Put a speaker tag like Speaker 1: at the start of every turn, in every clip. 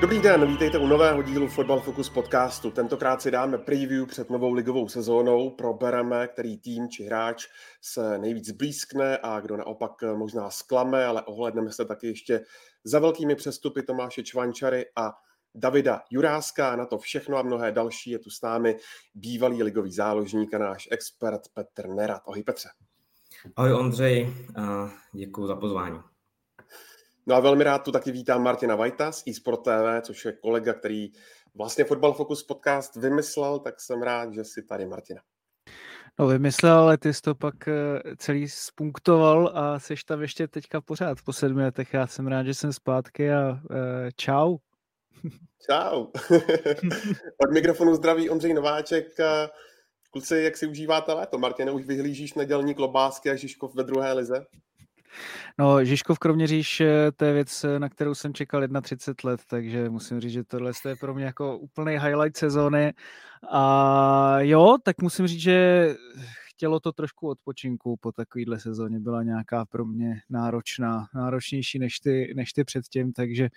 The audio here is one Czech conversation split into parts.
Speaker 1: Dobrý den, vítejte u nového dílu Football Focus podcastu. Tentokrát si dáme preview před novou ligovou sezónou, probereme, který tým či hráč se nejvíc blízkne a kdo naopak možná sklame, ale ohledneme se taky ještě za velkými přestupy Tomáše Čvančary a Davida Juráska. Na to všechno a mnohé další je tu s námi bývalý ligový záložník a náš expert Petr Nerat. Ahoj Petře.
Speaker 2: Ahoj Ondřej, děkuji za pozvání.
Speaker 1: No a velmi rád tu taky vítám Martina Vajta z eSport TV, což je kolega, který vlastně Football Focus podcast vymyslel, tak jsem rád, že si tady Martina.
Speaker 3: No vymyslel, ale ty jsi to pak eh, celý spunktoval a jsi tam ještě teďka pořád po sedmi letech. Já jsem rád, že jsem zpátky a uh, čau.
Speaker 1: Čau. Od mikrofonu zdraví Ondřej Nováček. Kluci, jak si užíváte léto? Martina, už vyhlížíš nedělní klobásky a Žižkov ve druhé lize?
Speaker 3: No, Žižkov Kroměříž, eh, to je věc, eh, na kterou jsem čekal 31 let, takže musím říct, že tohle je pro mě jako úplný highlight sezóny. A jo, tak musím říct, že chtělo to trošku odpočinku po takovýhle sezóně, byla nějaká pro mě náročná, náročnější než ty, než ty předtím, takže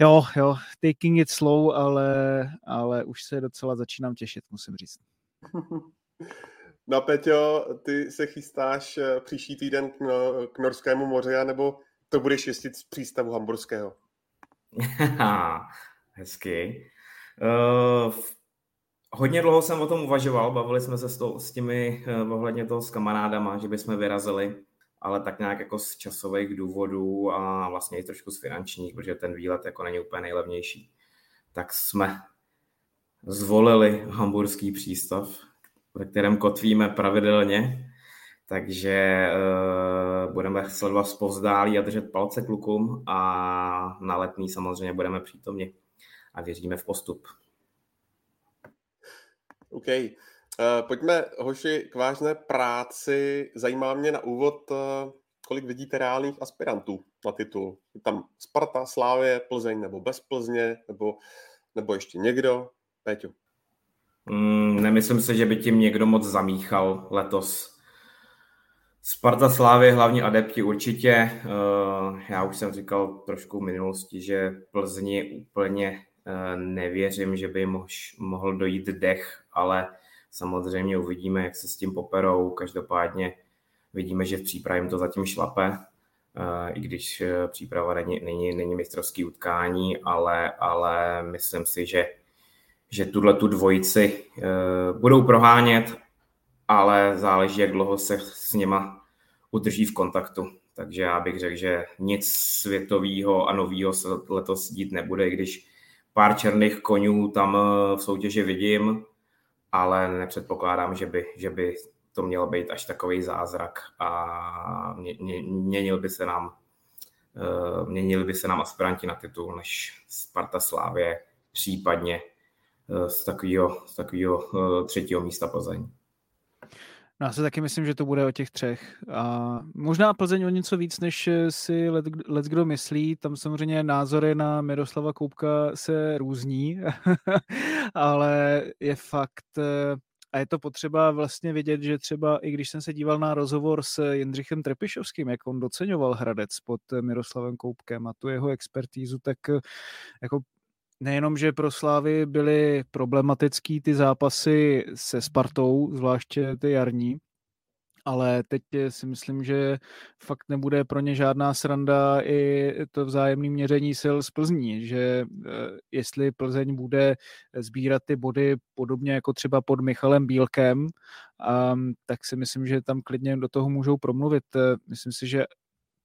Speaker 3: jo, jo, taking it slow, ale, ale už se docela začínám těšit, musím říct.
Speaker 1: No Peťo, ty se chystáš eh, příští týden k, no, k Norskému moři, nebo to budeš jezdit z přístavu Hamburského?
Speaker 2: Hezky. Uh, hodně dlouho jsem o tom uvažoval, bavili jsme se s, to, s těmi uh, ohledně toho s kamarádama, že bychom vyrazili, ale tak nějak jako z časových důvodů a vlastně i trošku z finančních, protože ten výlet jako není úplně nejlevnější. Tak jsme zvolili hamburský přístav, ve kterém kotvíme pravidelně, takže uh, budeme sledovat zpovzdálí a držet palce klukům a na letní samozřejmě budeme přítomni a věříme v postup.
Speaker 1: OK. Uh, pojďme, hoši, k vážné práci. Zajímá mě na úvod, uh, kolik vidíte reálných aspirantů na titul. Je tam Sparta, Slávě, Plzeň nebo bez Plzně, nebo, nebo ještě někdo? Péťo.
Speaker 2: Mm, nemyslím si, že by tím někdo moc zamíchal letos. Sparta Slávy, hlavní adepti určitě. Eh, já už jsem říkal trošku v minulosti, že Plzni úplně eh, nevěřím, že by mohl dojít dech, ale samozřejmě uvidíme, jak se s tím poperou. Každopádně vidíme, že v přípravě to zatím šlape, eh, i když příprava není, není, není mistrovský utkání, ale, ale myslím si, že že tuhle tu dvojici uh, budou prohánět, ale záleží, jak dlouho se s nima udrží v kontaktu. Takže já bych řekl, že nic světového a nového se letos dít nebude, i když pár černých konňů tam eh, v soutěži vidím, ale nepředpokládám, že by, že by to mělo být až takový zázrak a mě, mě, měnil by se nám uh, měnili by se nám aspiranti na titul než Sparta Slávě, případně Eh, z takového, z takového eh, třetího místa Plzeň.
Speaker 3: No já si taky myslím, že to bude o těch třech. A možná Plzeň o něco víc, než si let, let kdo myslí. Tam samozřejmě názory na Miroslava Koupka se různí, ale je fakt, eh, a je to potřeba vlastně vidět, že třeba i když jsem se díval na rozhovor s Jindřichem Trepišovským, jak on doceňoval Hradec pod Miroslavem Koupkem a tu jeho expertízu, tak jako nejenom, že pro Slávy byly problematický ty zápasy se Spartou, zvláště ty jarní, ale teď si myslím, že fakt nebude pro ně žádná sranda i to vzájemné měření sil z Plzní, že eh, jestli Plzeň bude sbírat ty body podobně jako třeba pod Michalem Bílkem, tak si myslím, že tam klidně do toho můžou promluvit. Myslím si, že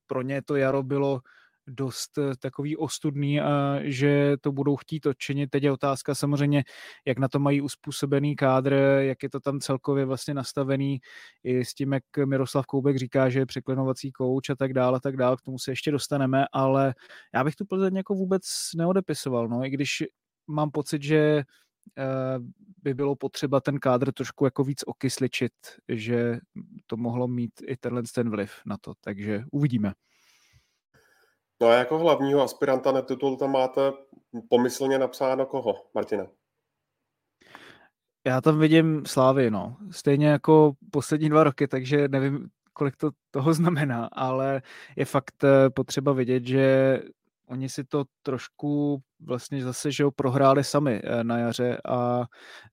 Speaker 3: pro ně to jaro bylo dost eh, takový ostudný a že to budou chtít odčinit. Teď je otázka samozřejmě, jak na to mají uspůsobený kádr, jak je to tam celkově vlastně nastavený i s tím, jak Miroslav Koubek říká, že je překlenovací kouč a tak dále, tak dále, k tomu se ještě dostaneme, ale já bych tu Plzeň jako vůbec neodepisoval, no, i když mám pocit, že by bylo potřeba ten kádr trošku jako víc okysličit, že to mohlo mít i tenhle ten vliv na to, takže uvidíme.
Speaker 1: No a jako hlavního aspiranta na titul tam máte pomyslně napsáno koho, Martina?
Speaker 3: Já tam vidím Slávy, no. Stejně jako poslední dva roky, takže nevím, kolik to toho znamená, ale je fakt eh, potřeba vidět, že oni si to trošku vlastně zase, že ho prohráli sami eh, na jaře a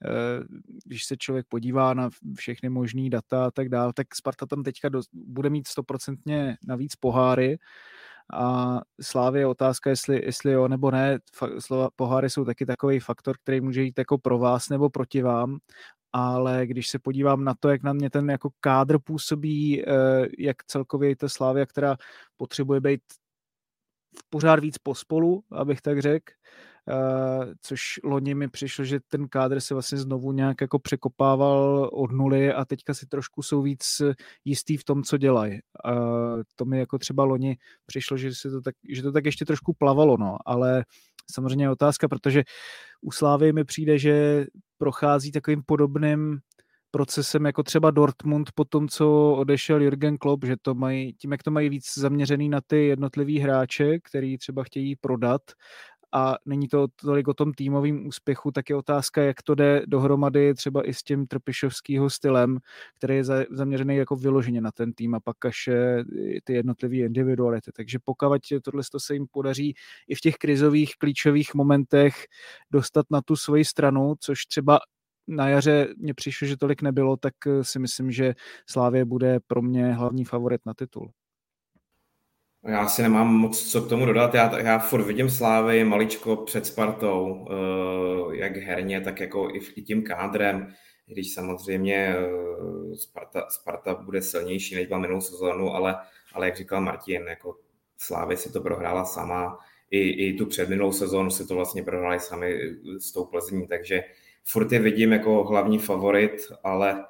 Speaker 3: eh, když se člověk podívá na všechny možný data a tak dále, tak Sparta tam teďka do, bude mít stoprocentně navíc poháry a Slávě je otázka, jestli, jestli jo nebo ne. Slova, poháry jsou taky takový faktor, který může jít jako pro vás nebo proti vám, ale když se podívám na to, jak na mě ten jako kádr působí, eh, jak celkově ta Slávia, která potřebuje být pořád víc pospolu, abych tak řekl, Uh, což loni mi přišlo, že ten kádr se vlastně znovu nějak jako překopával od nuly a teďka si trošku jsou víc jistý v tom, co dělají. Uh, to mi jako třeba loni přišlo, že, se to tak, že to tak ještě trošku plavalo, no, ale samozřejmě je otázka, protože u Slávy mi přijde, že prochází takovým podobným procesem jako třeba Dortmund po tom, co odešel Jürgen Klopp, že to mají, tím, jak to mají víc zaměřený na ty jednotlivý hráče, který třeba chtějí prodat a není to tolik o tom týmovém úspěchu, tak je otázka, jak to jde dohromady třeba i s tím trpišovským stylem, který je zaměřený jako vyloženě na ten tým a pak až ty jednotlivé individuality. Takže pokud tohle se jim podaří i v těch krizových klíčových momentech dostat na tu svoji stranu, což třeba na jaře mě přišlo, že tolik nebylo, tak si myslím, že Slávě bude pro mě hlavní favorit na titul.
Speaker 2: Já si nemám moc co k tomu dodat. Já, já furt vidím Slávy maličko před Spartou, eh, jak herně, tak jako i, tím kádrem. Když samozřejmě eh, Sparta, Sparta bude silnější, než byla minulou sezónu, ale, ale jak říkal Martin, jako Slávy si to prohrála sama. I, i tu předminulou sezónu si to vlastně prohráli sami s tou Plzní, takže furt je vidím jako hlavní favorit, ale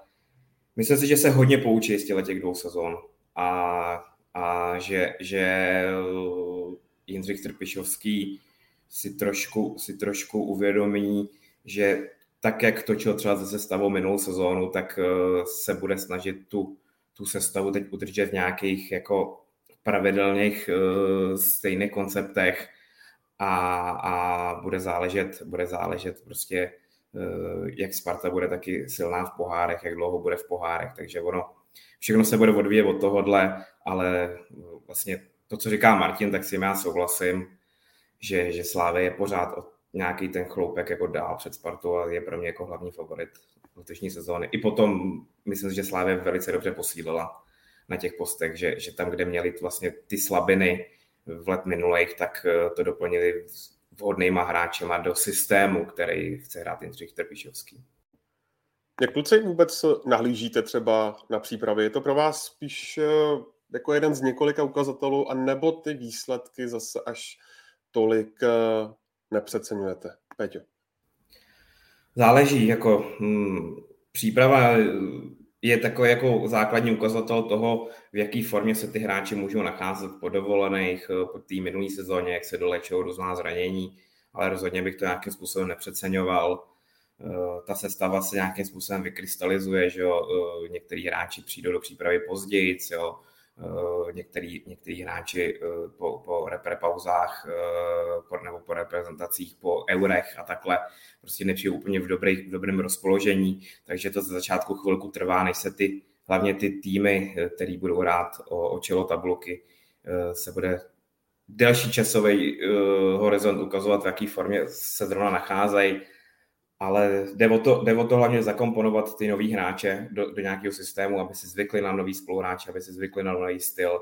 Speaker 2: myslím si, že se hodně poučí z těch dvou sezón. A a že, že Jindřich Trpišovský si trošku, si trošku uvědomí, že tak, jak točil třeba ze sestavou minulou sezónu, tak eh, se bude snažit tu, tu sestavu teď udržet v nějakých jako pravidelných uh, stejných konceptech. A, a bude záležet, bude záležet prostě, jak Sparta bude taky silná v pohárech, jak dlouho bude v pohárech, takže ono všechno se bude odvíjet od tohohle, ale vlastně to, co říká Martin, tak si já souhlasím, že, že Slávy je pořád o nějaký ten chloupek jako dál před Spartou a je pro mě jako hlavní favorit letošní sezóny. I potom myslím, že Slávě velice dobře posílila na těch postech, že, že tam, kde měli vlastně ty slabiny v let minulých, tak eh, to doplnili vhodnýma hráčema do systému, který chce hrát Jindřich Trpišovský.
Speaker 1: Jak kluci vůbec nahlížíte třeba na přípravy? Je to pro vás spíš eh, jako jeden z několika ukazatelů, a nebo ty výsledky zase až tolik eh, nepřeceňujete? Peťo.
Speaker 2: Záleží, jako hm, příprava je takový jako základní ukazatel toho, v jaké formě se ty hráči můžou nacházet po dovolených, eh, po té minulé sezóně, jak se dolečou různá zranění, ale rozhodně bych to nějakým způsobem nepřeceňoval. Eh, ta sestava se nějakým způsobem vykrystalizuje, že jo, eh, některý hráči přijdou do přípravy později, jo, eh, některý, některý hráči po, po reprepauzách nebo po reprezentacích, po eurech a takhle prostě nepřijdou úplně v, dobrý, v dobrém rozpoložení, takže to za začátku chvilku trvá, než se ty, hlavně ty týmy, který budou hrát o, o čelo tabulky, se bude delší časový horizont ukazovat, v jaké formě se zrovna nacházejí ale jde o to, jde o to hlavně zakomponovat ty nový hráče do, do nějakého systému, aby si zvykli na nový spoluhráče, aby si zvykli na nový styl,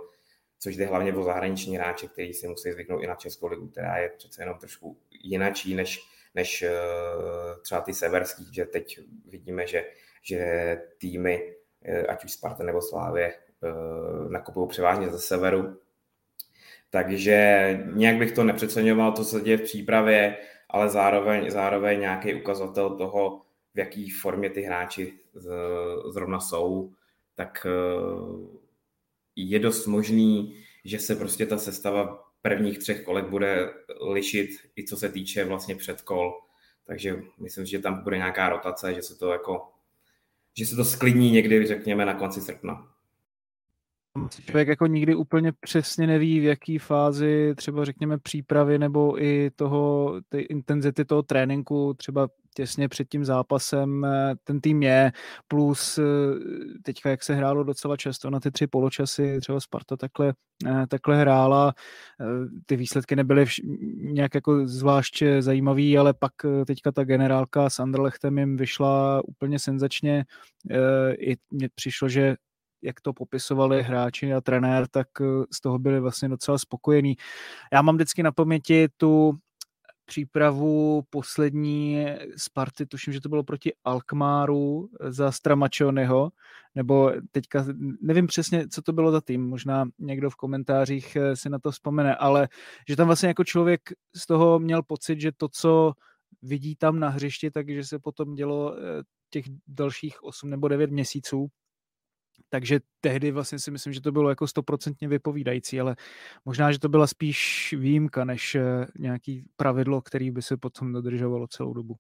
Speaker 2: což jde hlavně o zahraniční hráče, kteří si musí zvyknout i na Českou ligu, která je přece jenom trošku jinačí než, než uh, třeba ty severský, že teď vidíme, že, že týmy, uh, ať už Sparta nebo Slávě, uh, nakupují převážně ze severu. Takže nějak bych to nepřeceňoval, to se děje v přípravě, ale zároveň, zároveň nějaký ukazatel toho, v jaký formě ty hráči zrovna jsou, tak eh, je dost možný, že se prostě ta sestava prvních třech kolek bude lišit i co se týče vlastně předkol. takže myslím, že tam bude nějaká rotace, že se to jako, že se to sklidní někdy, řekněme, na konci srpna.
Speaker 3: Člověk jako nikdy úplně přesně neví, v jaký fázi třeba řekněme přípravy nebo i toho, ty intenzity toho tréninku, třeba těsně před tím zápasem eh, ten tým je, plus eh, teďka, jak se hrálo docela často na ty tři poločasy, třeba Sparta takhle, eh, takhle hrála, ty výsledky nebyly vš- nějak jako zvlášť zajímavý, ale pak teďka ta generálka s Anderlechtem jim vyšla úplně senzačně, i mně přišlo, že jak to popisovali hráči a trenér, tak z toho byli vlastně docela spokojení. Já mám vždycky na paměti tu přípravu poslední Sparty, tuším, že to bylo proti Alkmáru za Stramačonyho, nebo teďka nevím přesně, co to bylo za tým, možná někdo v komentářích eh, si na to vzpomene, ale že tam vlastně jako člověk z toho měl pocit, že to, co vidí tam na hřišti, takže se potom dělo eh, těch dalších 8 nebo 9 měsíců, takže tehdy vlastně si myslím, že to bylo jako stoprocentně vypovídající, ale možná, že to byla spíš výjimka, než eh, nějaký pravidlo, který by se potom dodržovalo celou dobu.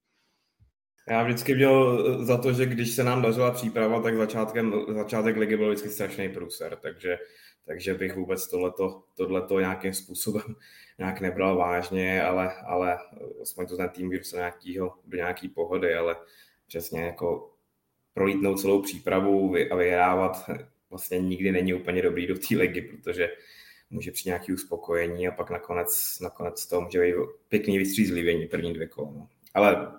Speaker 2: Já vždycky měl eh, za to, že když se nám dařila příprava, tak začátkem, začátek ligy byl vždycky strašný průser, takže, takže bych vůbec tohleto, tohleto nějakým způsobem nějak nebral vážně, ale, ale aspoň to ten tým se nějakýho, do nějaký pohody, ale přesně jako prolítnout celou přípravu a vyhrávat vlastně nikdy není úplně dobrý do té ligy, protože může přijít nějaké uspokojení a pak nakonec, nakonec to může být pěkný vystřízlivění první dvě kola. No. Ale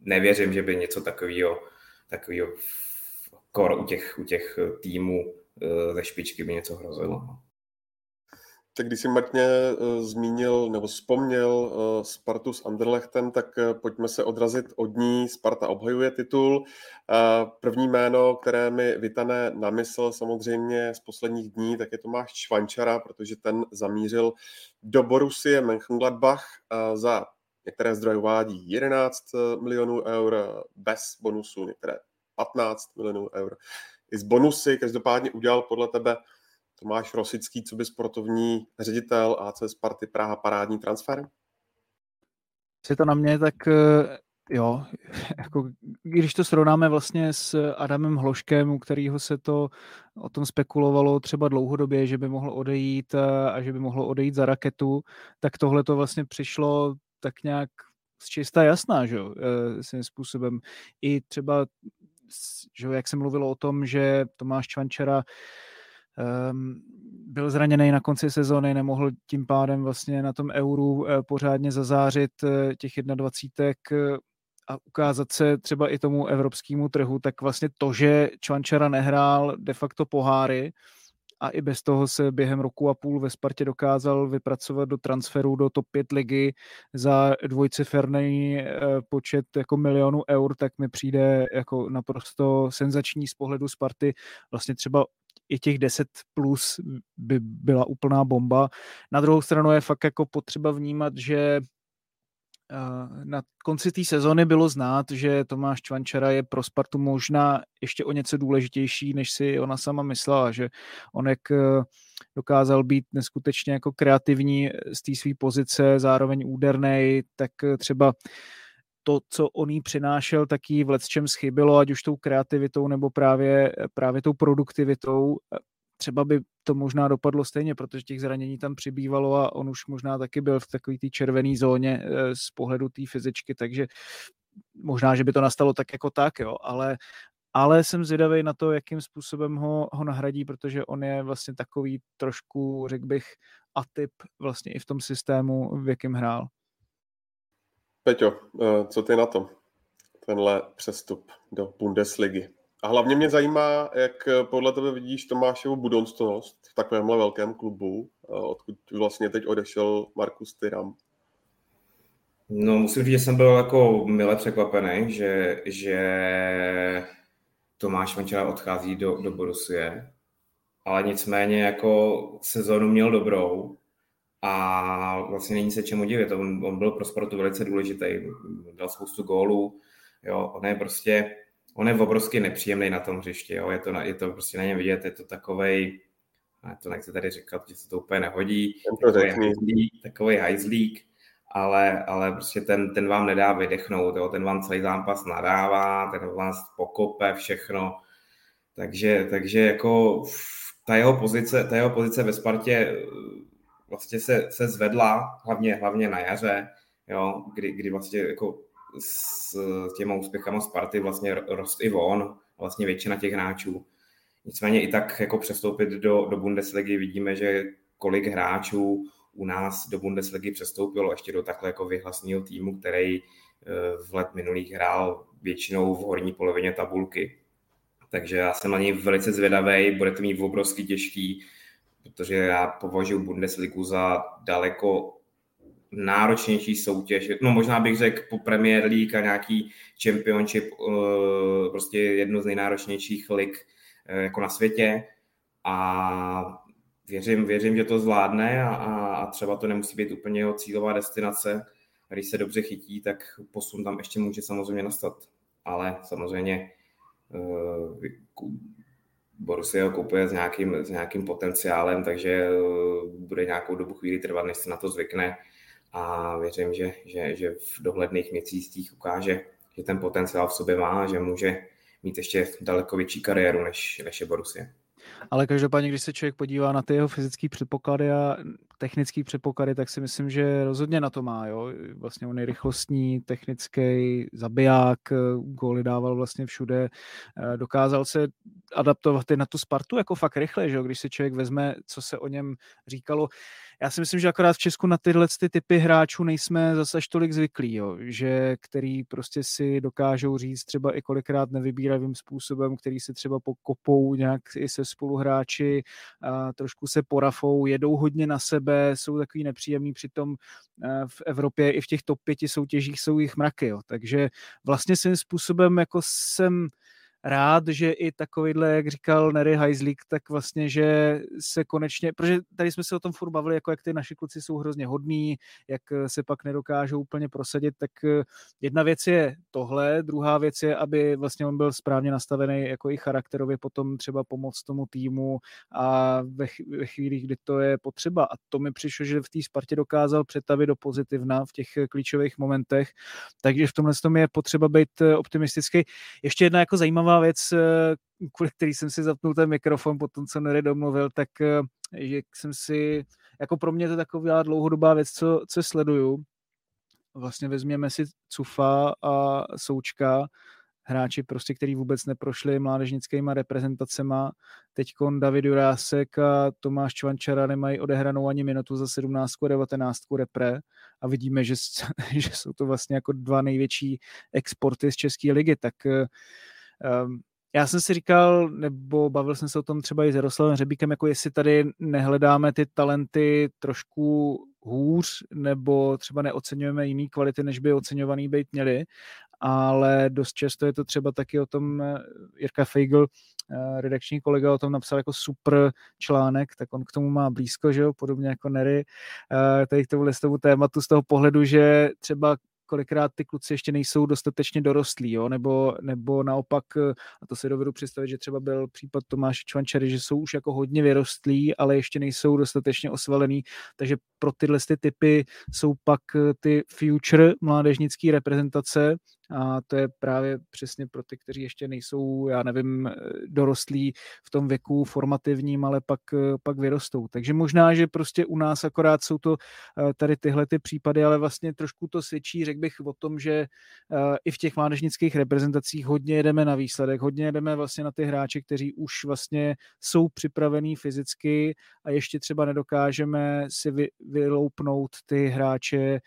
Speaker 2: nevěřím, že by něco takového takového kor u těch, u těch týmů eh, ze špičky by něco hrozilo. No.
Speaker 1: Tak když jsi Martně uh, zmínil nebo vzpomněl uh, Spartu s Anderlechtem, tak uh, pojďme se odrazit od ní. Sparta obhajuje titul. První jméno, které mi vytane na mysl samozřejmě z posledních dní, tak je Tomáš Švančara, protože ten zamířil do Borussie Mönchengladbach za některé zdroje uvádí 11 milionů eur bez bonusu, některé 15 milionů eur. I z bonusy každopádně udělal podle tebe Tomáš Rosický, co by sportovní ředitel AC Sparty Praha parádní transfer?
Speaker 3: Je to na mě, tak eh, jo, jako, když to srovnáme vlastně s Adamem Hloškem, u kterého se to o tom spekulovalo třeba dlouhodobě, že by mohl odejít eh, a že by mohlo odejít za raketu, tak tohle to vlastně přišlo tak nějak z čista jasná, že jo, eh, svým způsobem. I třeba, že jak se mluvilo o tom, že Tomáš Čvančera byl zraněný na konci sezóny, nemohl tím pádem vlastně na tom euru uh, pořádně zazářit uh, těch 21 uh, a ukázat se třeba i tomu evropskému trhu, tak vlastně to, že Čvančara nehrál de facto poháry a i bez toho se během roku a půl ve Spartě dokázal vypracovat do transferu do top 5 ligy za dvojciferný počet jako milionů eur, tak mi přijde jako naprosto senzační z pohledu Sparty. Vlastně třeba i těch 10 plus by byla úplná bomba. Na druhou stranu je fakt jako potřeba vnímat, že eh, na konci té sezony bylo znát, že Tomáš Čvančara je pro Spartu možná ještě o něco důležitější, než si ona sama myslela, že on jak eh, dokázal být neskutečně jako kreativní z té své pozice, zároveň úderný, tak eh, třeba to, co on jí přinášel, tak jí v lecčem schybilo, ať už tou kreativitou nebo právě, právě tou produktivitou. Třeba by to možná dopadlo stejně, protože těch zranění tam přibývalo a on už možná taky byl v takové té červené zóně eh, z pohledu té fyzičky, takže možná, že by to nastalo tak jako tak, jo, ale, ale jsem zvědavý na to, jakým způsobem ho, ho nahradí, protože on je vlastně takový trošku, řekl bych, atyp vlastně i v tom systému, v jakém hrál.
Speaker 1: Peťo, eh, co ty na to? Tenhle přestup do Bundesligy. A hlavně mě zajímá, jak eh, podle tebe vidíš Tomášovu budoucnost v takovémhle velkém klubu, eh, odkud vlastně teď odešel Markus Tyram.
Speaker 2: No, musím říct, že jsem byl jako mile překvapený, že, že Tomáš Vančela odchází do, do Borussie, ale nicméně jako sezónu měl dobrou a vlastně není se čemu divit. On, on byl pro sportu velice důležitý, dal spoustu gólů, jo, on je prostě, on je obrovsky nepříjemný na tom hřišti, jo, je to, je to prostě na něm vidět, je to takovej, to nechci tady říkat, že se to úplně nehodí, takový hajzlík, takový hajzlík ale, ale prostě ten, ten vám nedá vydechnout, jo? ten vám celý zápas nadává, ten vás pokope všechno, takže, takže jako ta jeho pozice, ta jeho pozice ve Spartě vlastně se, se zvedla, hlavně, hlavně na jaře, jo? Kdy, kdy vlastně jako s těma úspěchama Sparty vlastně rost i on, vlastně většina těch hráčů. Nicméně i tak jako přestoupit do, do Bundesligy vidíme, že kolik hráčů u nás do Bundesligy přestoupilo ještě do takhle jako vyhlasného týmu, který eh, v let minulých hrál většinou v horní polovině tabulky. Takže já jsem na něj velice zvědavý, bude to mít obrovský těžký, protože já považuji Bundesligu za daleko náročnější soutěž. No možná bych řekl po Premier League a nějaký Championship, eh, prostě jednu z nejnáročnějších lig eh, jako na světě. A věřím, věřím, že to zvládne a, a, třeba to nemusí být úplně jeho cílová destinace. Když se dobře chytí, tak posun tam ještě může samozřejmě nastat. Ale samozřejmě uh, Borussia ho kupuje s nějakým, s nějakým potenciálem, takže uh, bude nějakou dobu chvíli trvat, než se na to zvykne a věřím, že, že, že v dohledných měsících ukáže, že ten potenciál v sobě má, že může mít ještě daleko větší kariéru, než, než je Borussia.
Speaker 3: Ale každopádně, když se člověk podívá na ty jeho fyzické předpoklady a technické předpoklady, tak si myslím, že rozhodně na to má. Jo? Vlastně on je rychlostní, technický, zabiják, góly dával vlastně všude, eh, dokázal se adaptovat i na tu Spartu jako fakt rychle, že jo? když se člověk vezme, co se o něm říkalo já si myslím, že akorát v Česku na tyhle ty typy hráčů nejsme zase až tolik zvyklí, jo, že který prostě si dokážou říct třeba i kolikrát nevybíravým způsobem, který si třeba pokopou nějak i se spoluhráči, a trošku se porafou, jedou hodně na sebe, jsou takový nepříjemný, přitom v Evropě i v těch top pěti soutěžích jsou jich mraky, jo. takže vlastně svým způsobem jako jsem rád, že i takovýhle, jak říkal Nery Heislík, tak vlastně, že se konečně, protože tady jsme se o tom furt bavili, jako jak ty naši kluci jsou hrozně hodní, jak se pak nedokážou úplně prosadit, tak eh, jedna věc je tohle, druhá věc je, aby vlastně on byl správně nastavený jako i charakterově potom třeba pomoct tomu týmu a ve, ve chvíli, kdy to je potřeba. A to mi přišlo, že v té Spartě dokázal přetavit do pozitivna v těch klíčových momentech, takže v tomhle tom je potřeba být eh, optimistický. Ještě jedna jako zajímavá zajímavá věc, eh, kvůli který jsem si zapnul ten mikrofon po tom, co Nery domluvil, tak eh, že jsem si, jako pro mě to taková dlouhodobá věc, co, co sleduju. Vlastně vezměme si Cufa a Součka, hráči prostě, který vůbec neprošli mládežnickýma reprezentacema. Teď David Jurásek a Tomáš Čvančara nemají odehranou ani minutu za 17 a 19 repre a vidíme, že, že jsou to vlastně jako dva největší exporty z České ligy, tak Um, já jsem si říkal, nebo bavil jsem se o tom třeba i s Jaroslavem Řebíkem, jako jestli tady nehledáme ty talenty trošku hůř, nebo třeba neocenujeme jiný kvality, než by oceňovaný být měli, ale dost často je to třeba taky o tom, eh, Jirka Feigl, eh, redakční kolega o tom napsal jako super článek, tak on k tomu má blízko, že jo, podobně jako Nery, eh, tady k tomu tématu z toho pohledu, že třeba kolikrát ty kluci ještě nejsou dostatečně dorostlí, jo? Nebo, nebo naopak, a to si dovedu představit, že třeba byl případ Tomáše Čvančary, že jsou už jako hodně vyrostlí, ale ještě nejsou dostatečně osvalený, takže pro tyhle ty typy jsou pak ty future mládežnické reprezentace, a to je právě přesně pro ty, kteří ještě nejsou, já nevím, dorostlí v tom věku formativním, ale pak, pak vyrostou. Takže možná, že prostě u nás akorát jsou to eh, tady tyhle ty případy, ale vlastně trošku to svědčí, řekl bych, o tom, že eh, i v těch mládežnických reprezentacích hodně jedeme na výsledek, hodně jedeme vlastně na ty hráče, kteří už vlastně jsou připravení fyzicky a ještě třeba nedokážeme si vy, vyloupnout ty hráče, eh,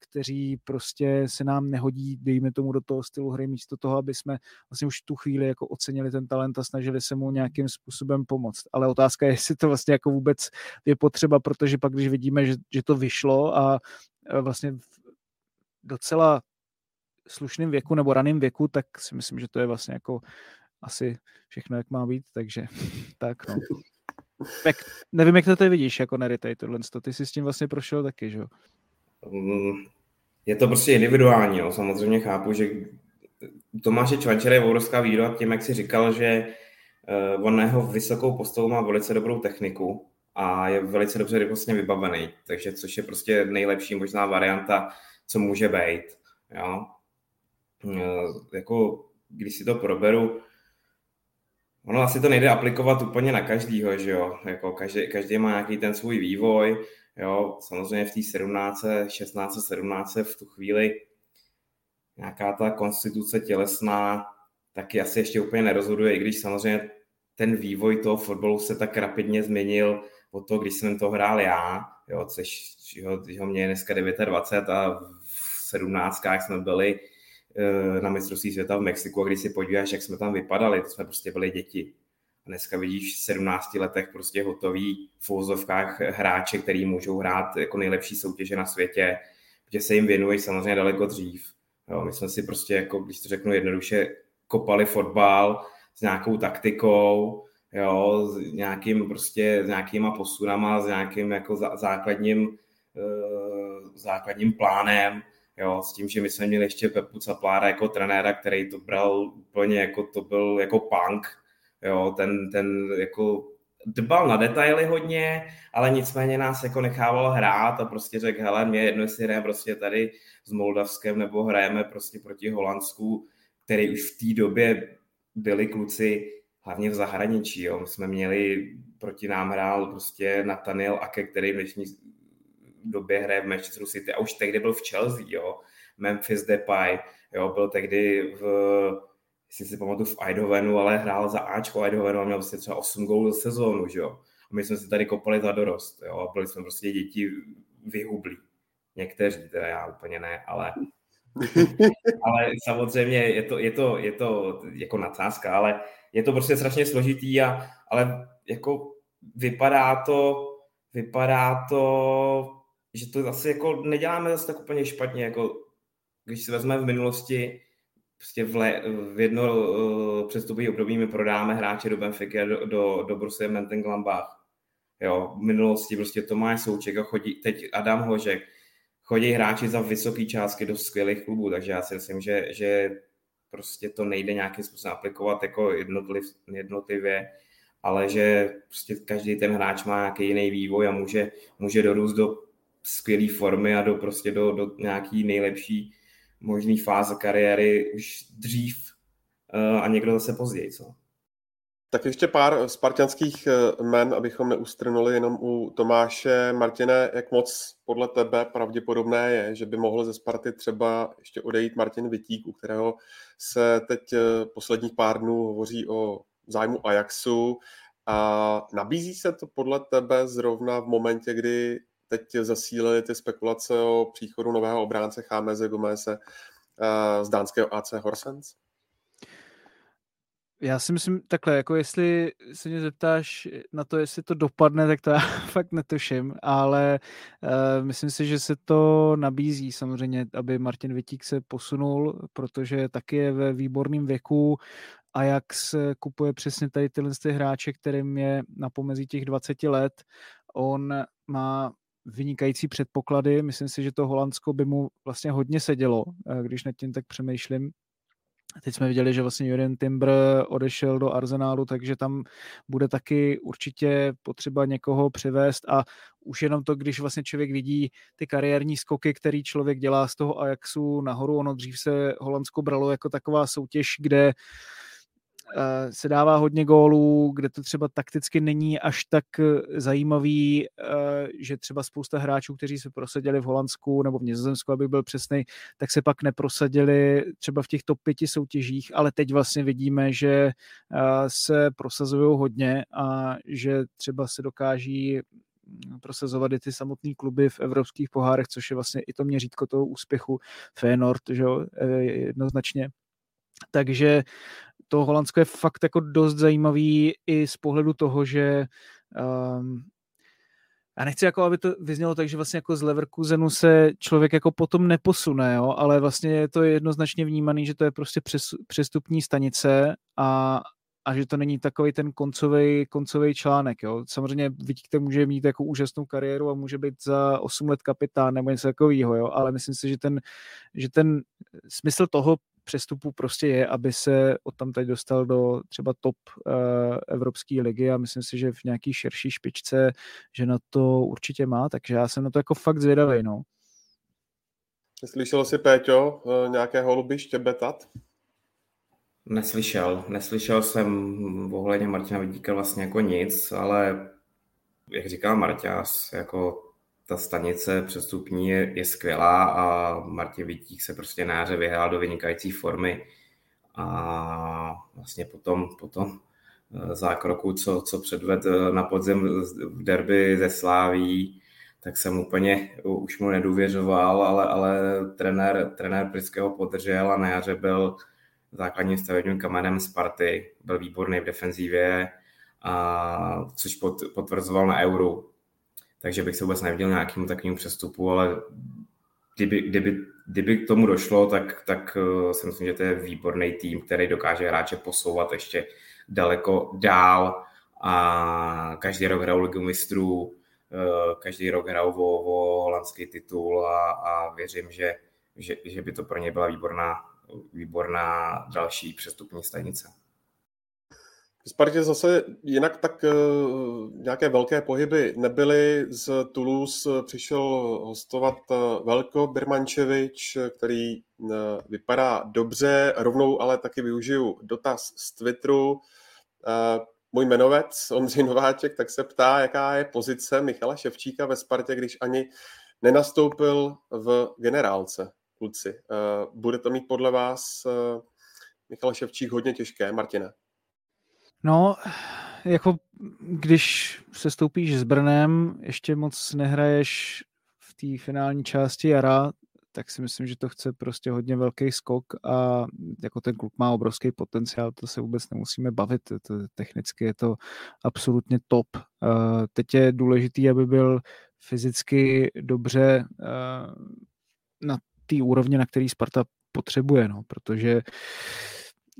Speaker 3: kteří prostě se nám nehodí, dejme tomu, do toho stylu hry, místo toho, aby jsme vlastně už tu chvíli jako ocenili ten talent a snažili se mu nějakým způsobem pomoct. Ale otázka je, jestli to vlastně jako vůbec je potřeba, protože pak, když vidíme, že, že to vyšlo a vlastně docela slušném věku nebo raném věku, tak si myslím, že to je vlastně jako asi všechno, jak má být, takže tak no. Jak, nevím, jak to ty vidíš, jako Neritej, tohle, ty jsi s tím vlastně prošel taky, že jo?
Speaker 2: Mm, je to prostě individuální. Jo. Samozřejmě chápu, že Tomáše Čvančer je obrovská výhoda tím, jak si říkal, že uh, on na jeho vysokou postavu má velice dobrou techniku a je velice dobře rychlostně vybavený, takže což je prostě nejlepší možná varianta, co může být. Jo. E, jako, když si to proberu, ono asi to nejde aplikovat úplně na každýho, že jo, jako každý, každý má nějaký ten svůj vývoj, jo, samozřejmě v té 17, 16, 17 v tu chvíli nějaká ta konstituce tělesná taky asi ještě úplně nerozhoduje, i když samozřejmě ten vývoj toho fotbalu se tak rapidně změnil od toho, když jsem to hrál já, jo, což jo, ho mě je dneska 29 a v 17 jsme byli eh, na mistrovství světa v Mexiku a když si podíváš, jak jsme tam vypadali, to jsme prostě byli děti. Dneska vidíš v 17 letech prostě hotový v úzovkách hráče, který můžou hrát jako nejlepší soutěže na světě, protože se jim věnuješ samozřejmě daleko dřív. Jo, my jsme si prostě, jako, když to řeknu jednoduše, kopali fotbal s nějakou taktikou, jo, s nějakým prostě, s nějakýma posunama, s nějakým jako základním, uh, základním plánem, jo, s tím, že my jsme měli ještě Pepu Caplára jako trenéra, který to bral úplně jako, to byl jako punk, jo, ten, ten jako dbal na detaily hodně, ale nicméně nás jako nechával hrát a prostě řekl, hele, mě jedno, jestli hrajeme prostě tady s Moldavskem nebo hrajeme prostě proti Holandsku, který už v té době byli kluci hlavně v zahraničí. Jo. My jsme měli, proti nám hrál prostě Nathaniel Ake, který v dnešní době hraje v Manchester City a už tehdy byl v Chelsea, jo. Memphis Depay, jo, byl tehdy v, jestli si pamatuju, v Eidhovenu, ale hrál za Ačko Eidhovenu a měl prostě třeba 8 gólů za sezónu, že jo. A my jsme si tady kopali za dorost, jo, a byli jsme prostě děti vyhublí. Někteří, teda já úplně ne, ale ale samozřejmě je to, je to, je to jako nadsázka, ale je to prostě strašně složitý, a, ale jako vypadá to, vypadá to, že to zase jako neděláme zase tak úplně špatně, jako když si vezmeme v minulosti, prostě v, le, v jedno uh, přestupový období my prodáme hráče do Benfica, do, do, do Borussia. Jo, v minulosti prostě Tomáš Souček a chodí, teď Adam Hožek, chodí hráči za vysoké částky do skvělých klubů, takže já si myslím, že, že prostě to nejde nějakým způsobem aplikovat jako jednotliv, jednotlivě, ale že prostě každý ten hráč má nějaký jiný vývoj a může, může dorůst do skvělé formy a do prostě do, do nějaký nejlepší možný fáze kariéry už dřív uh, a někdo zase později. Co?
Speaker 1: Tak ještě pár spartianských eh, men, abychom neustrnuli jenom u Tomáše. Martine, jak moc podle tebe pravděpodobné je, že by mohl ze Sparty třeba ještě odejít Martin Vitík, u kterého se teď eh, posledních pár dnů hovoří o zájmu Ajaxu. A nabízí se to podle tebe zrovna v momentě, kdy teď zasílily ty spekulace o příchodu nového obránce Chámeze Gomese eh, z dánského AC Horsens?
Speaker 3: Já si myslím takhle, jako jestli se mě zeptáš na to, jestli to dopadne, tak to já fakt netuším, ale uh, myslím si, že se to nabízí samozřejmě, aby Martin Vitík se posunul, protože taky je ve výborném věku a jak se kupuje přesně tady tyhle ty hráče, kterým je na pomezí těch 20 let. On má vynikající předpoklady. Myslím si, že to Holandsko by mu vlastně hodně sedělo, eh, když nad tím tak přemýšlím. Teď jsme viděli, že vlastně Jurien Timber odešel do Arsenálu, takže tam bude taky určitě potřeba někoho přivést a už jenom to, když vlastně člověk vidí ty kariérní skoky, který člověk dělá z toho Ajaxu nahoru, ono dřív se Holandsko bralo jako taková soutěž, kde uh, se dává hodně gólů, kde to třeba takticky není až tak eh, zajímavý, eh, že třeba spousta hráčů, kteří se prosadili v Holandsku nebo v Nizozemsku, aby byl přesný, tak se pak neprosadili třeba v těch top pěti soutěžích, ale teď vlastně vidíme, že se prosazují hodně a že třeba se dokáží hm, prosazovat i ty samotné kluby v evropských pohárech, což je vlastně i to měřítko toho úspěchu Feyenoord, že jo, jednoznačně. Takže to Holandsko je fakt jako dost zajímavý i z pohledu toho, že um, já nechci jako, aby to vyznělo tak, že vlastně jako z Leverkusenu se člověk jako potom neposune, jo? ale vlastně je to jednoznačně vnímaný, že to je prostě přes, přestupní stanice a, a že to není takový ten koncový, koncový článek. Jo? Samozřejmě vidíte, může mít jako úžasnou kariéru a může být za 8 let kapitán nebo něco takového, ale myslím si, že ten, že ten smysl toho přestupů prostě je, aby se od tam teď dostal do třeba top uh, Evropské ligy a myslím si, že v nějaký širší špičce, že na to určitě má, takže já jsem na to jako fakt zvědavý, no.
Speaker 1: Slyšel jsi, Péťo, eh, nějaké holuby štěbetat?
Speaker 2: Neslyšel. Neslyšel jsem ohledně Martina Vidíka vlastně jako nic, ale jak říkal Marťas, jako ta stanice přestupní je, je skvělá a Martin Vítík se prostě na jaře vyhrál do vynikající formy a vlastně potom, potom eh, zákroku, co, co předved eh, na podzem v derby ze Sláví, tak jsem úplně už mu nedůvěřoval, ale, ale trenér, trenér Priského podržel a na jaře byl základním stavebním kamenem Sparty, byl výborný v defenzívě, a, což pot, potvrzoval na Euru. Takže bych se vůbec neviděl nějakému takovému přestupu, ale kdyby, kdyby, kdyby k tomu došlo, tak, tak uh, si myslím, že to je výborný tým, který dokáže hráče posouvat ještě daleko dál a každý rok hrajou ligu mistrů, uh, každý rok hrajou o, o holandský titul a, a věřím, že, že, že by to pro ně byla výborná, výborná další přestupní stanice.
Speaker 1: Spartě zase jinak tak uh, nějaké velké pohyby nebyly. Z Toulouse přišel hostovat uh, Velko Birmančevič, který vypadá dobře. Rovnou ale taky využiju dotaz z Twitteru. Můj jmenovec Ondřej Nováček tak se ptá, jaká je pozice Michala Ševčíka ve Spartě, když ani nenastoupil v generálce, kluci. Bude to mít podle vás Michal Ševčík hodně těžké, Martine?
Speaker 3: No, jako když se stoupíš s Brnem, ještě moc nehraješ v té finální části jara, tak si myslím, že to chce prostě hodně velký skok a jako ten kluk má obrovský potenciál, to se vůbec nemusíme bavit, to, technicky je to absolutně top. Uh, teď je důležitý, aby byl fyzicky dobře uh, na té úrovni, na který Sparta potřebuje, no, protože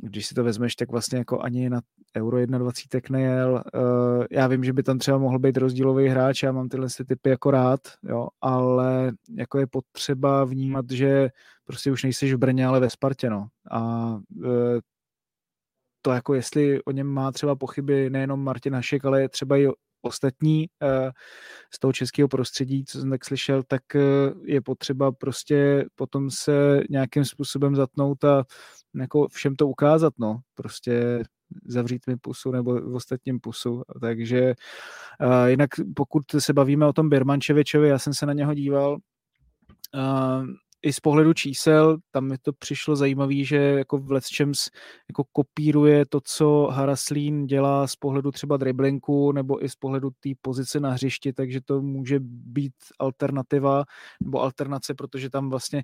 Speaker 3: když si to vezmeš, tak vlastně jako ani na Euro 21 nejel. Uh, já vím, že by tam třeba mohl být rozdílový hráč, já mám tyhle typy jako rád, jo, ale jako je potřeba vnímat, že prostě už nejseš v Brně, ale ve Spartě, no. A uh, to jako jestli o něm má třeba pochyby nejenom Martin Hašek, ale třeba i ostatní uh, z toho českého prostředí, co jsem tak slyšel, tak uh, je potřeba prostě potom se nějakým způsobem zatnout a jako všem to ukázat, no, prostě zavřít mi pusu nebo v ostatním pusu, takže uh, jinak pokud se bavíme o tom Birmančevičovi, já jsem se na něho díval, i z pohledu čísel, tam mi to přišlo zajímavé, že jako v Let's jako kopíruje to, co Haraslín dělá z pohledu třeba driblinku nebo i z pohledu té pozice na hřišti, takže to může být alternativa nebo alternace, protože tam vlastně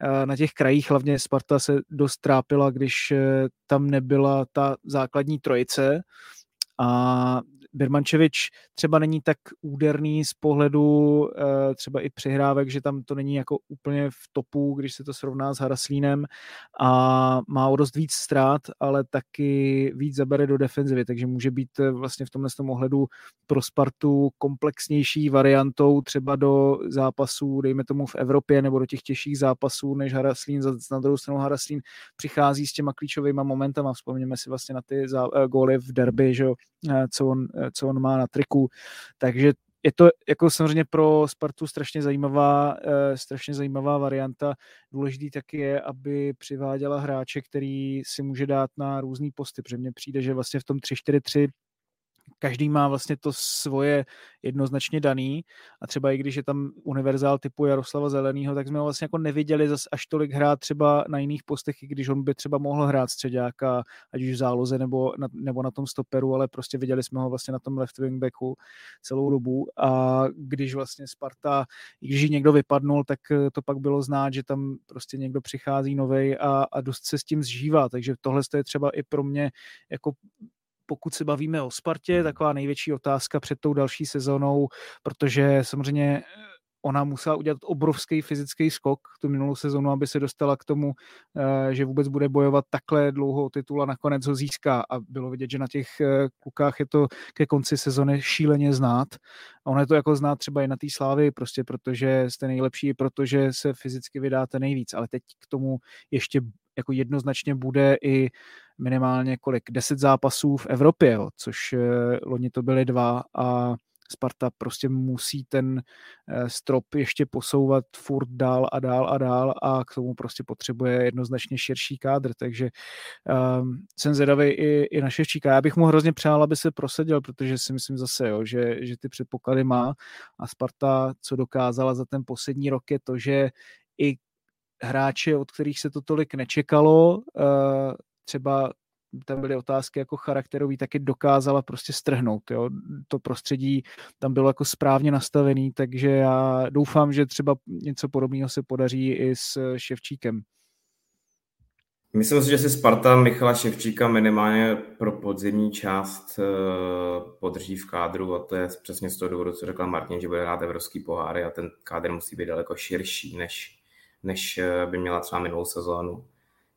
Speaker 3: eh, na těch krajích hlavně Sparta se dost trápila, když eh, tam nebyla ta základní trojice a Birmančevič třeba není tak úderný z pohledu eh, třeba i přihrávek, že tam to není jako úplně v topu, když se to srovná s Haraslínem a má o dost víc ztrát, ale taky víc zabere do defenzivy, takže může být eh, vlastně v tomhle tom ohledu pro Spartu komplexnější variantou třeba do zápasů, dejme tomu v Evropě, nebo do těch těžších zápasů, než Haraslín. Na druhou stranu Haraslín přichází s těma klíčovými momentama. Vzpomněme si vlastně na ty zá, góly v derby, že jo, co on, co on má na triku. Takže je to jako samozřejmě pro Spartu strašně zajímavá, uh, strašně zajímavá varianta. Důležitý taky je, aby přiváděla hráče, který si může dát na různý posty, protože mně přijde, že vlastně v tom 3-4-3 každý má vlastně to svoje jednoznačně daný. A třeba i když je tam univerzál typu Jaroslava Zeleného, tak jsme ho vlastně jako neviděli zas až tolik hrát třeba na jiných postech, i když on by třeba mohl hrát středáka, ať už v záloze nebo na, nebo na tom stoperu, ale prostě viděli jsme ho vlastně na tom left wingbacku celou dobu. A když vlastně Sparta, i když někdo vypadnul, tak eh, to pak bylo znát, že tam prostě někdo přichází novej a, a dost se s tím zžívá, takže tohle je třeba i pro mě jako pokud se bavíme o Spartě, taková největší otázka před tou další sezónou, protože samozřejmě ona musela udělat obrovský fyzický skok tu minulou sezonu, aby se dostala k tomu, eh, že vůbec bude bojovat takhle dlouho o titul a nakonec ho získá. A bylo vidět, že na těch eh, klukách je to ke konci sezony šíleně znát. A ono je to jako znát třeba i na té slávy, prostě protože jste nejlepší, protože se fyzicky vydáte nejvíc. Ale teď k tomu ještě jako jednoznačně bude i minimálně kolik, 10 zápasů v Evropě, jo, což loni to byly dva a Sparta prostě musí ten eh, strop ještě posouvat furt dál a dál a dál a k tomu prostě potřebuje jednoznačně širší kádr, takže um, jsem zvědavý i, i na Ševčíka. Já bych mu hrozně přál, aby se prosadil, protože si myslím zase, jo, že, že ty předpoklady má a Sparta, co dokázala za ten poslední rok, je to, že i hráče, od kterých se to tolik nečekalo, uh, třeba tam byly otázky jako charakterový, taky dokázala prostě strhnout. Jo? To prostředí tam bylo jako správně nastavený, takže já doufám, že třeba něco podobného se podaří i s Ševčíkem.
Speaker 2: Myslím si, že si Sparta Michala Ševčíka minimálně pro podzimní část eh, podrží v kádru a to je přesně z toho důvodu, co řekla Martin, že bude hrát evropský poháry a ten kádr musí být daleko širší, než, než eh, by měla třeba minulou sezónu.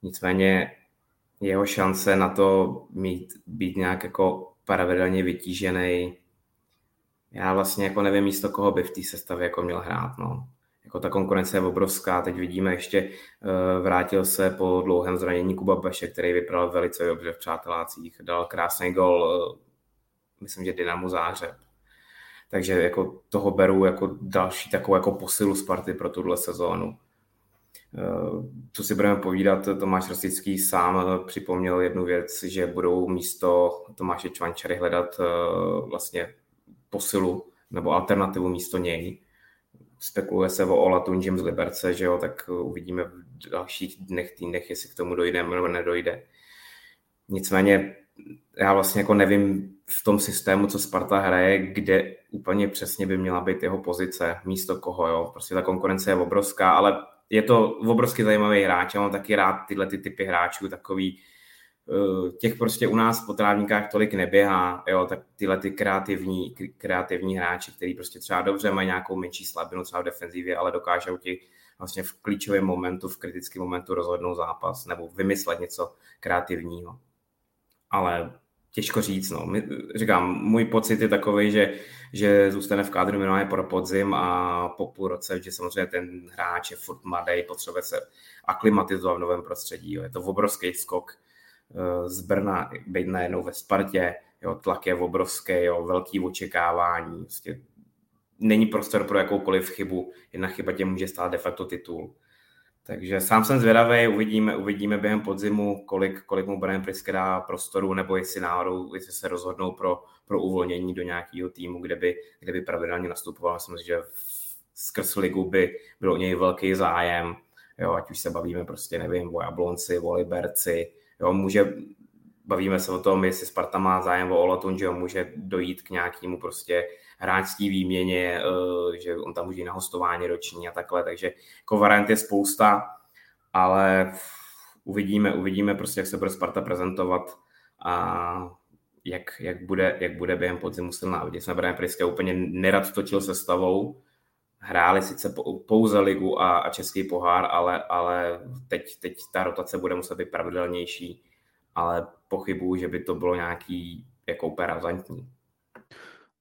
Speaker 2: Nicméně jeho šance na to mít, být nějak jako pravidelně vytížený. Já vlastně jako nevím místo koho by v té sestavě jako měl hrát. No. Jako ta konkurence je obrovská. Teď vidíme ještě, uh, vrátil se po dlouhém zranění Kuba Beše, který vypadal velice dobře v přátelácích. Dal krásný gol, uh, myslím, že Dynamu Zářeb. Takže jako toho beru jako další takovou jako posilu Sparty pro tuhle sezónu. Co si budeme povídat, Tomáš Rostický sám připomněl jednu věc, že budou místo Tomáše Čvančary hledat eh, vlastně posilu nebo alternativu místo něj. Spekuluje se o Ola Tunžim z Liberce, že jo, tak uvidíme v dalších dnech, týdnech, jestli k tomu dojde nebo nedojde. Nicméně já vlastně jako nevím v tom systému, co Sparta hraje, kde úplně přesně by měla být jeho pozice, místo koho, jo. Prostě ta konkurence je obrovská, ale je to obrovský zajímavý hráč. Já mám taky rád tyhle ty typy hráčů, takový eh, těch prostě u nás po trávníkách tolik neběhá, jo, tak tyhle ty kreativní, kreativní hráči, který prostě třeba dobře mají nějakou menší slabinu třeba v defenzivě, ale dokážou ti vlastně v klíčovém momentu, v kritickém momentu rozhodnout zápas nebo vymyslet něco kreativního. Ale těžko říct. No. My, říkám, můj pocit je takový, že, že zůstane v kádru minimálně pro podzim a po půl roce, že samozřejmě ten hráč je furt mladý, potřebuje se aklimatizovat v novém prostředí. Jo. Je to obrovský skok eh, z Brna, být najednou ve Spartě, jo, tlak je obrovský, jo, velký očekávání, prostě není prostor pro jakoukoliv chybu, jedna chyba tě může stát de facto titul. Takže sám jsem zvědavý, uvidíme, uvidíme během podzimu, kolik, kolik mu Brian Priske dá prostoru, nebo jestli náhodou, jestli se rozhodnou pro, pro uvolnění do nějakého týmu, kde by, kde by pravidelně nastupoval. Myslím si, že skrz ligu by byl o něj velký zájem, jo, ať už se bavíme prostě, nevím, o Jablonci, o Liberci, jo, může, bavíme se o tom, jestli Sparta má zájem o Olatun, že jo, může dojít k nějakému prostě hráčské výměně, eh, že on tam může jít na hostování roční a takhle, takže jako variant je spousta, ale uvidíme, uvidíme prostě, jak se bude Sparta prezentovat a jak, jak, bude, jak bude během podzimu silná. Viděli jsme Brian Priske úplně nerad točil se stavou, hráli sice pouze ligu a, a český pohár, ale, ale teď, teď ta rotace bude muset být pravidelnější, ale pochybuju, že by to bylo nějaký jako úplně razantní.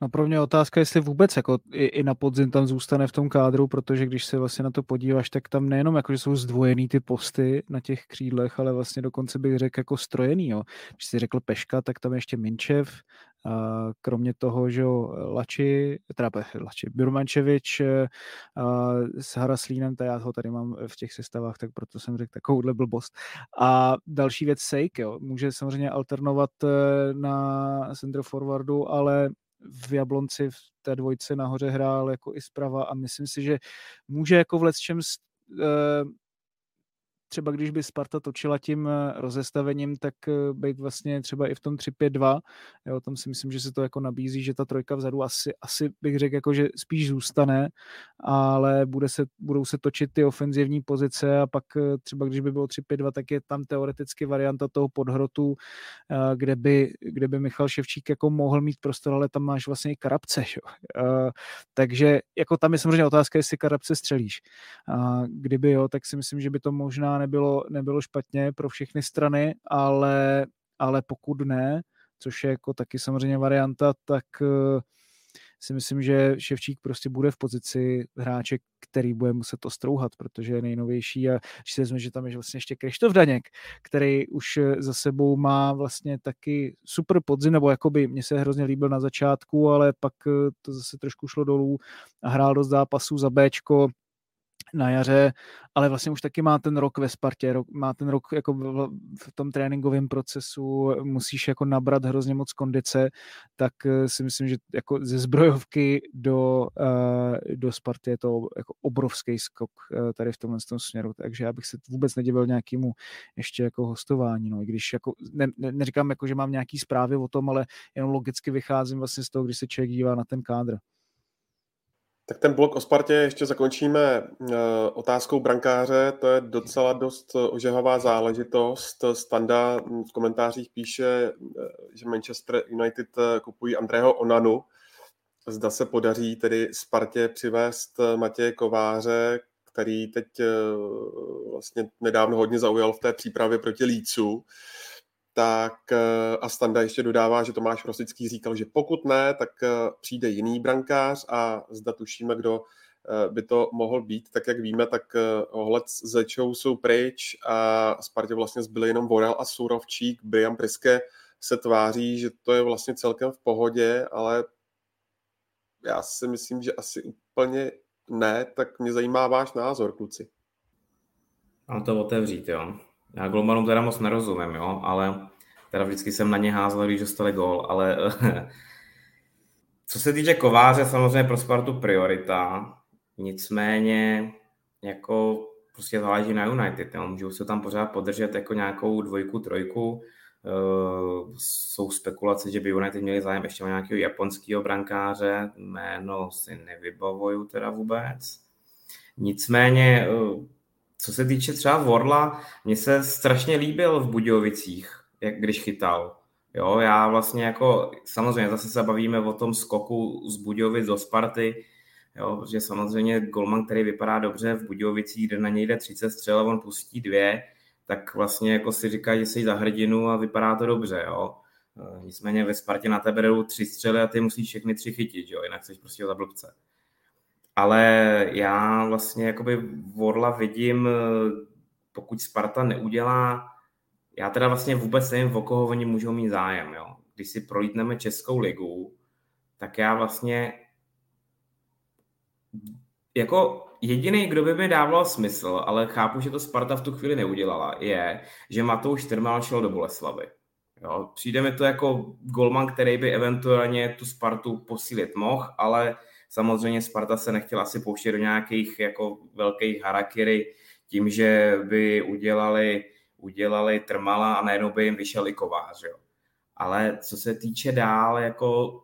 Speaker 3: No pro mě otázka, jestli vůbec jako i, i na podzim tam zůstane v tom kádru, protože když se vlastně na to podíváš, tak tam nejenom jako, že jsou zdvojený ty posty na těch křídlech, ale vlastně dokonce bych řekl jako strojený. Jo. Když jsi řekl Peška, tak tam ještě Minčev, a kromě toho, že Lači, teda Lači, Birmančevič a s Haraslínem, to já ho tady mám v těch sestavách, tak proto jsem řekl takovouhle blbost. A další věc Sejk, jo, může samozřejmě alternovat eh, na center forwardu, ale v Jablonci v té dvojce nahoře hrál jako i zprava a myslím si, že může jako v čem třeba když by Sparta točila tím eh, rozestavením, tak eh, být vlastně třeba i v tom 3-5-2, jo, tam si myslím, že se to jako nabízí, že ta trojka vzadu asi, asi bych řekl, jako, že spíš zůstane, ale bude se, budou se točit ty ofenzivní pozice a pak eh, třeba když by bylo 3-5-2, tak je tam teoreticky varianta toho podhrotu, kde by, kde by Michal Ševčík jako mohl mít prostor, ale tam máš vlastně i Karabce, jo. takže jako tam je samozřejmě otázka, jestli Karabce střelíš. Kdyby jo, tak si myslím, že by to možná nebylo, nebylo špatně pro všechny strany, ale, ale pokud ne, což je jako taky samozřejmě varianta, tak uh, si myslím, že Ševčík prostě bude v pozici hráče, který bude muset to strouhat, protože je nejnovější a když si že tam je vlastně ještě Krištof Daněk, který už za sebou má vlastně taky super podzim, nebo jakoby mě se hrozně líbil na začátku, ale pak to zase trošku šlo dolů a hrál dost zápasů za Bčko, na jaře, ale vlastně už taky má ten rok ve Spartě, rok, má ten rok jako v, v tom tréninkovém procesu, musíš jako nabrat hrozně moc kondice, tak eh, si myslím, že jako ze zbrojovky do, uh, do Sparty je to jako obrovský skok uh, tady v tomhle tom směru, takže já bych se vůbec nedivil nějakému ještě jako hostování, no, i když jako ne, ne, neříkám jako, že mám nějaký zprávy o tom, ale jenom logicky vycházím vlastně z toho, když se člověk dívá na ten kádr.
Speaker 1: Tak ten blok o Spartě ještě zakončíme eh, otázkou brankáře. To je docela dost ožehavá záležitost. Standa v komentářích píše, eh, že Manchester United eh, kupují Andrého Onanu. Zda se podaří tedy Spartě přivést Matěje Kováře, který teď vlastně nedávno hodně zaujal v té přípravě proti Lícu tak eh, a Standa ještě dodává, že Tomáš Rosický říkal, že pokud ne, tak eh, přijde jiný brankář a zda tušíme, kdo eh, by to mohl být. Tak jak víme, tak ohled Zečou jsou pryč a Spartě vlastně zbyly jenom Vorel a Surovčík. Brian Priske se tváří, že to je vlastně celkem v pohodě, ale já si myslím, že asi úplně ne, tak mě zajímá váš názor, kluci.
Speaker 2: Mám to otevřít, jo. Já golmanům teda moc nerozumím, jo, ale teda vždycky jsem na ně házel, když dostali gól, ale co se týče Kováře, samozřejmě pro Spartu priorita, nicméně jako prostě záleží na United, jo. můžou se tam pořád podržet jako nějakou dvojku, trojku, Uh, jsou spekulace, že by United měli zájem ještě o nějakého japonského brankáře, jméno si nevybavuju teda vůbec. Nicméně uh, co se týče třeba Vorla, mně se strašně líbil v Budějovicích, jak když chytal. Jo, já vlastně jako, samozřejmě zase se bavíme o tom skoku z Budějovic do Sparty, jo, protože samozřejmě Golman, který vypadá dobře v Budějovicích, kde na něj jde 30 střel a on pustí dvě, tak vlastně jako si říká, že jsi za hrdinu a vypadá to dobře, jo. Nicméně ve Spartě na tebe jdou tři střely a ty musíš všechny tři chytit, jo, jinak jsi prostě za blbce ale já vlastně jakoby Vorla vidím, pokud Sparta neudělá, já teda vlastně vůbec nevím, o koho oni můžou mít zájem, jo. Když si prolítneme Českou ligu, tak já vlastně jako jediný, kdo by mi dával smysl, ale chápu, že to Sparta v tu chvíli neudělala, je, že Matouš Trmal šel do Boleslavy. Jo, přijde mi to jako golman, který by eventuálně tu Spartu posílit mohl, ale Samozřejmě Sparta se nechtěla asi pouštět do nějakých jako velkých harakiri tím, že by udělali, udělali Trmala a najednou by jim vyšel i Kovář. Jo. Ale co se týče dál, jako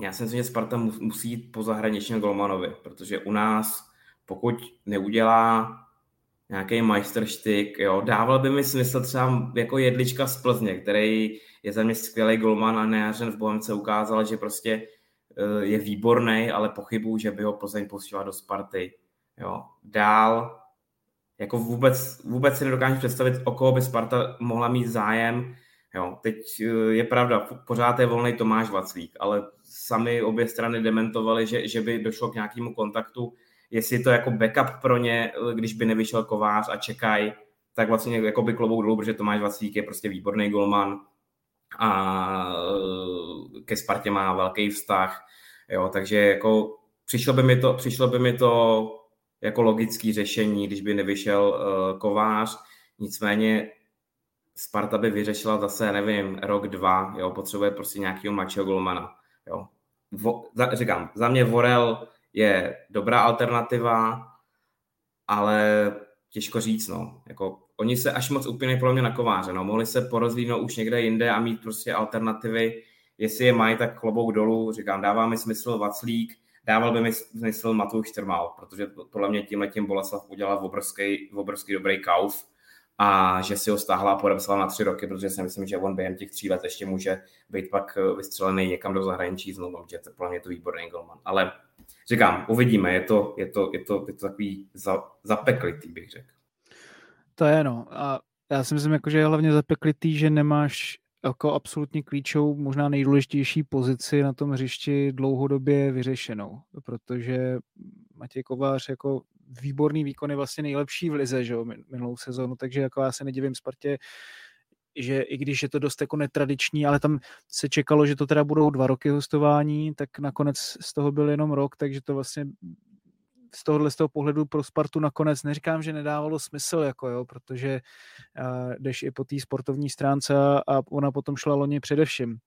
Speaker 2: já si myslím, že Sparta musí jít po zahraničním Golmanovi, protože u nás, pokud neudělá nějaký majsterštyk, jo, dával by mi smysl třeba jako jedlička z Plzně, který je za mě skvělý golman a nejařen v Bohemce ukázal, že prostě je výborný, ale pochybuju, že by ho Plzeň posílala do Sparty. Jo. Dál, jako vůbec, vůbec si nedokážu představit, o koho by Sparta mohla mít zájem. Jo, teď eh, je pravda, pořád je volný Tomáš Vaclík, ale sami obě strany dementovali, že, že by došlo k nějakému kontaktu. Jestli je to jako backup pro ně, eh, když by nevyšel Kovář a čekají, tak vlastně jako by klobou dolů, protože Tomáš Vaclík je prostě výborný golman, a e, ke Spartě má velký vztah, jo, takže jako přišlo by mi to, přišlo by mi to jako logický řešení, když by nevyšel uh, Kovář, nicméně Sparta by vyřešila zase, nevím, rok, dva, jo, potřebuje prostě nějakého mladšího golmana, jo. Vo, za, říkám, za mě Vorel je dobrá alternativa, ale těžko říct, no, jako oni se až moc úplně podle mě na kováře, no, mohli se porozvínout už někde jinde a mít prostě alternativy, jestli je mají, tak klobouk dolů, říkám, dává mi smysl Vaclík, dával by mi smysl Matouš Trmal, protože podle mě tím Boleslav udělal obrovský, obrovský dobrý kauf a že si ho stáhla a podepsala na tři roky, protože si myslím, že on během těch tří let ještě může být pak vystřelený někam do zahraničí znovu, protože to podle mě je to výborný golman. Ale říkám, uvidíme, je to, je to, je to, je to takový za, zapeklitý, bych řekl.
Speaker 3: To je no. A já si myslím, jako, že je hlavně zapeklitý, že nemáš jako absolutně klíčovou, možná nejdůležitější pozici na tom hřišti dlouhodobě vyřešenou, protože Matěj Kovář jako výborný výkon je vlastně nejlepší v lize, že jo, minulou sezonu, takže jako já se nedivím Spartě, že i když je to dost jako netradiční, ale tam se čekalo, že to teda budou dva roky hostování, tak nakonec z toho byl jenom rok, takže to vlastně z tohohle z toho pohledu pro Spartu nakonec neříkám, že nedávalo smysl, jako jo, protože uh, jdeš i po té sportovní stránce a ona potom šla loni především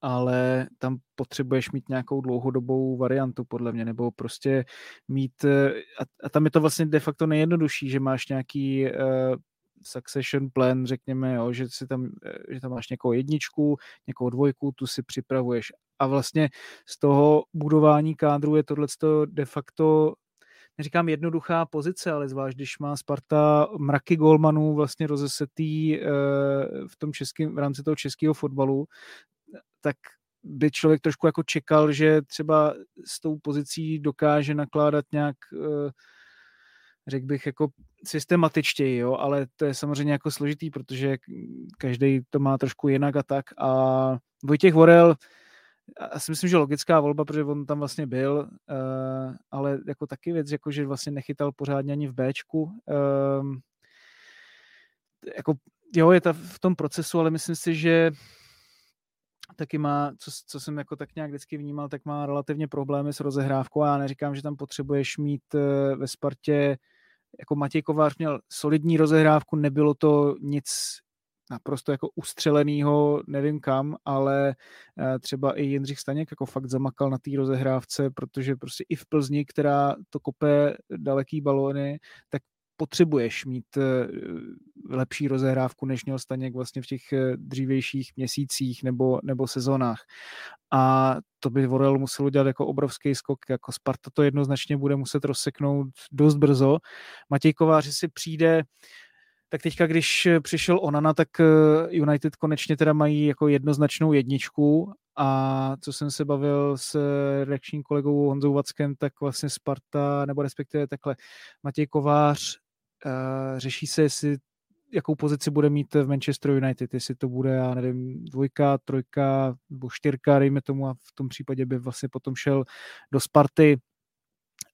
Speaker 3: ale tam potřebuješ mít nějakou dlouhodobou variantu, podle mě, nebo prostě mít, eh, a, a tam je to vlastně de facto nejjednodušší, že máš nějaký uh, succession plan, řekněme, jo, že, si tam, že tam máš někoho jedničku, někoho dvojku, tu si připravuješ. A vlastně z toho budování kádru je tohle de facto neříkám jednoduchá pozice, ale zvlášť, když má Sparta mraky golmanů vlastně rozesetý eh, v tom českým, v rámci toho českého fotbalu, tak by člověk trošku jako čekal, že třeba s tou pozicí dokáže nakládat nějak eh, řekl bych, jako systematičtěji, jo, ale to je samozřejmě jako složitý, protože každý to má trošku jinak a tak. A Vojtěch Vorel, já si myslím, že logická volba, protože on tam vlastně byl, uh, ale jako taky věc, jako že vlastně nechytal pořádně ani v Bčku. Uh, jako, jo, je to v tom procesu, ale myslím si, že taky má, co, co jsem jako tak nějak vždycky vnímal, tak má relativně problémy s rozehrávkou a já neříkám, že tam potřebuješ mít uh, ve Spartě jako Matěj Kovář měl solidní rozehrávku, nebylo to nic naprosto jako ustřelenýho, nevím kam, ale eh, třeba i Jindřich Staněk jako fakt zamakal na té rozehrávce, protože prostě i v Plzni, která to kope daleký balóny, tak potřebuješ mít eh, lepší rozehrávku, než měl Staněk vlastně v těch eh, dřívějších měsících nebo, nebo sezónách. A to by Vorel musel udělat jako obrovský skok, jako Sparta to jednoznačně bude muset rozseknout dost brzo. Matěj Kováři si přijde tak teďka, když přišel Onana, tak eh, United konečně teda mají jako jednoznačnou jedničku. A co jsem se bavil s reakčním kolegou Honzou Vackem, tak vlastně Sparta, nebo respektive takhle Matěj Kovář řeší se, jestli jakou pozici bude mít v Manchester United, jestli to bude, já nevím, dvojka, trojka nebo čtyřka, dejme tomu, a v tom případě by vlastně potom šel do Sparty,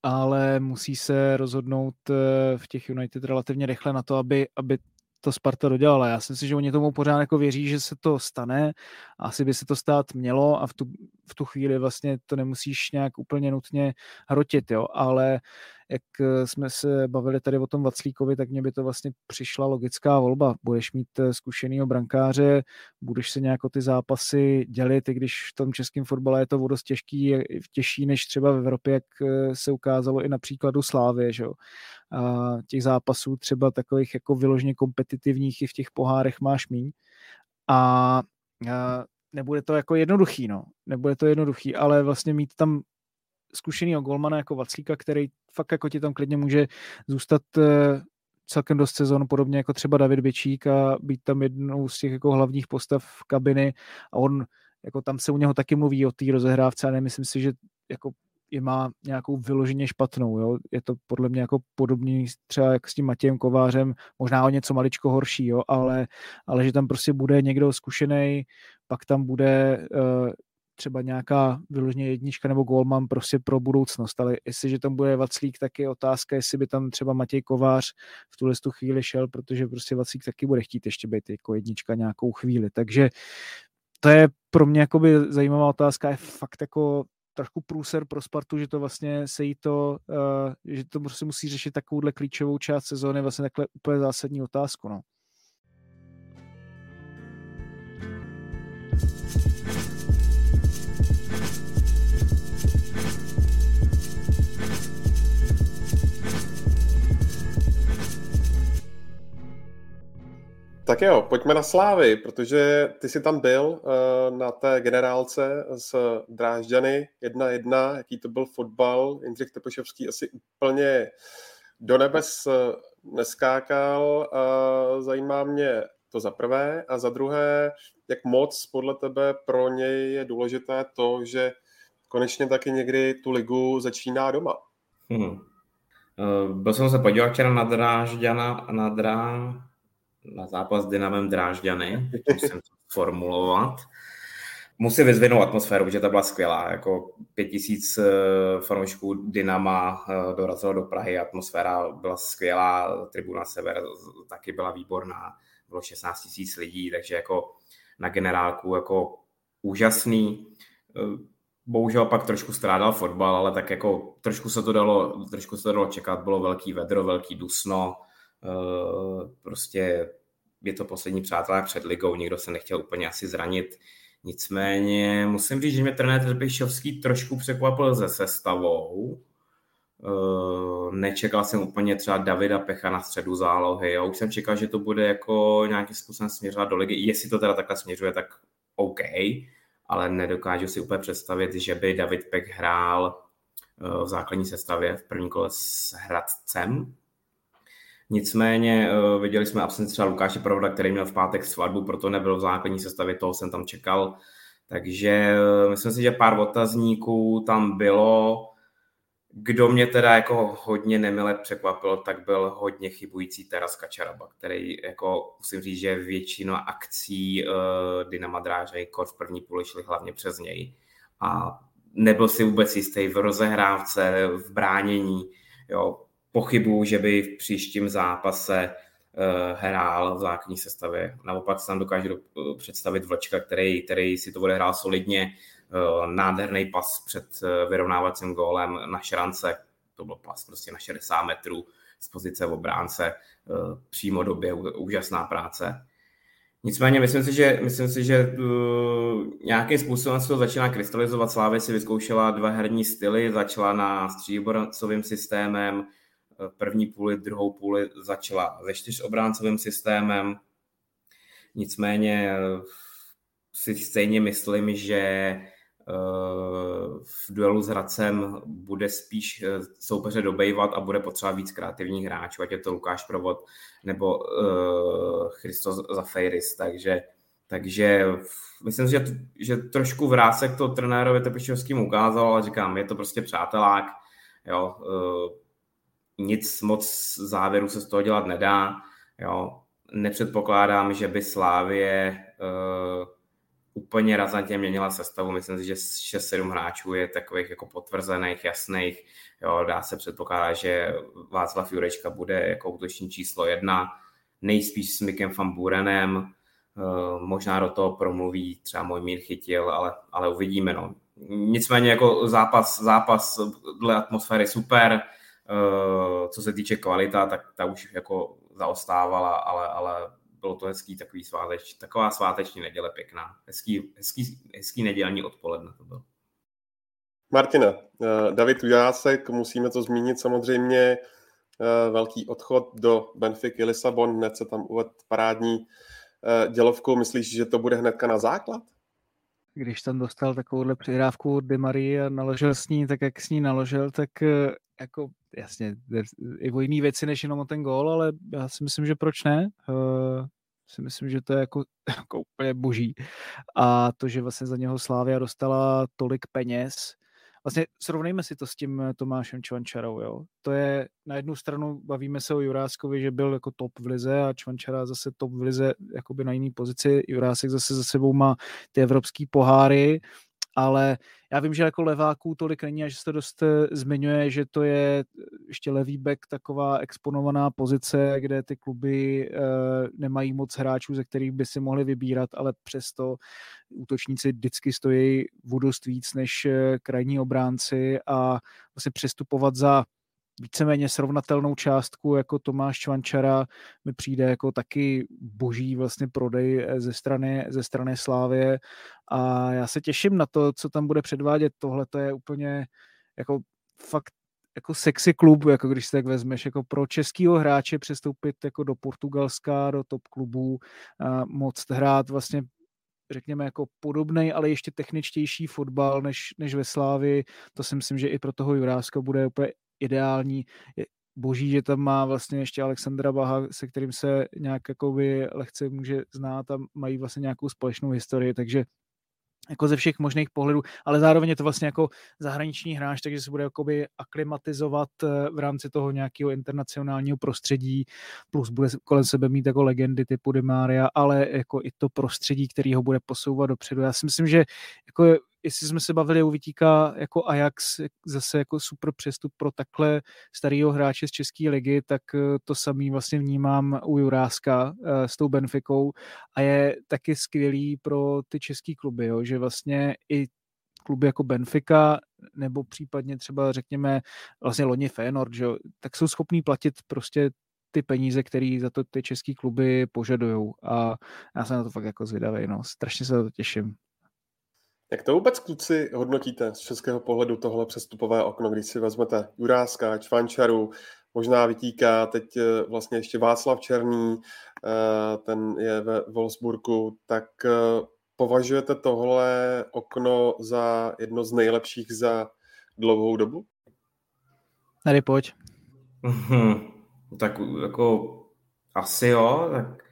Speaker 3: ale musí se rozhodnout eh, v těch United relativně rychle na to, aby, aby to Sparta dodělala. Já si myslím, že oni tomu pořád jako věří, že se to stane. Asi by se to stát mělo a v tu, v tu chvíli vlastně to nemusíš nějak úplně nutně hrotit, jo. Ale jak eh, jsme se bavili tady o tom Vaclíkovi, tak mně by to vlastně přišla logická volba. Budeš mít eh, zkušenýho brankáře, budeš se nějak o ty zápasy dělit, i když v tom českém fotbale je to dost těžký, těžší než třeba v Evropě, jak eh, se ukázalo i na příkladu Slávy, že jo. A těch zápasů třeba takových jako vyloženě kompetitivních i v těch pohárech máš míň. A nebude to jako jednoduchý, no. Nebude to jednoduchý, ale vlastně mít tam zkušenýho golmana jako Vaclíka, který fakt jako ti tam klidně může zůstat eh, celkem dost sezon, podobně jako třeba David Bečík a být tam jednou z těch jako hlavních postav v kabiny a on jako tam se u něho taky mluví o té rozehrávce a nemyslím si, že jako je má nějakou vyloženě špatnou. Jo? Je to podle mě jako podobný třeba jak s tím Matějem Kovářem, možná o něco maličko horší, jo? Ale, ale že tam prostě bude někdo zkušený, pak tam bude uh, třeba nějaká vyloženě jednička nebo golman prostě pro budoucnost, ale jestliže tam bude Vaclík, tak je otázka, jestli by tam třeba Matěj Kovář v tuhle tu chvíli šel, protože prostě Vaclík taky bude chtít ještě být jako jednička nějakou chvíli, takže to je pro mě jakoby zajímavá otázka, je fakt jako trošku průser pro Spartu, že to vlastně se jí to, uh, že to prostě musí řešit takovouhle klíčovou část sezóny, vlastně takhle úplně zásadní otázku, no.
Speaker 1: Tak jo, pojďme na Slávy, protože ty jsi tam byl uh, na té generálce s Drážďany 1-1, jaký to byl fotbal. Jindřich Tepešovský asi úplně do nebes eh, neskákal. Uh, zajímá mě to za prvé. A za druhé, jak moc podle tebe pro něj je důležité to, že konečně taky někdy tu ligu začíná doma. Hmm.
Speaker 2: Byl jsem se podívat včera na Drážďana, na Drá, na zápas s Dynamem Drážďany. jsem formulovat. Musím vyzvinout atmosféru, protože ta byla skvělá. Jako pět tisíc eh, fanoušků Dynama eh, dorazilo do Prahy, atmosféra byla skvělá, tribuna Sever taky byla výborná, bylo 16 tisíc lidí, takže jako na generálku jako úžasný. Bohužel pak trošku strádal fotbal, ale tak jako trošku se to dalo, trošku se to dalo čekat, bylo velký vedro, velký dusno, prostě je to poslední přátelé před ligou, nikdo se nechtěl úplně asi zranit. Nicméně musím říct, že mě trenér Trpišovský trošku překvapil se sestavou. Eh, nečekal jsem úplně třeba Davida Pecha na středu zálohy. Já už jsem čekal, že to bude jako nějakým způsobem směřovat do ligy. Jestli to teda takhle směřuje, tak OK, ale nedokážu si úplně představit, že by David Pech hrál eh, v základní sestavě v první kole s Hradcem, Nicméně uh, viděli jsme absenci třeba Lukáše Provoda, který měl v pátek svatbu, proto nebyl v základní sestavě, toho jsem tam čekal. Takže uh, myslím si, že pár otazníků tam bylo. Kdo mě teda jako hodně nemile překvapil, tak byl hodně chybující Teras Kačaraba, který jako musím říct, že většina akcí uh, Dynama Dráže kor v první půli šly hlavně přes něj. A nebyl si vůbec jistý v rozehrávce, v bránění. Jo, pochybu, že by v příštím zápase uh, hrál v základní sestavě. Naopak se tam dokážu uh, představit Vlčka, který, který si to odehrál solidně, uh, nádherný pas před vyrovnávacím gólem na šrance, to byl pas prostě na 60 metrů z pozice v obránce, přímo do běhu, úžasná práce. Nicméně myslím si, že, myslím si, že nějakým způsobem se to začíná krystalizovat. Slávě si vyzkoušela dva herní styly, začala na stříbrcovým systémem, první půli, druhou půli začala ve čtyřobráncovým systémem. Nicméně eh, si stejně myslím, že eh, v duelu s Hradcem bude spíš eh, soupeře dobejvat a bude potřeba víc kreativních hráčů, ať je to Lukáš Provod nebo Christos Zafeiris, takže, takže myslím že, že trošku vrásek to trenérovi Tepišovským ukázal, ale říkám, je to prostě přátelák, jo, nic moc závěru se z toho dělat nedá. Jo. Nepředpokládám, že by Slávě uh, úplně razantně měnila sestavu. Myslím si, že 6-7 hráčů je takových jako potvrzených, jasných. Jo, dá se předpokládat, že Václav Jurečka bude jako útoční číslo jedna, nejspíš s Mikem Famburenem, uh, možná do toho promluví třeba můj mír chytil, ale, ale uvidíme. No. Nicméně jako zápas, zápas dle atmosféry super, Eh, co se týče kvalita, tak ta už jako zaostávala, ale, ale bylo to hezký takový sváteč, taková sváteční neděle pěkná. Hezký, hezký, hezký nedělní odpoledne to bylo.
Speaker 1: Martina, eh, David Ujásek, musíme to zmínit samozřejmě, eh, velký odchod do Benfiky Lisabon, hned se tam uvedl parádní dělovku. Myslíš, že to bude hnedka na základ?
Speaker 3: Když tam dostal takovouhle přihrávku od Marie a naložil s ní, tak jak s ní naložil, tak jako jasně, i o jiné věci než jenom o ten gól, ale já si myslím, že proč ne? Uh, si myslím, že to je jako, jako úplně boží. A to, že vlastně za něho Slávia dostala tolik peněz, vlastně srovnejme si to s tím Tomášem Čvančarou, jo. To je, na jednu stranu bavíme se o Juráskovi, že byl jako top v lize a Čvančara zase top v lize jakoby na jiný pozici. Jurásek zase za sebou má ty evropský poháry, ale já vím, že jako leváků tolik není a že se to dost eh, zmiňuje, že to je eh, ještě levý back taková exponovaná pozice, kde ty kluby uh, nemají moc hráčů, ze kterých by si mohli vybírat, ale přesto útočníci vždycky stojí vodost víc než krajní obránci a vlastně přestupovat za víceméně srovnatelnou částku jako Tomáš Čvančara mi přijde jako taky boží vlastně prodej eh, ze strany, ze strany Slávě a já se těším na to, co tam bude předvádět. Tohle to je úplně jako fakt jako sexy klub, jako když si tak vezmeš, jako pro českýho hráče přestoupit jako do Portugalska, do top klubů, moc hrát vlastně řekněme, jako podobný, ale ještě techničtější fotbal než, než ve Slávi. To si myslím, že i pro toho Juráska bude úplně ideální. Je boží, že tam má vlastně ještě Alexandra Baha, se kterým se nějak jakoby lehce může znát a mají vlastně nějakou společnou historii, takže jako ze všech možných pohledů, ale zároveň je to vlastně jako zahraniční hráč, takže se bude jakoby aklimatizovat eh, v rámci toho nějakého internacionálního prostředí, plus bude kolem sebe mít jako legendy typu Di Maria, ale jako i to prostředí, který ho bude posouvat dopředu. Já si myslím, že jako jestli jsme se bavili u Vitíka jako Ajax, zase jako super přestup pro takhle starého hráče z České ligy, tak eh, to samý vlastně vnímám u Juráska eh, s tou Benfikou a je taky skvělý pro ty český kluby, jo, že vlastně i kluby jako Benfica nebo případně třeba řekněme vlastně loni Feyenoord, že, tak jsou schopní platit prostě ty peníze, které za to ty český kluby požadují. A já jsem na to fakt jako zvědavý, no. Strašně se na to těším.
Speaker 1: Jak to vůbec, kluci, hodnotíte z českého pohledu tohle přestupové okno, když si vezmete Juráska, Čvančaru, možná vytíká teď eh, vlastně ještě Václav Černý, eh, ten je ve Wolfsburgu, tak eh, považujete tohle okno za jedno z nejlepších za dlouhou dobu?
Speaker 3: Tady pojď.
Speaker 2: Mm-hmm. Tak jako asi jo, tak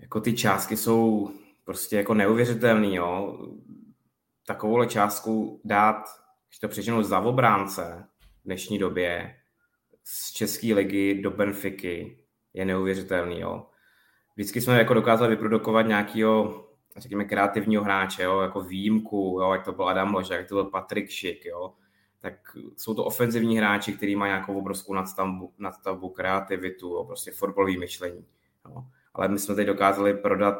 Speaker 2: jako ty částky jsou prostě jako neuvěřitelný, jo takovouhle částku dát, když to přeženu za obránce v dnešní době z České ligy do Benfiky je neuvěřitelný. Jo. Vždycky jsme jako dokázali vyprodukovat nějakého řekněme, kreativního hráče, jo, jako výjimku, jo, jak to byl Adam Loža, jak to byl Patrik Šik, jo, tak jsou to ofenzivní hráči, který mají nějakou obrovskou nadstavbu, nadstavbu kreativitu, jo, prostě fotbalový myšlení. Jo. Ale my jsme teď dokázali prodat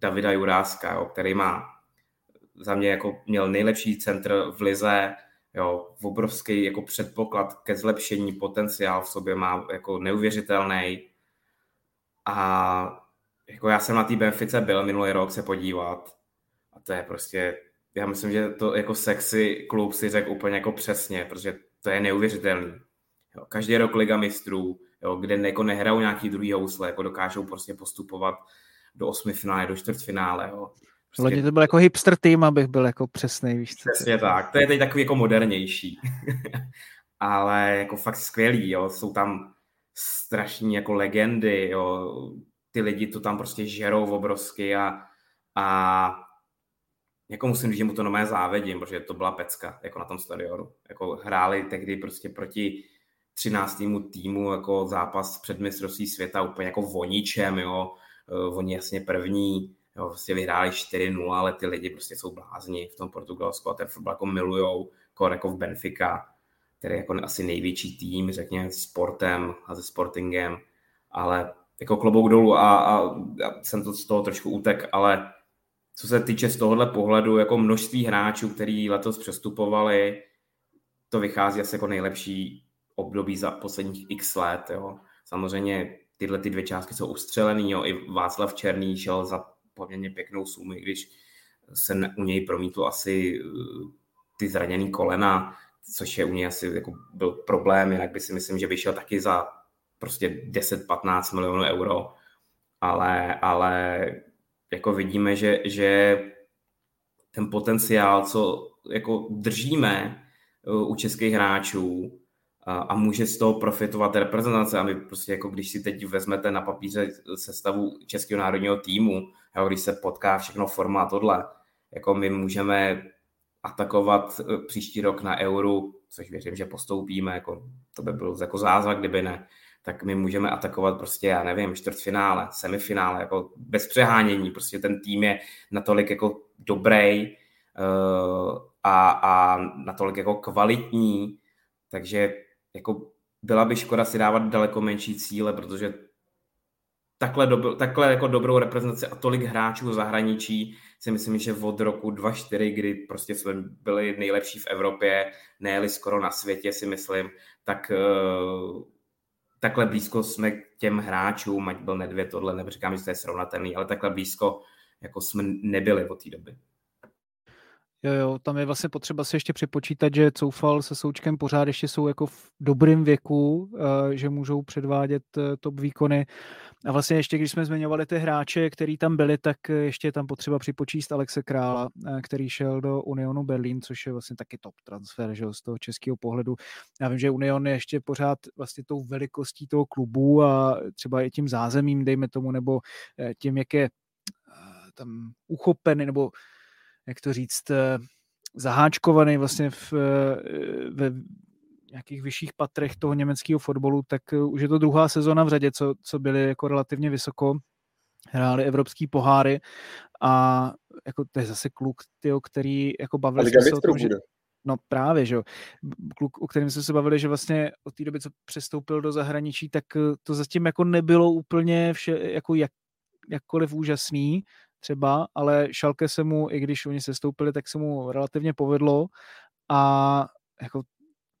Speaker 2: Davida Juráska, jo, který má za mě jako měl nejlepší centr v lize, jo, obrovský jako předpoklad ke zlepšení, potenciál v sobě má jako neuvěřitelný. A jako já jsem na té Benfice byl minulý rok se podívat a to je prostě, já myslím, že to jako sexy klub si řekl úplně jako přesně, protože to je neuvěřitelný. Jo, každý rok Liga mistrů, jo, kde jako nehrajou nějaký druhý housle, jako dokážou prostě postupovat do osmi finále, do čtvrtfinále. Jo.
Speaker 3: Prostě... Loni to byl jako hipster tým, abych byl jako přesný, víš
Speaker 2: co? Přesně tak, to je teď takový jako modernější. Ale jako fakt skvělý, jo, jsou tam strašní jako legendy, jo, ty lidi to tam prostě žerou obrovsky a, a jako musím říct, že mu to nomé závedím, protože to byla pecka, jako na tom stadionu. Jako hráli tehdy prostě proti 13. týmu jako zápas před mistrovství světa úplně jako voničem, jo. Eh, oni jasně první, Jo, prostě vyhráli 4-0, ale ty lidi prostě jsou blázni v tom Portugalsku a ten fotbal jako milujou, jako, jako v Benfica, který je jako asi největší tým, řekněme, sportem a se sportingem, ale jako klobouk dolů a, a, a jsem to z toho trošku útek, ale co se týče z tohohle pohledu, jako množství hráčů, který letos přestupovali, to vychází asi jako nejlepší období za posledních x let. Jo. Samozřejmě tyhle ty dvě částky jsou ustřelený, jo. i Václav Černý šel za poměrně pěknou sumu, když se u něj promítlo asi eh, ty zraněný kolena, což je u něj asi jako byl problém, jinak by si myslím, že vyšel taky za prostě 10-15 milionů euro, ale, ale jako vidíme, že, že ten potenciál, co jako držíme eh, u českých hráčů, a může z toho profitovat reprezentace. A my prostě jako když si teď vezmete na papíře sestavu českého národního týmu, jo, když se potká všechno forma a tohle, jako my můžeme atakovat eh, příští rok na euru, což věřím, že postoupíme, jako to by byl jako zázrak, kdyby ne, tak my můžeme atakovat prostě, já nevím, čtvrtfinále, semifinále, jako bez přehánění, prostě ten tým je natolik jako dobrý uh, a, a natolik jako kvalitní, takže jako byla by škoda si dávat daleko menší cíle, protože takhle, dobro, takhle jako dobrou reprezentaci a tolik hráčů v zahraničí si myslím, že od roku 2004, kdy prostě jsme byli nejlepší v Evropě, nejeli skoro na světě, si myslím, tak uh, takhle blízko jsme k těm hráčům, ať byl Nedvěd, tohle, neříkám, že to je srovnatelný, ale takhle blízko jako jsme nebyli od té doby.
Speaker 3: Jo, jo, tam je vlastně potřeba si ještě připočítat, že Coufal se Součkem pořád ještě jsou jako v dobrém věku, eh, že můžou předvádět eh, top výkony. A vlastně ještě, když jsme zmiňovali ty hráče, který tam byli, tak ještě je tam potřeba připočíst Alexe Krála, eh, který šel do Unionu Berlín, což je vlastně taky top transfer, že z toho českého pohledu. Já vím, že Union je ještě pořád vlastně tou velikostí toho klubu a třeba i tím zázemím, dejme tomu, nebo tím, jak je tam uchopený, nebo jak to říct, zaháčkovaný vlastně v, ve nějakých vyšších patrech toho německého fotbalu, tak už je to druhá sezona v řadě, co, co byly jako relativně vysoko. Hráli evropský poháry a jako to je zase kluk, tyjo, který jako bavil se o tom, že, No právě, že jo. Kluk, o kterém jsme se bavili, že vlastně od té doby, co přestoupil do zahraničí, tak eh, to zatím jako nebylo úplně vše, jako jak, jakkoliv úžasný třeba, ale Šalke se mu, i když oni se stoupili, tak se mu relativně povedlo a jako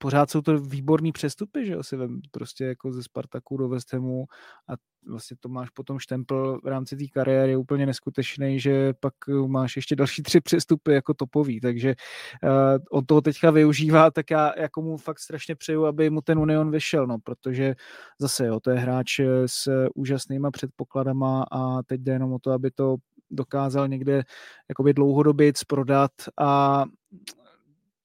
Speaker 3: pořád jsou to výborný přestupy, že jo, si vem prostě jako ze Spartaku do West Hamu a vlastně to máš potom štempel v rámci té kariéry úplně neskutečný, že pak máš ještě další tři přestupy jako topový, takže uh, on toho teďka využívá, tak já jako mu fakt strašně přeju, aby mu ten Union vyšel, no, protože zase jo, to je hráč s úžasnýma předpokladama a teď jde jenom o to, aby to dokázal někde jakoby dlouhodobě prodat a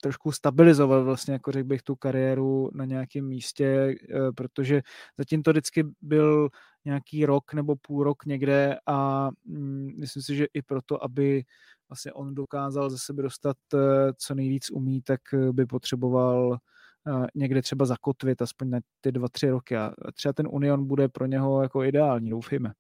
Speaker 3: trošku stabilizovat vlastně, jako řekl bych, tu kariéru na nějakém místě, eh, protože zatím to vždycky byl nějaký rok nebo půl rok někde a mm, myslím si, že i proto, aby vlastně on dokázal ze sebe dostat eh, co nejvíc umí, tak eh, by potřeboval někde třeba zakotvit aspoň na ty dva, tři roky a třeba ten Union bude pro něho jako ideální, doufejme.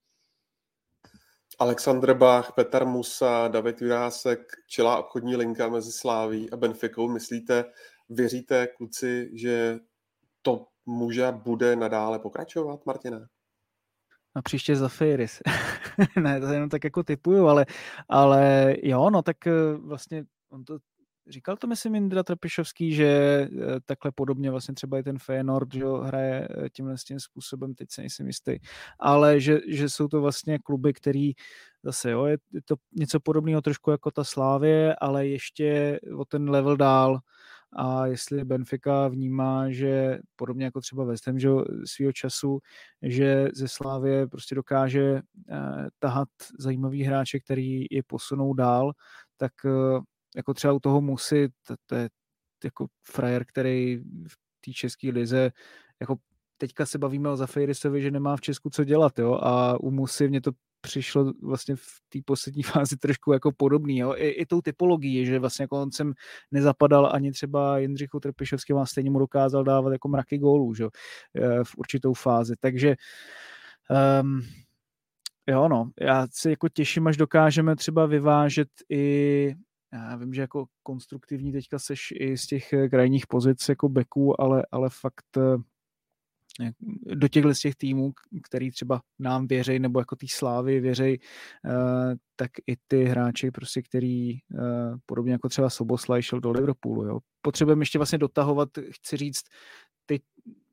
Speaker 1: Aleksandr Bach, Petr Musa, David Jurásek, čelá obchodní linka mezi Sláví a Benfikou. Myslíte, věříte kluci, že to může bude nadále pokračovat, Martina?
Speaker 3: A příště za Fairis. ne, to jenom tak jako typuju, ale, ale jo, no tak eh, vlastně on to Říkal to, myslím, Indra Trpišovský, že eh, takhle podobně vlastně třeba i ten Feyenoord, že hraje eh, tímhle tím způsobem, teď se nejsem jistý, ale že, že jsou to vlastně kluby, který zase, jo, je to něco podobného trošku jako ta Slávě, ale ještě o ten level dál. A jestli Benfica vnímá, že podobně jako třeba West Ham, že svýho času, že ze Slávě prostě dokáže eh, tahat zajímavý hráče, který je posunou dál, tak eh, jako třeba u toho Musy, to, to je jako frajer, který v té české lize jako teďka se bavíme o Zafirisovi, že nemá v Česku co dělat, jo, a u Musy mě to přišlo vlastně v té poslední fázi trošku jako podobný, jo, i, i tou typologií, že vlastně jako on sem nezapadal ani třeba Jindřichu Trpišovskému a stejně mu dokázal dávat jako mraky gólů, že eh, v určitou fázi, takže um, jo, no, já se jako těším, až dokážeme třeba vyvážet i já vím, že jako konstruktivní teďka seš i z těch eh, krajních pozic jako beků, ale, ale fakt eh, do těchto z těch týmů, který třeba nám věřej, nebo jako té slávy věřej, eh, tak i ty hráči, prostě, který podobně jako třeba Soboslaj šel do Liverpoolu. Jo. Potřebujeme ještě vlastně dotahovat, chci říct, ty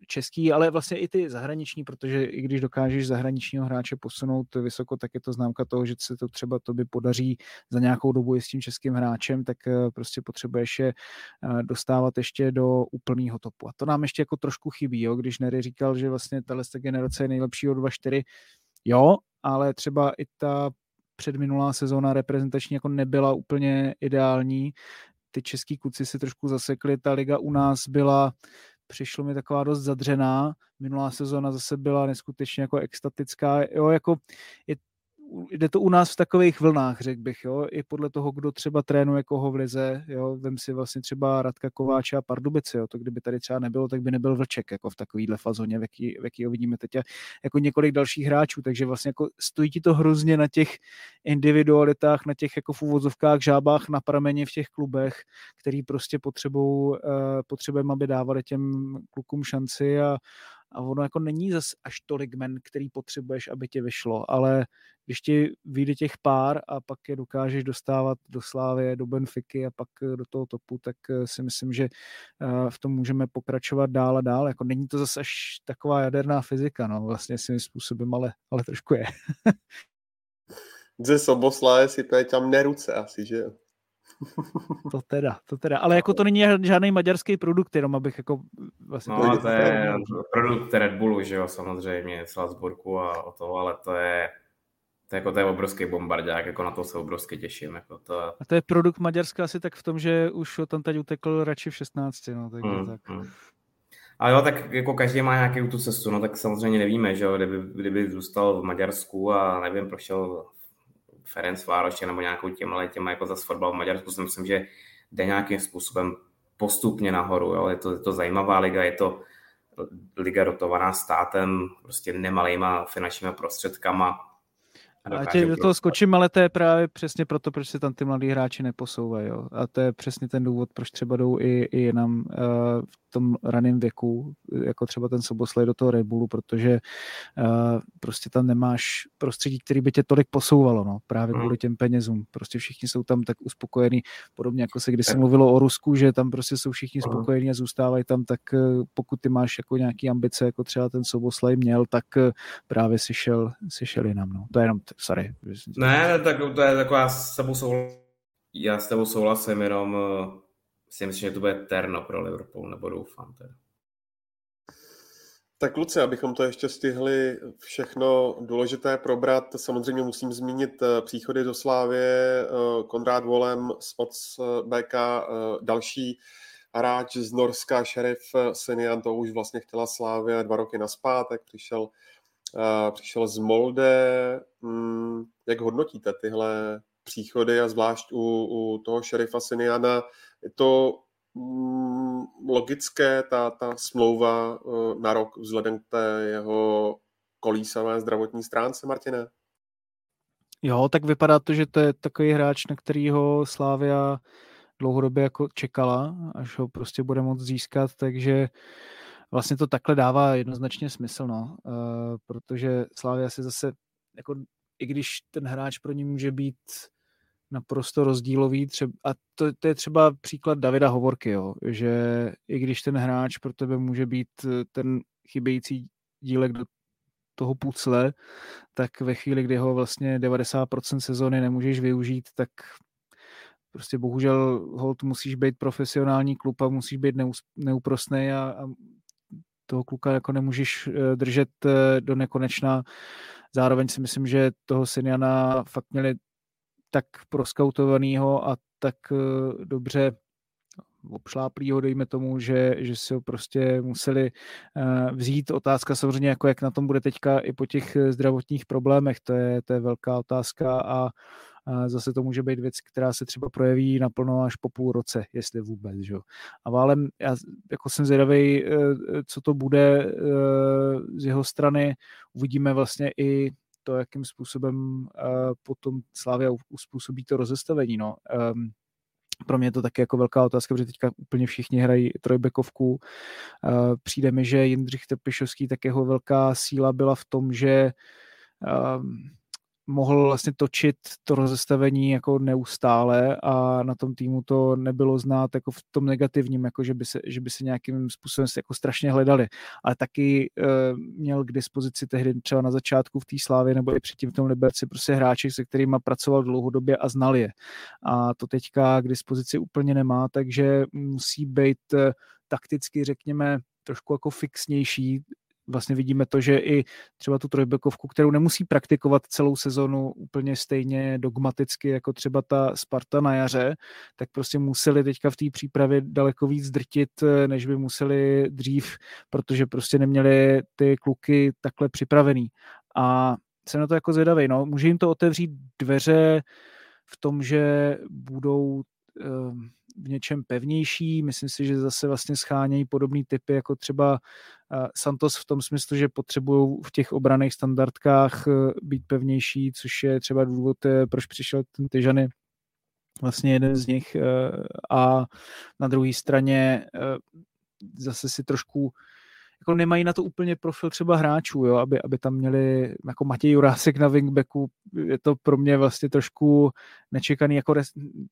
Speaker 3: český, ale vlastně i ty zahraniční, protože i když dokážeš zahraničního hráče posunout vysoko, tak je to známka toho, že se to třeba to by podaří za nějakou dobu i s tím českým hráčem, tak eh, prostě potřebuješ je eh, dostávat ještě do úplného topu. A to nám ještě jako trošku chybí, jo? když Nery říkal, že vlastně tahle generace je nejlepší od 2-4, jo, ale třeba i ta předminulá sezóna reprezentační jako nebyla úplně ideální. Ty český kluci si trošku zasekli, ta liga u nás byla přišlo mi taková dost zadřená. Minulá sezóna zase byla neskutečně jako extatická. Jo, jako je jde to u nás v takových vlnách, řekl bych, jo, i podle toho, kdo třeba trénuje koho v lize, jo, vem si vlastně třeba Radka Kováče a Pardubice, jo, to kdyby tady třeba nebylo, tak by nebyl Vlček, jako v takovýhle fazóně, v jaký, ho vidíme teď, jako několik dalších hráčů, takže vlastně jako stojí ti to hrozně na těch individualitách, na těch jako v úvozovkách, žábách na prameni v těch klubech, který prostě potřebují, uh, potřebujeme, aby dávali těm klukům šanci a, a ono jako není zas až tolik men, který potřebuješ, aby tě vyšlo, ale když ti vyjde těch pár a pak je dokážeš dostávat do Slávy, do Benfiky a pak eh, do toho topu, tak eh, si myslím, že eh, v tom můžeme pokračovat dál a dál. Jako není to zase až taková jaderná fyzika, no, vlastně svým způsobem, ale, ale trošku je.
Speaker 1: Ze Soboslá si tam neruce asi, že jo?
Speaker 3: To teda, to teda. Ale jako to není žádný maďarský produkt, jenom abych jako
Speaker 2: vlastně... No, to je produkt Red Bullu, že jo, samozřejmě, Salzburgu a o to, ale to je to je, jako, to je obrovský bombardák, jako na to se obrovsky těším. Jako to...
Speaker 3: A to je produkt Maďarska asi tak v tom, že už tam teď utekl radši v 16, no, tak, hmm, tak. Hmm.
Speaker 2: Ale jo, tak jako každý má nějaký tu cestu, no tak samozřejmě nevíme, že jo, kdyby, kdyby zůstal v Maďarsku a nevím, prošel Ferenc Vároše nebo nějakou těma těma jako za fotbal v Maďarsku si myslím, že jde nějakým způsobem postupně nahoru. Jo. Je, to, je to zajímavá liga, je to liga dotovaná státem, prostě nemalýma finančníma prostředkama
Speaker 3: a tě do toho skočím, ale to je právě přesně proto, proč se tam ty mladí hráči neposouvají. Jo. A to je přesně ten důvod, proč třeba jdou i, i jinam uh, v tom raném věku, jako třeba ten Soboslej do toho Red Bullu, protože uh, prostě tam nemáš prostředí, který by tě tolik posouvalo, no, právě hmm. kvůli těm penězům. Prostě všichni jsou tam tak uspokojení, podobně jako se když se mluvilo o Rusku, že tam prostě jsou všichni hmm. spokojení a zůstávají tam, tak uh, pokud ty máš jako nějaký ambice, jako třeba ten Soboslej měl, tak uh, právě si šel, si šel jinam. No. To je jenom sorry.
Speaker 2: Ne, tak to je taková s tebou souhlasím. Já s tebou souhlasím, jenom uh, si myslím, že to bude terno pro Liverpool, nebo doufám teda.
Speaker 1: Tak kluci, abychom to ještě stihli všechno důležité probrat, samozřejmě musím zmínit eh, příchody do Slávě, eh, Konrád Volem z OC BK, další hráč z Norska, šerif Sinian, to už vlastně chtěla Slávě dva roky naspátek, přišel přišel z Molde. Mm, jak hodnotíte tyhle příchody a zvlášť u, u toho šerifa Siniana? Je to mm, logické, ta, ta smlouva uh, na rok vzhledem k té jeho kolísavé zdravotní stránce, Martine?
Speaker 3: Jo, tak vypadá to, že to je takový hráč, na kterýho Slávia dlouhodobě jako čekala, až ho prostě bude moct získat, takže vlastně to takhle dává jednoznačně smysl, no, uh, protože Slávia si zase, jako, i když ten hráč pro ní může být naprosto rozdílový, třeba, a to, to je třeba příklad Davida Hovorky, jo, že i když ten hráč pro tebe může být eh, ten chybějící dílek do toho pucle, tak ve chvíli, kdy ho vlastně 90% sezóny nemůžeš využít, tak prostě bohužel hold musíš být profesionální klub a musíš být neúprostný a, a toho kluka jako nemůžeš eh, držet eh, do nekonečna. Zároveň si myslím, že toho Siniana fakt měli tak proskautovanýho a tak eh, dobře obšláplýho, dejme tomu, že, že si ho prostě museli vzít. Otázka samozřejmě, jako jak na tom bude teďka i po těch zdravotních problémech, to je, to je velká otázka a zase to může být věc, která se třeba projeví naplno až po půl roce, jestli vůbec. Že? A válem, já jako jsem zvědavý, eh, co to bude eh, z jeho strany. Uvidíme vlastně i to, jakým způsobem eh, potom Slávia uspůsobí to rozestavení. No. Ehm, pro mě je to taky jako velká otázka, protože teďka úplně všichni hrají trojbekovku. Přijde mi, že Jindřich Trpišovský, tak jeho velká síla byla v tom, že ehm, mohl vlastně točit to rozestavení jako neustále a na tom týmu to nebylo znát jako v tom negativním, jako že by se, že by se nějakým způsobem jako strašně hledali. Ale taky e, měl k dispozici tehdy třeba na začátku v té slávě nebo i předtím v tom Liberci prostě hráči, se kterými pracoval dlouhodobě a znal je. A to teďka k dispozici úplně nemá, takže musí být eh, takticky, řekněme, trošku jako fixnější, vlastně vidíme to, že i třeba tu trojbekovku, kterou nemusí praktikovat celou sezonu úplně stejně dogmaticky, jako třeba ta Sparta na jaře, tak prostě museli teďka v té přípravě daleko víc drtit, eh, než by museli dřív, protože prostě neměli ty kluky takhle připravený. A jsem na to jako zvědavý, no. Může jim to otevřít dveře v tom, že budou um, v něčem pevnější. Myslím si, že zase vlastně schánějí podobné typy jako třeba eh, Santos v tom smyslu, že potřebují v těch obraných standardkách eh, být pevnější, což je třeba důvod, eh, proč přišel ten Tyžany vlastně jeden z nich a na druhé straně zase si trošku jako nemají na to úplně profil třeba hráčů, jo, aby, aby tam měli jako Matěj Jurásek na wingbacku, je to pro mě vlastně trošku nečekaný jako res,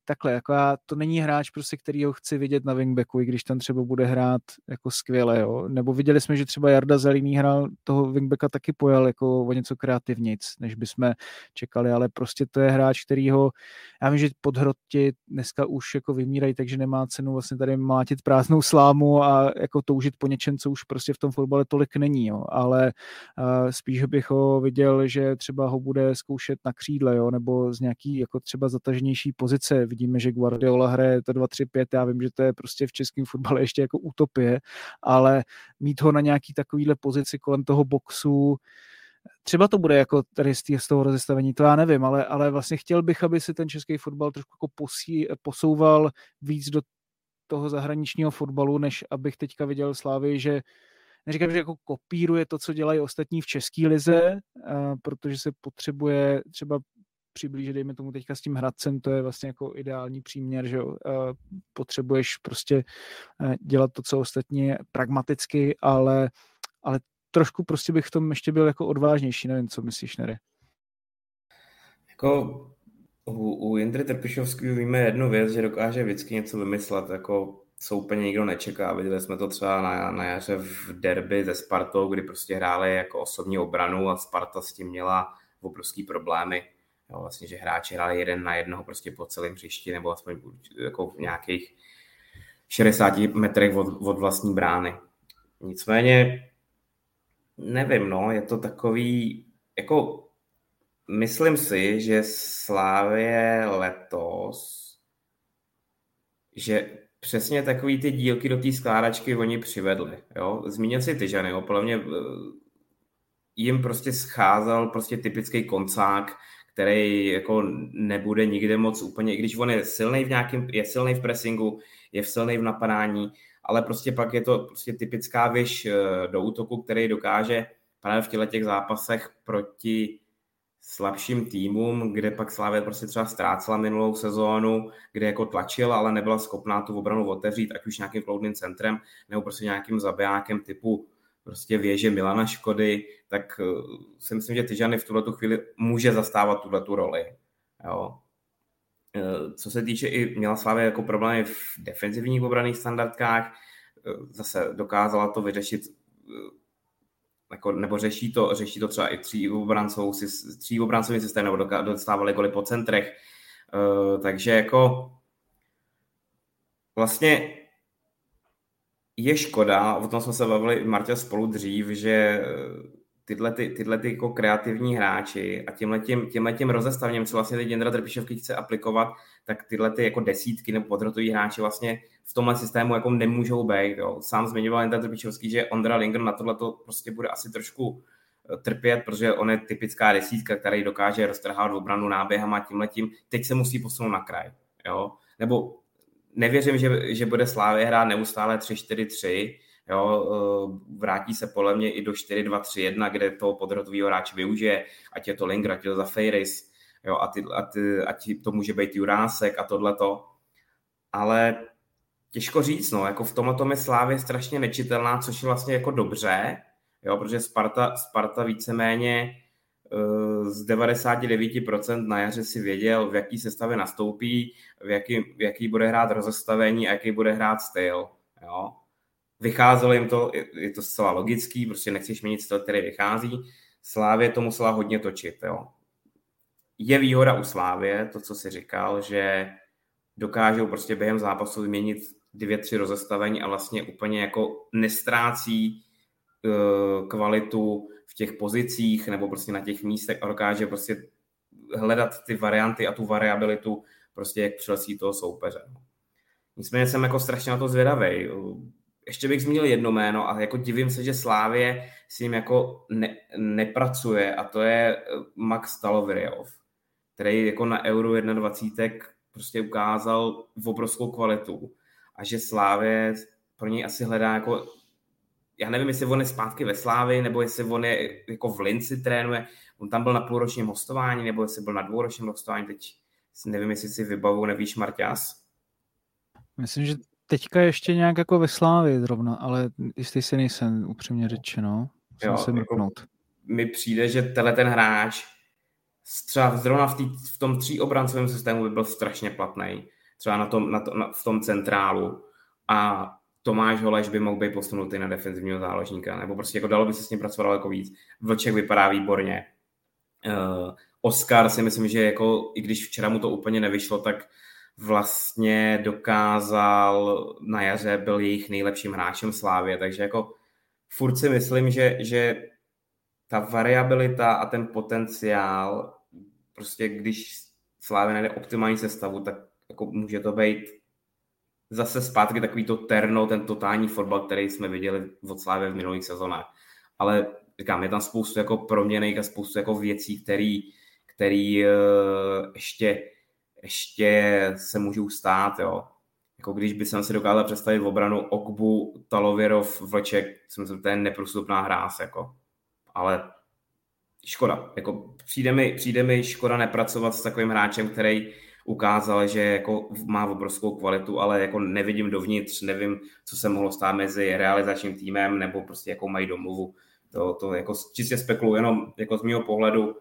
Speaker 3: takhle, jako já, to není hráč prostě, který ho chci vidět na wingbacku, i když tam třeba bude hrát jako skvěle, jo. Nebo viděli jsme, že třeba Jarda Zelený hrál toho wingbacka taky pojal jako o něco kreativnic, než bychom čekali, ale prostě to je hráč, který ho, já vím, že podhroti dneska už jako vymírají, takže nemá cenu vlastně tady mátit prázdnou slámu a jako toužit po něčem, co už prostě v tom fotbale tolik není, jo. ale uh, spíš bych ho viděl, že třeba ho bude zkoušet na křídle, jo, nebo z nějaký jako třeba zataženější pozice. Vidíme, že Guardiola hraje to 2-3-5, já vím, že to je prostě v českém fotbale ještě jako utopie, ale mít ho na nějaký takovýhle pozici kolem toho boxu, třeba to bude jako tady z, z toho rozestavení, to já nevím, ale, ale vlastně chtěl bych, aby si ten český fotbal trošku jako posí, posouval víc do toho zahraničního fotbalu, než abych teďka viděl Slávy, že neříkám, že jako kopíruje to, co dělají ostatní v české lize, protože se potřebuje třeba přiblížit, dejme tomu teďka s tím Hradcem, to je vlastně jako ideální příměr, že potřebuješ prostě dělat to, co ostatní pragmaticky, ale, ale trošku prostě bych v tom ještě byl jako odvážnější, nevím, co myslíš, Nery.
Speaker 2: Jako u, u Jindry Trpišovského víme jednu věc, že dokáže vždycky něco vymyslet, jako co úplně nikdo nečeká. Viděli jsme to třeba na, na jaře v derby ze Spartou, kdy prostě hráli jako osobní obranu a Sparta s tím měla obrovský problémy. Jo, vlastně, že hráči hráli jeden na jednoho prostě po celém hřišti, nebo aspoň jako v nějakých 60 metrech od, od vlastní brány. Nicméně, nevím, no, je to takový, jako myslím si, že Slávě letos, že přesně takový ty dílky do té skládačky oni přivedli. Jo? Zmínil si Tyžany, jo? podle mě eh, jim prostě scházel prostě typický koncák, který jako nebude nikde moc úplně, i když on je silný v nějakém, je silný v pressingu, je silný v napadání, ale prostě pak je to prostě typická věž eh, do útoku, který dokáže právě v těchto těch zápasech proti slabším týmům, kde pak Slávě prostě třeba ztrácela minulou sezónu, kde jako tlačila, ale nebyla schopná tu obranu otevřít, ať už nějakým kloudným centrem, nebo prostě nějakým zabijákem typu prostě věže Milana Škody, tak eh, si myslím, že Tyžany v tuhle chvíli může zastávat tuhle tu roli. Jo. Eh, co se týče i měla Slávě jako problémy v defenzivních obraných standardkách, eh, zase dokázala to vyřešit jako, nebo řeší to, řeší to třeba i tří obrancovou, tří obrancový systém, nebo dostávali goly po centrech. Uh, takže jako vlastně je škoda, o tom jsme se bavili Martě spolu dřív, že tyhle, ty, tyhle ty jako kreativní hráči a tímhletím, tímhletím rozestavním, co vlastně teď Jindra Trpišovky chce aplikovat, tak tyhle ty jako desítky nebo podrotoví hráči vlastně v tomhle systému jako nemůžou být. Jo. Sám zmiňoval Jindra Trpišovský, že Ondra Linger na tohle to prostě bude asi trošku eh, trpět, protože on je typická desítka, který dokáže roztrhávat obranu náběhama tímhletím. Teď se musí posunout na kraj. Jo. Nebo nevěřím, že, že bude Slávě hrát neustále 3-4-3, Jo, eh, vrátí se podle mě i do 4-2-3-1, kde toho podrotového hráče využije, ať je to Linger, ať je to za Fejris, jo, a, ty, a ty, ať to může být Jurásek a tohleto. Ale těžko říct, no, jako v tomhle tom je Slávě strašně nečitelná, což je vlastně jako dobře, jo, protože Sparta, Sparta víceméně uh, z 99% na jaře si věděl, v jaký sestavě nastoupí, v jaký, v jaký bude hrát rozestavení a jaký bude hrát styl. Jo vycházelo jim to, je to zcela logický, prostě nechceš měnit styl, který vychází. Slávě to musela hodně točit, jo. Je výhoda u Slávě, to, co si říkal, že dokážou prostě během zápasu změnit dvě, tři rozestavení a vlastně úplně jako nestrácí uh, kvalitu v těch pozicích nebo prostě na těch místech a dokáže prostě hledat ty varianty a tu variabilitu prostě jak přelesí toho soupeře. Nicméně jsem jako strašně na to zvědavý ještě bych zmínil jedno jméno a jako divím se, že Slávě s ním jako ne, nepracuje a to je eh, Max Talovirjov, který jako na Euro 21 prostě ukázal obrovskou kvalitu a že Slávě pro něj asi hledá jako já nevím, jestli on je zpátky ve Slávi, nebo jestli on je jako v Linci trénuje. On tam byl na půlročním hostování, nebo jestli byl na dvouročním hostování, teď nevím, jestli si vybavu, nevíš, Marťas?
Speaker 3: Myslím, že teďka ještě nějak jako ve Slávě zrovna, ale jistý si nejsem upřímně řečeno.
Speaker 2: Jo, se jako mi přijde, že tenhle ten hráč třeba zrovna v, tý, v tom tří obrancovém systému by byl strašně platný. Třeba na tom, na to, na, v tom centrálu. A Tomáš Holeš by mohl být posunutý na defenzivního záložníka, nebo prostě jako dalo by se s ním pracovat jako víc. Vlček vypadá výborně. Uh, Oscar si myslím, že jako, i když včera mu to úplně nevyšlo, tak vlastně dokázal na jaře, byl jejich nejlepším hráčem Slávě, takže jako furt si myslím, že, že ta variabilita a ten potenciál, prostě když Slávě najde optimální sestavu, tak jako může to být zase zpátky takový to terno, ten totální fotbal, který jsme viděli od Slávě v minulých sezónách. Ale říkám, je tam spoustu jako proměných a spoustu jako věcí, který, který uh, ještě, ještě se můžou stát, jo. Jako když by jsem si dokázal představit v obranu Okbu, Talověrov, Vlček, jsem to je neprostupná hra, jako. Ale škoda. Jako přijde, mi, přijde mi škoda nepracovat s takovým hráčem, který ukázal, že jako má obrovskou kvalitu, ale jako nevidím dovnitř, nevím, co se mohlo stát mezi realizačním týmem nebo prostě jakou mají domluvu. To, to jako čistě spekuluji jenom jako z mého pohledu,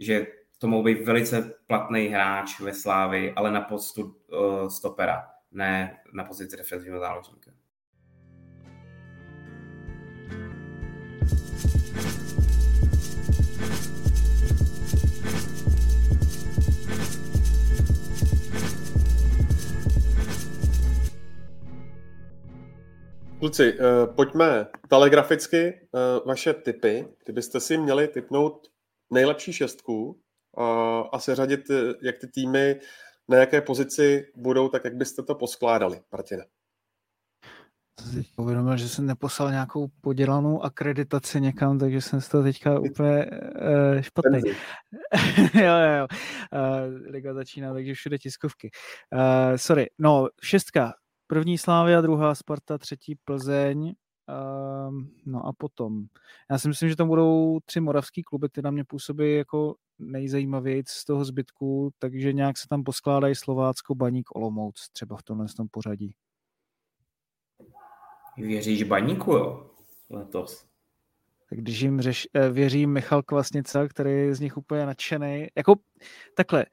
Speaker 2: že to mohl být velice platný hráč ve Slávi, ale na postu uh, stopera, ne na pozici defenzivního záložníka.
Speaker 1: Kluci, uh, pojďme telegraficky uh, vaše typy. Kdybyste si měli typnout nejlepší šestku uh, a seřadit, jak ty týmy na jaké pozici budou, tak jak byste to poskládali, Martina?
Speaker 3: Teď uvědomil, že jsem neposlal nějakou podělanou akreditaci někam, takže jsem z toho teďka úplně uh, špatný. jo, jo, jo. Uh, Liga začíná, takže všude tiskovky. Uh, sorry, no, šestka. První Slávia, druhá Sparta, třetí Plzeň, um, no a potom. Já si myslím, že tam budou tři moravský kluby, ty na mě působí jako nejzajímavější z toho zbytku, takže nějak se tam poskládají Slovácko, Baník, Olomouc, třeba v tomhle tom pořadí.
Speaker 2: Věříš Baníku, jo? Letos.
Speaker 3: Tak když jim řeš, eh, věřím Michal Kvasnica, který je z nich úplně nadšený. Jako takhle,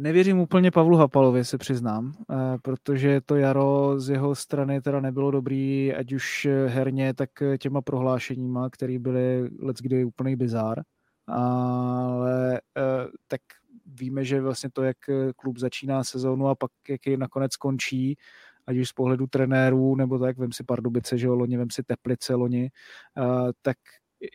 Speaker 3: Nevěřím úplně Pavlu Hapalovi, se přiznám, eh, protože to jaro z jeho strany teda nebylo dobrý, ať už herně, tak těma prohlášeníma, které byly kdy úplný bizár. Ale eh, tak víme, že vlastně to, jak klub začíná sezónu a pak jak ji nakonec končí, ať už z pohledu trenérů, nebo tak, vem si Pardubice, že jo, loni, vem si Teplice loni, eh, tak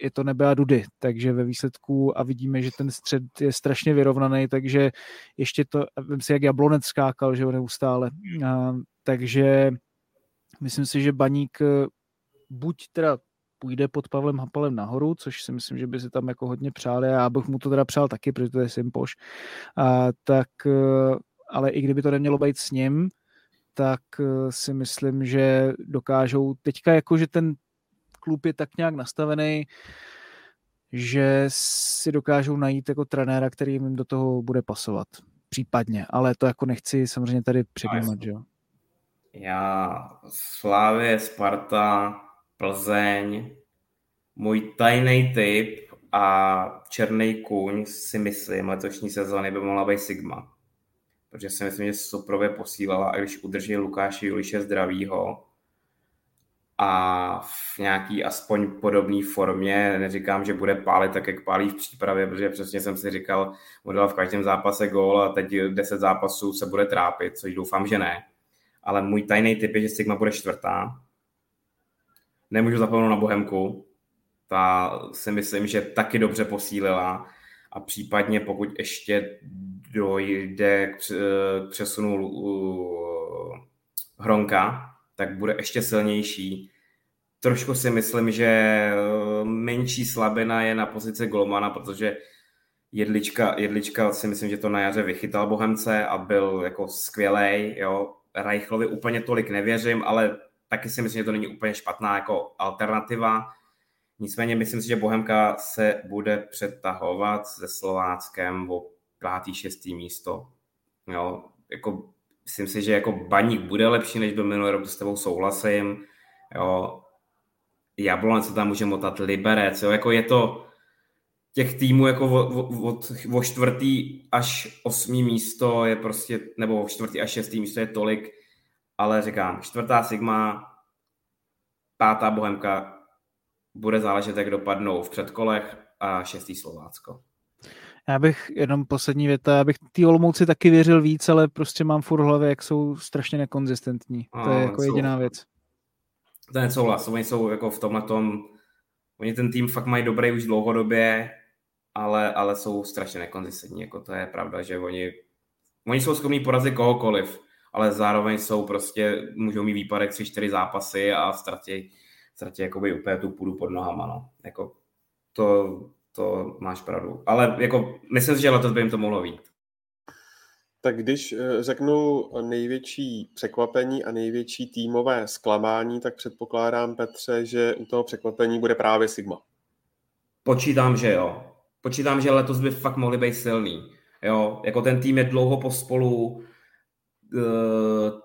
Speaker 3: je to nebe a dudy, takže ve výsledku a vidíme, že ten střed je strašně vyrovnaný, takže ještě to, vím si, jak Jablonec skákal, že jo, neustále, a, takže myslím si, že Baník eh, buď teda půjde pod Pavlem Hapalem nahoru, což si myslím, že by si tam jako hodně přáli a já bych mu to teda přál taky, protože to je Simpoš, a, tak eh, ale i kdyby to nemělo být s ním, tak eh, si myslím, že dokážou teďka jako, že ten klub je tak nějak nastavený, že si dokážou najít jako trenéra, který jim do toho bude pasovat. Případně, ale to jako nechci samozřejmě tady předjímat, že jo.
Speaker 2: Já, Slávě, Sparta, Plzeň, můj tajný typ a černý kůň si myslím letošní sezóny by mohla být Sigma. Protože si myslím, že Soprově posílala, a když udrží Lukáše Juliše zdravýho, a v nějaký aspoň podobné formě. Neříkám, že bude pálit tak, jak pálí v přípravě, protože přesně jsem si říkal, model v každém zápase gól a teď 10 zápasů se bude trápit, což doufám, že ne. Ale můj tajný typ je, že Sigma bude čtvrtá. Nemůžu zapomenout na Bohemku. Ta si myslím, že taky dobře posílila a případně pokud ještě dojde k přesunu Hronka, tak bude ještě silnější. Trošku si myslím, že eh, menší slabina je na pozici Golmana, protože Jedlička, Jedlička si myslím, že to na jaře vychytal Bohemce a byl jako skvělej, jo. Reichlovi úplně tolik nevěřím, ale taky si myslím, že to není úplně špatná jako alternativa. Nicméně myslím si, že Bohemka se bude přetahovat se Slováckem o pátý, šestý místo. Jo, jako myslím si, že jako baník bude lepší, než byl minulý rok, s tebou souhlasím. Jo. Jablonec se tam může motat, Liberec, jo. Jako je to těch týmů jako od, od, od čtvrtý až osmý místo je prostě, nebo od čtvrtý až šestý místo je tolik, ale říkám, čtvrtá Sigma, pátá Bohemka, bude záležet, jak dopadnou v předkolech a šestý Slovácko.
Speaker 3: Já bych jenom poslední věta, já bych ty Olomouci taky věřil víc, ale prostě mám furt v hlavě, jak jsou strašně nekonzistentní. To je jako jediná věc.
Speaker 2: To je souhlas, oni jsou jako v tomhle tom, oni ten tým fakt mají dobrý už dlouhodobě, ale, ale jsou strašně nekonzistentní, jako to je pravda, že oni, oni jsou schopní porazit kohokoliv, ale zároveň jsou prostě, můžou mít výpadek 3-4 zápasy a ztratí, ztratí jakoby úplně tu půdu pod nohama, no. Jako to, to máš pravdu. Ale jako myslím si, že letos by jim to mohlo být.
Speaker 1: Tak když eh, řeknu největší překvapení a největší týmové zklamání, tak předpokládám, Petře, že u toho překvapení bude právě Sigma.
Speaker 2: Počítám, že jo. Počítám, že letos by fakt mohli být silný. Jo, jako ten tým je dlouho pospolu, uh,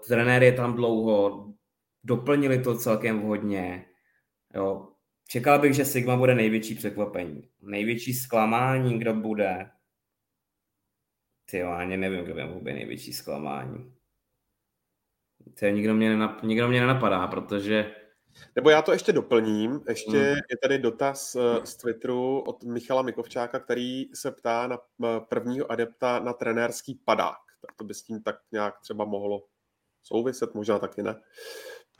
Speaker 2: trenér je tam dlouho, doplnili to celkem vhodně. Jo. Čekal bych, že Sigma bude největší překvapení. Největší zklamání, kdo bude, ty jo, ani nevím, kdo by mohl být největší zklamání. Ty nikdo mě, nenap, nikdo mě nenapadá, protože...
Speaker 1: Nebo já to ještě doplním. Ještě hmm. je tady dotaz eh, z Twitteru od Michala Mikovčáka, který se ptá na eh, prvního adepta na trenérský padák. Tak to by s tím tak nějak třeba mohlo souviset, možná taky ne.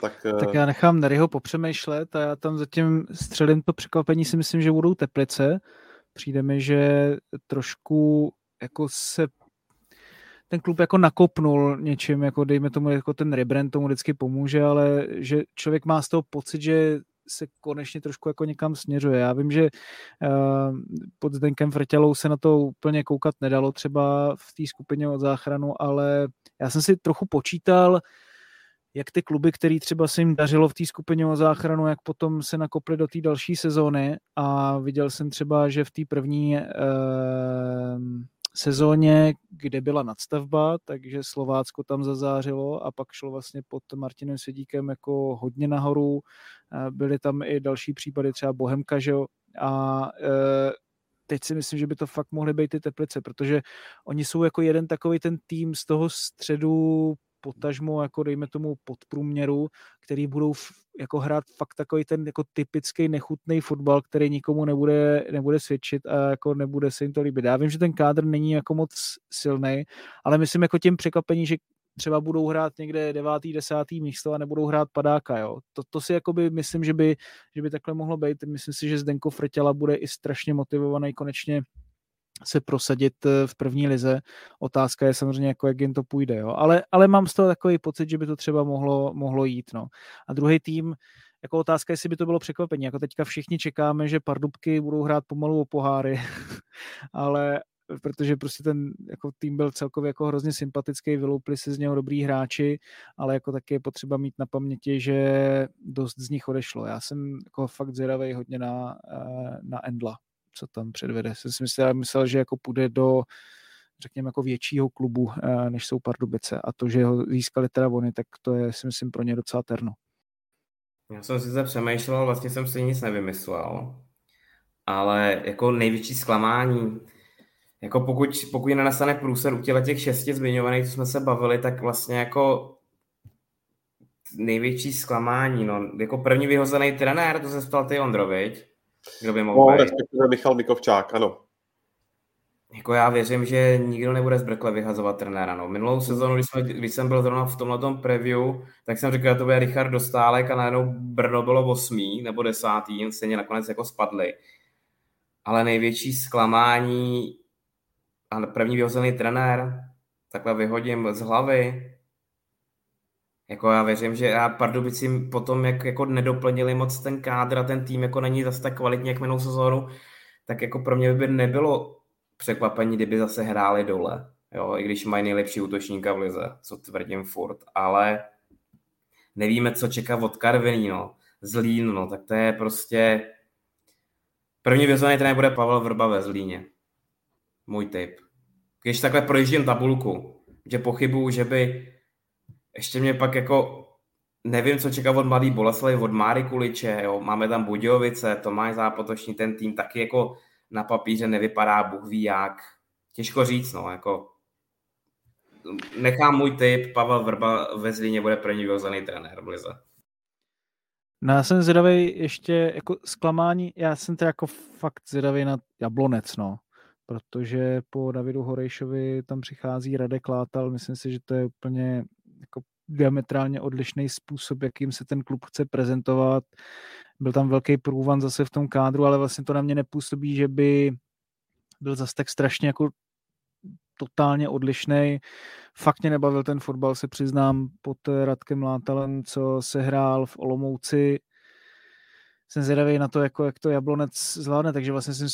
Speaker 3: Tak, eh, tak já nechám Neryho popřemýšlet a já tam zatím střelím to překvapení, si myslím, že budou Teplice. Přijde mi, že trošku jako se ten klub jako nakopnul něčím, jako dejme tomu, jako ten rebrand tomu vždycky pomůže, ale že člověk má z toho pocit, že se konečně trošku jako někam směřuje. Já vím, že uh, pod Zdenkem Vrtělou se na to úplně koukat nedalo třeba v té skupině od záchranu, ale já jsem si trochu počítal, jak ty kluby, který třeba se jim dařilo v té skupině o záchranu, jak potom se nakoply do té další sezóny a viděl jsem třeba, že v té první uh, sezóně, kde byla nadstavba, takže Slovácko tam zazářilo a pak šlo vlastně pod Martinem Svědíkem jako hodně nahoru. Byly tam i další případy, třeba Bohemka, že jo? A e, teď si myslím, že by to fakt mohly být ty Teplice, protože oni jsou jako jeden takový ten tým z toho středu potažmo jako dejme tomu podprůměru, který budou jako hrát fakt takový ten jako typický nechutný fotbal, který nikomu nebude, nebude svědčit a jako nebude se jim to líbit. Já vím, že ten kádr není jako moc silný, ale myslím jako tím překvapení, že třeba budou hrát někde devátý, desátý místo a nebudou hrát padáka, jo. To, to si jakoby myslím, že by, že by takhle mohlo být. Myslím si, že Zdenko Fretěla bude i strašně motivovaný konečně se prosadit eh, v první lize. Otázka je samozřejmě, jako jak jim to půjde. Jo. Ale, ale mám z toho takový pocit, že by to třeba mohlo, mohlo jít. No. A druhý tým, jako otázka, jestli by to bylo překvapení. Jako teďka všichni čekáme, že Pardubky budou hrát pomalu o poháry, ale protože prostě ten jako tým byl celkově jako hrozně sympatický, vyloupli se z něho dobrý hráči, ale jako taky je potřeba mít na paměti, že dost z nich odešlo. Já jsem jako fakt zvědavý hodně na, eh, na Endla co tam předvede. Jsem si myslel, myslel, že jako půjde do řekněme jako většího klubu, eh, než jsou Pardubice a to, že ho získali teda oni, tak to je si myslím pro ně docela terno.
Speaker 2: Já jsem si se přemýšlel, vlastně jsem si nic nevymyslel, ale jako největší zklamání, jako pokud, pokud nenastane průser u těle těch šesti zmiňovaných, co jsme se bavili, tak vlastně jako největší zklamání, no, jako první vyhozený trenér, to se stal ty Ondrovič, kdo by mohl no,
Speaker 1: respektive Michal Mikovčák, ano.
Speaker 2: Jako já věřím, že nikdo nebude z Brkle vyhazovat trenéra. No. Minulou sezónu, když, jsme, když jsem byl zrovna v tomhle preview, tak jsem říkal, že to bude Richard Dostálek a najednou Brno bylo osmý nebo desátý, stejně nakonec jako spadli. Ale největší zklamání a první vyhozený trenér, takhle vyhodím z hlavy, jako já věřím, že já Pardubici potom, jak jako nedoplnili moc ten kádr a ten tým jako není zase tak kvalitně jak minulou sezónu, tak jako pro mě by nebylo překvapení, kdyby zase hráli dole. Jo, i když mají nejlepší útočníka v lize, co tvrdím furt, ale nevíme, co čeká od Karviní, no. Zlín, no, tak to je prostě první vyzvaný trenér bude Pavel Vrba ve Zlíně. Můj tip. Když takhle projíždím tabulku, že pochybuju, že by ještě mě pak jako nevím, co čekat od Mladý Boleslavy, od Máry Kuliče, jo. máme tam Budějovice, Tomáš Zápotoční, ten tým taky jako na papíře nevypadá, Bůh ví jak. Těžko říct, no, jako nechám můj tip, Pavel Vrba ve Zlíně bude první vyhozený trenér v Lize.
Speaker 3: No já jsem zvědavý ještě jako zklamání, já jsem teda jako fakt zvědavý na Jablonec, no protože po Davidu Horejšovi tam přichází Radek Látal, myslím si, že to je úplně jako diametrálně odlišný způsob, jakým se ten klub chce prezentovat. Byl tam velký průvan zase v tom kádru, ale vlastně to na mě nepůsobí, že by byl zase tak strašně jako totálně odlišný. Fakt mě nebavil ten fotbal, se přiznám, pod Radkem Látalem, co se hrál v Olomouci. jsem zvědavý na to, jako, jak to Jablonec zvládne, takže vlastně si,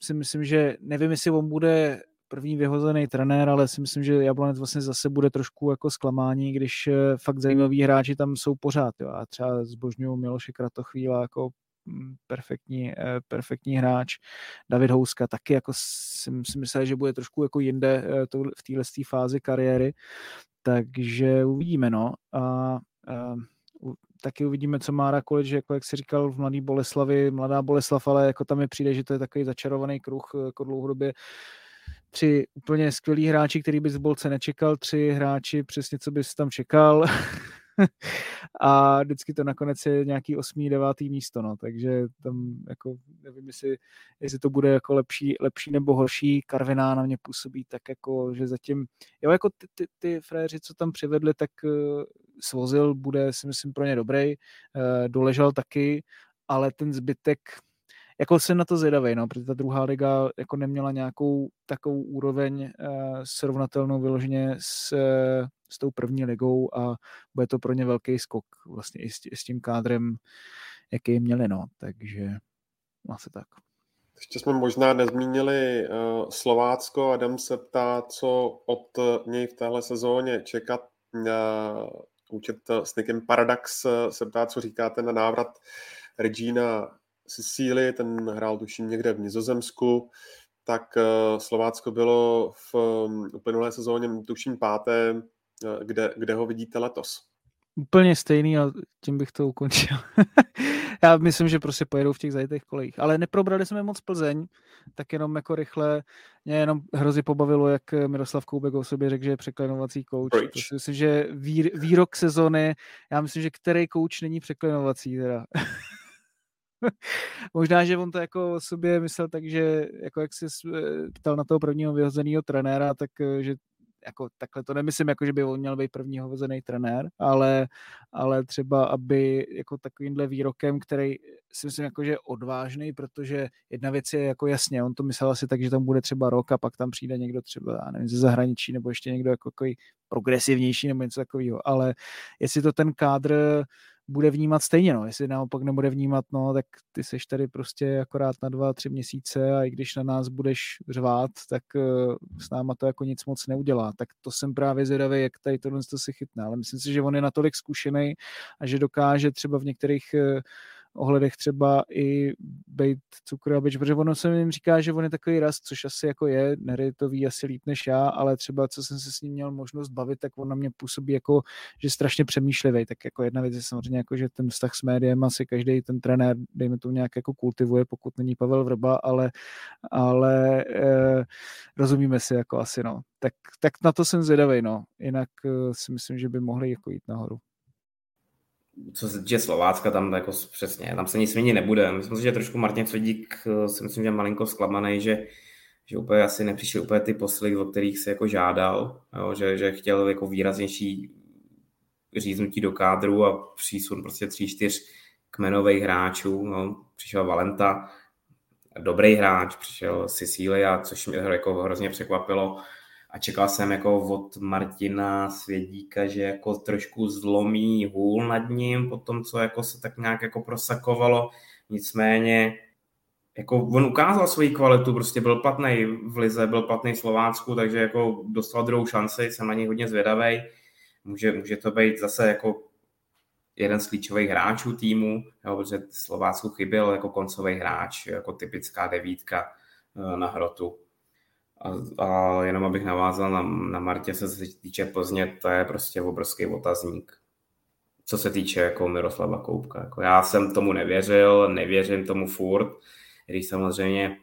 Speaker 3: si myslím, že nevím, jestli on bude první vyhozený trenér, ale si myslím, že Jablonec vlastně zase bude trošku jako zklamání, když eh, fakt zajímaví hráči tam jsou pořád. Jo. A třeba zbožňuju Miloše Kratochvíla jako mm, perfektní, eh, perfektní hráč. David Houska taky jako si, si myslel, že bude trošku jako jinde eh, v téhle fázi kariéry. Takže uvidíme, no. A, a taky uvidíme, co má Rakovič, jako jak si říkal v Mladý Boleslavi, Mladá Boleslav, ale jako tam mi přijde, že to je takový začarovaný kruh jako dlouhodobě tři úplně skvělí hráči, který bys v bolce nečekal, tři hráči přesně, co bys tam čekal. a vždycky to nakonec je nějaký osmý, devátý místo, no, takže tam jako nevím, jestli, jestli to bude jako lepší, lepší nebo horší, Karviná na mě působí tak jako, že zatím, jo, jako ty, ty, ty fréři, co tam přivedli, tak uh, svozil, bude si myslím pro ně dobrý, uh, doležel taky, ale ten zbytek, jako jsem na to zvědavý, no, protože ta druhá liga jako neměla nějakou takovou úroveň uh, srovnatelnou vyloženě s, uh, s tou první ligou a bude to pro ně velký skok vlastně i s, s tím kádrem, jaký měli, no, takže asi tak.
Speaker 1: Ještě jsme možná nezmínili uh, Slovácko. Adam se ptá, co od něj v téhle sezóně čekat. Uh, účet s Nikem Paradox se ptá, co říkáte na návrat Regina Sicílii, ten hrál tuším někde v Nizozemsku, tak eh, Slovácko bylo v mm, uplynulé sezóně tuším páté, eh, kde, kde ho vidíte letos?
Speaker 3: Úplně stejný a tím bych to ukončil. Já myslím, že prostě pojedou v těch zajetých kolejích. Ale neprobrali jsme moc Plzeň, tak jenom jako rychle. Mě jenom hrozně pobavilo, jak Miroslav Koubek o sobě řekl, že je překlenovací kouč. To myslím, že výrok sezony, já myslím, že který kouč není překlenovací teda. Možná, že on to jako sobě myslel tak, že jako jak se ptal na toho prvního vyhozeného trenéra, tak eh, že jako takhle to nemyslím, jako že by on měl být první hovozený trenér, ale, ale třeba, aby jako takovýmhle výrokem, který si myslím, jako, že je odvážný, protože jedna věc je jako jasně, on to myslel asi tak, že tam bude třeba rok a pak tam přijde někdo třeba, já nevím, ze zahraničí nebo ještě někdo jako takový progresivnější nebo něco takového, ale jestli to ten kádr bude vnímat stejně, no. Jestli naopak nebude vnímat, no, tak ty seš tady prostě akorát na dva, tři měsíce a i když na nás budeš řvát, tak uh, s náma to jako nic moc neudělá. Tak to jsem právě zvědavý, jak tady tohle to si chytne. Ale myslím si, že on je natolik zkušený a že dokáže třeba v některých uh, ohledech třeba i být cukrobič, protože ono se jim říká, že on je takový raz, což asi jako je, Nery to ví asi líp než já, ale třeba co jsem se s ním měl možnost bavit, tak on na mě působí jako, že strašně přemýšlivý, tak jako jedna věc je samozřejmě jako, že ten vztah s médiem asi každý ten trenér, dejme to nějak jako kultivuje, pokud není Pavel Vrba, ale, ale eh, rozumíme si jako asi, no. Tak, tak na to jsem zvědavý, no. Jinak eh, si myslím, že by mohli jako jít nahoru
Speaker 2: co se týče Slovácka, tam jako přesně, tam se nic měnit nebude. Myslím si, že trošku Martin Cvedík eh, si myslím, že malinko zklamaný, že, že úplně asi nepřišly úplně ty posily, o kterých se jako žádal, jo, že, že chtěl jako výraznější říznutí do kádru a přísun prostě tří, čtyř kmenových hráčů. No. Přišel Valenta, dobrý hráč, přišel Sicilia, což mě jako hrozně překvapilo a čekal jsem jako od Martina Svědíka, že jako trošku zlomí hůl nad ním po tom, co jako se tak nějak jako prosakovalo. Nicméně jako on ukázal svoji kvalitu, prostě byl platný v Lize, byl platný v Slovácku, takže jako dostal druhou šanci, jsem na něj hodně zvědavý. Může, může to být zase jako jeden z klíčových hráčů týmu, jo, protože Slovácku chyběl jako koncový hráč, jako typická devítka eh, na hrotu. A, a jenom abych navázal na, na Martě, se se týče Plzně, to je prostě obrovský otazník. Co se týče jako Miroslava Koupka. Jako já jsem tomu nevěřil, nevěřím tomu furt, když samozřejmě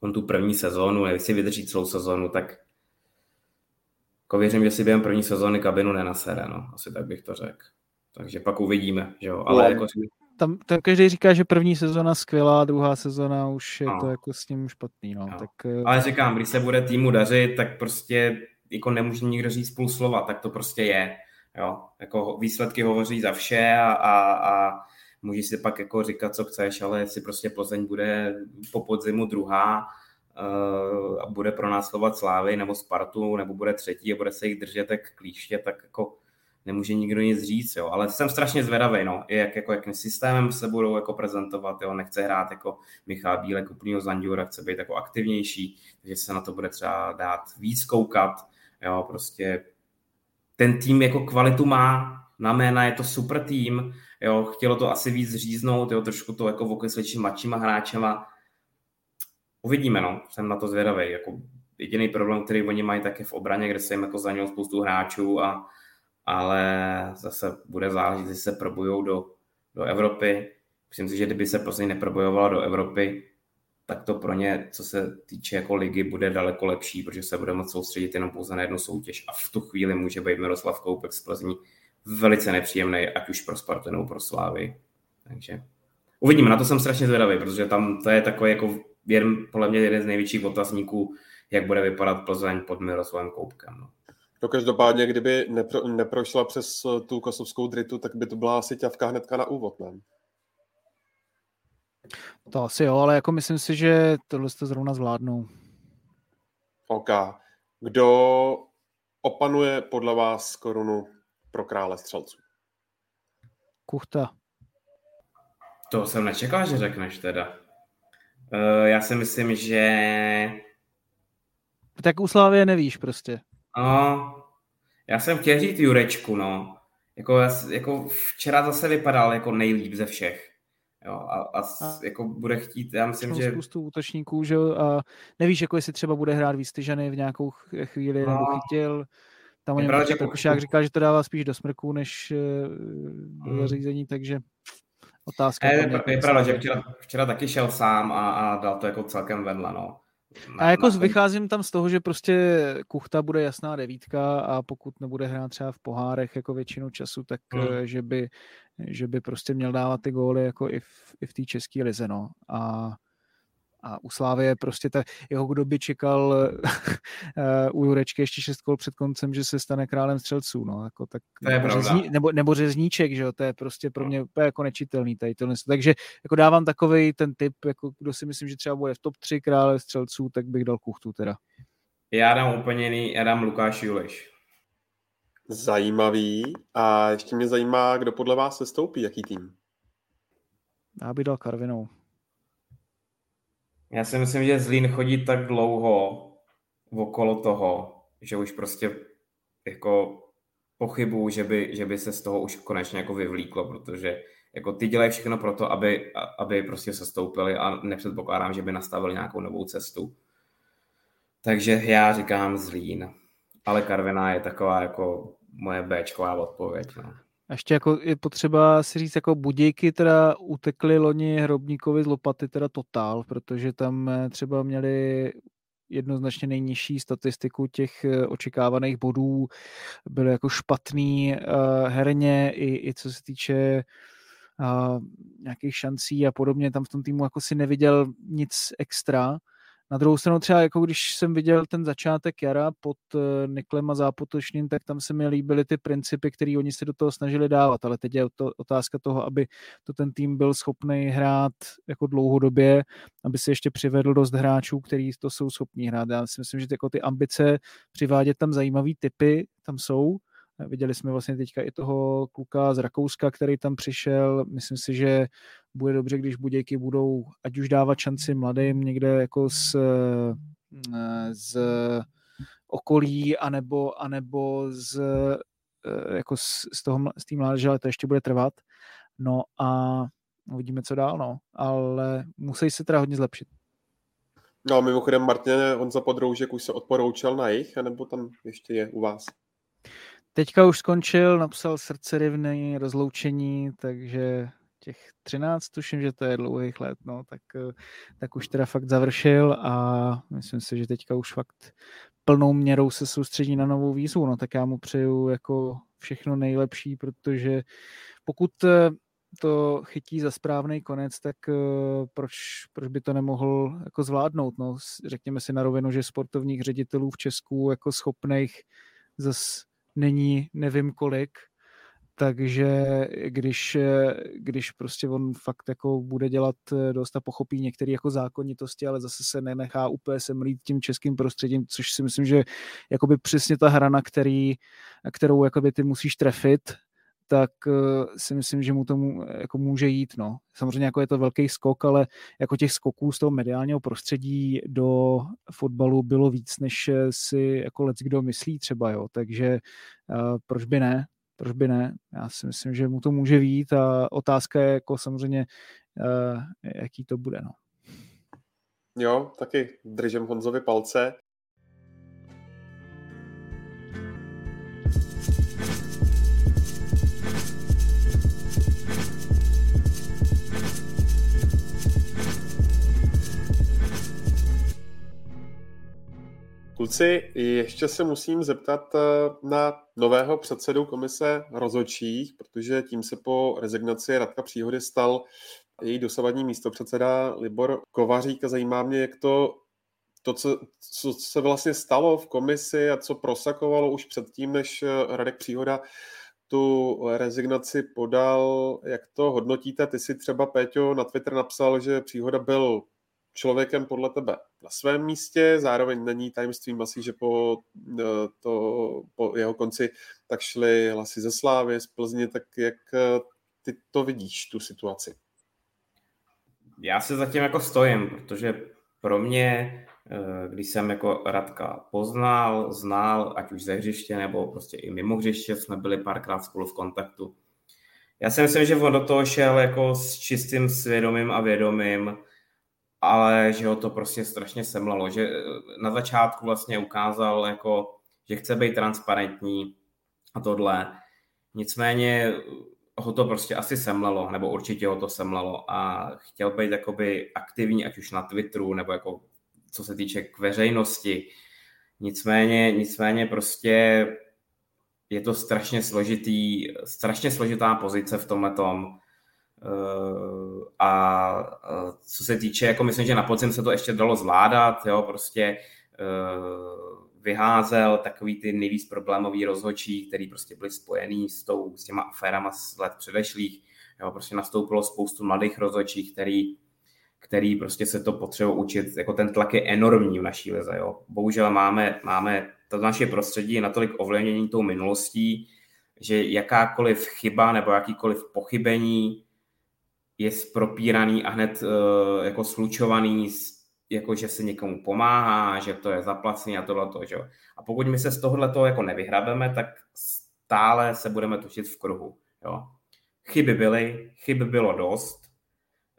Speaker 2: on tu první sezónu, nevím, si vydrží celou sezónu, tak jako věřím, že si během první sezóny kabinu nenasere, no. Asi tak bych to řekl. Takže pak uvidíme, že jo. Ale no, jako
Speaker 3: tam, tam každý říká, že první sezona skvělá, druhá sezona už je no. to jako s ním špatný. No.
Speaker 2: No.
Speaker 3: Tak,
Speaker 2: eh, Ale říkám, když se bude týmu dařit, tak prostě jako nemůže nikdo říct půl slova, tak to prostě je. Jo? Jako výsledky hovoří za vše a, a, a můžeš si pak jako říkat, co chceš, ale jestli prostě Plzeň bude po podzimu druhá uh, a bude pro nás slovat Slávy nebo Spartu, nebo bude třetí a bude se jich držet tak klíště, tak jako nemůže nikdo nic říct, jo. ale jsem strašně zvedavý, no, I jak, jako, jakým systémem se budou jako prezentovat, jo. nechce hrát jako Michal Bílek, úplnýho Zandiura, chce být jako aktivnější, takže se na to bude třeba dát víc koukat, jo, prostě ten tým jako kvalitu má, na jména je to super tým, jo, chtělo to asi víc říznout, jo, trošku to jako okreslit mladšíma hráčema, uvidíme, no, jsem na to zvědavý, jako jediný problém, který oni mají, tak je v obraně, kde se jim jako zranilo spoustu hráčů, a, ale zase bude záležet, jestli se probujou do, do Evropy. Myslím si, že kdyby se prostě neprobojovala do Evropy, tak to pro ně, co se týče jako ligy, bude daleko lepší, protože se bude moct soustředit jenom pouze na jednu soutěž a v tu chvíli může být Miroslav Koupek z Plzní velice nepříjemný, ať už pro Spartu nebo pro Slávy. Takže uvidíme, na to jsem strašně zvědavý, protože tam to je takový jako jen, podle mě jeden z největších otazníků, jak bude vypadat Plzeň pod Miroslavem Koupkem. No.
Speaker 1: No každopádně, kdyby nepro, neprošla přes tu kosovskou dritu, tak by to byla asi ťavka hnedka na úvod, ne?
Speaker 3: To asi jo, ale jako myslím si, že tohle to zrovna zvládnou.
Speaker 1: OK. Kdo opanuje podle vás korunu pro krále střelců?
Speaker 3: Kuchta.
Speaker 2: To jsem nečekal, že řekneš teda. Uh, já si myslím, že...
Speaker 3: Tak u Slávě nevíš prostě.
Speaker 2: No, já jsem chtěl říct Jurečku, no. Jako, jako včera zase vypadal jako nejlíp ze všech. Jo, a, a, a jako bude chtít, já myslím, že...
Speaker 3: spoustu útočníků, že a nevíš, jako jestli třeba bude hrát víc tyžany v nějakou chvíli, no. nebo chytil. Tam o něm Trkušák říkal, že to dává spíš do smrku, než eh, do hmm. zařízení, takže otázka.
Speaker 2: Je, je, je pravda, že včera, včera taky šel sám a, a dal to jako celkem vedle, no.
Speaker 3: Na, a jako na vycházím tam z toho, že prostě Kuchta bude jasná devítka a pokud nebude hrát třeba v pohárech jako většinu času, tak hmm. Eh, že, by, že by prostě měl dávat ty góly jako i v, i v té české lize, no. A a u Slávy je prostě ta, jeho kdo by čekal eh, u Jurečky ještě šest kol před koncem, že se stane králem střelců, no, jako tak,
Speaker 2: to je nebo, řezní,
Speaker 3: nebo, nebo řezníček, že jo, to je prostě pro no. mě úplně jako nečitelný tady tohle. Takže jako dávám takový ten typ, jako kdo si myslím, že třeba bude v top 3 krále střelců, tak bych dal kuchtu teda.
Speaker 2: Já dám úplně jiný, já dám Lukáš Juleš.
Speaker 1: Zajímavý. A ještě mě zajímá, kdo podle vás se stoupí, jaký tým?
Speaker 3: Já bych dal Karvinou.
Speaker 2: Já si myslím, že Zlín chodí tak dlouho okolo toho, že už prostě jako pochybuju, že by, že by se z toho už konečně jako vyvlíklo, protože jako ty dělají všechno pro to, aby, aby prostě se stoupili a nepředpokládám, že by nastavili nějakou novou cestu. Takže já říkám Zlín, ale Karviná je taková jako moje Bčková odpověď. No.
Speaker 3: A ještě jako je potřeba si říct, jako budějky teda utekly loni Hrobníkovi z Lopaty teda totál, protože tam eh, třeba měli jednoznačně nejnižší statistiku těch eh, očekávaných bodů, byly jako špatný uh, herně i, i co se týče uh, nějakých šancí a podobně, tam v tom týmu jako si neviděl nic extra na druhou stranu třeba, jako když jsem viděl ten začátek jara pod eh, Niklem a Zápotočným, tak tam se mi líbily ty principy, které oni se do toho snažili dávat, ale teď je to otázka toho, aby to ten tým byl schopný hrát jako dlouhodobě, aby si ještě přivedl dost hráčů, kteří to jsou schopní hrát. Já si myslím, že ty, jako ty ambice přivádět tam zajímavý typy tam jsou, Viděli jsme vlastně teďka i toho kluka z Rakouska, který tam přišel. Myslím si, že bude dobře, když Budějky budou ať už dávat šanci mladým někde jako z, z okolí, anebo, anebo z, jako z, z toho z té mládeže, ale to ještě bude trvat. No a uvidíme, co dál, no. Ale musí se teda hodně zlepšit.
Speaker 1: No a mimochodem, Martin, on za podroužek už se odporoučil na jich, anebo tam ještě je u vás?
Speaker 3: Teďka už skončil, napsal srdcerivný rozloučení, takže těch 13, tuším, že to je dlouhých let, no, tak, tak už teda fakt završil a myslím si, že teďka už fakt plnou měrou se soustředí na novou výzvu, no, tak já mu přeju jako všechno nejlepší, protože pokud to chytí za správný konec, tak proč, proč by to nemohl jako zvládnout? No, řekněme si na rovinu, že sportovních ředitelů v Česku jako schopných zase není nevím kolik takže když, když prostě on fakt jako bude dělat dost a pochopí některé jako zákonitosti, ale zase se nenechá úplně semlít tím českým prostředím, což si myslím, že jakoby přesně ta hrana, který, kterou jakoby ty musíš trefit, tak si myslím, že mu to jako může jít. No. Samozřejmě jako je to velký skok, ale jako těch skoků z toho mediálního prostředí do fotbalu bylo víc, než si jako lec kdo myslí třeba, jo. Takže proč by ne? proč by ne? Já si myslím, že mu to může vít a otázka je jako samozřejmě, jaký to bude. No.
Speaker 1: Jo, taky držím Honzovi palce. Kluci, ještě se musím zeptat eh, na nového předsedu komise rozhodčích, protože tím se po rezignaci Radka Příhody stal její dosavadní místopředseda Libor Kovařík a zajímá mě, jak to, to co, co se vlastně stalo v komisi a co prosakovalo už předtím, než eh, Radek Příhoda tu rezignaci podal. Jak to hodnotíte? Ty si třeba, Péťo, na Twitter napsal, že Příhoda byl člověkem podle tebe na svém místě, zároveň není tajemstvím asi, že po, eh, to, po jeho konci tak šly hlasy ze Slávy, z Plzně, tak jak eh, ty to vidíš, tu situaci?
Speaker 2: Já se zatím jako stojím, protože pro mě, eh, když jsem jako Radka poznal, znal, ať už ze hřiště nebo prostě i mimo hřiště, jsme byli párkrát spolu v kontaktu. Já si myslím, že on do toho šel jako s čistým svědomím a vědomím, ale že ho to prostě strašně semlalo, že eh, na začátku vlastně ukázal, jako, že chce být transparentní a tohle. Nicméně ho to prostě asi semlelo, nebo určitě ho to semlelo a chtěl být jakoby aktivní, ať už na Twitteru, nebo jako co se týče k veřejnosti. Nicméně, nicméně prostě je to strašně složitý, strašně složitá pozice v tomhle tom Eh, a co se týče, jako myslím, že na podzim se to ještě dalo zvládat, jo, prostě eh, vyházel takový ty nejvíc problémový rozhodčí, který prostě byli spojený s, tou, s těma aférama z let předešlých. Jo, prostě nastoupilo spoustu mladých rozhodčích, který, který prostě se to potřebují učit. Jako ten tlak je enormní v naší lize. Jo. Bohužel máme, máme to naše prostředí je natolik ovlivnění tou minulostí, že jakákoliv chyba nebo jakýkoliv pochybení je propíraný a hned uh, jako slučovaný s, jako že se někomu pomáhá, že to je zaplacený a tohle že jo. A pokud my se z tohohle toho jako nevyhrabeme, tak stále se budeme točit v kruhu, jo. Chyby byly, chyby bylo dost.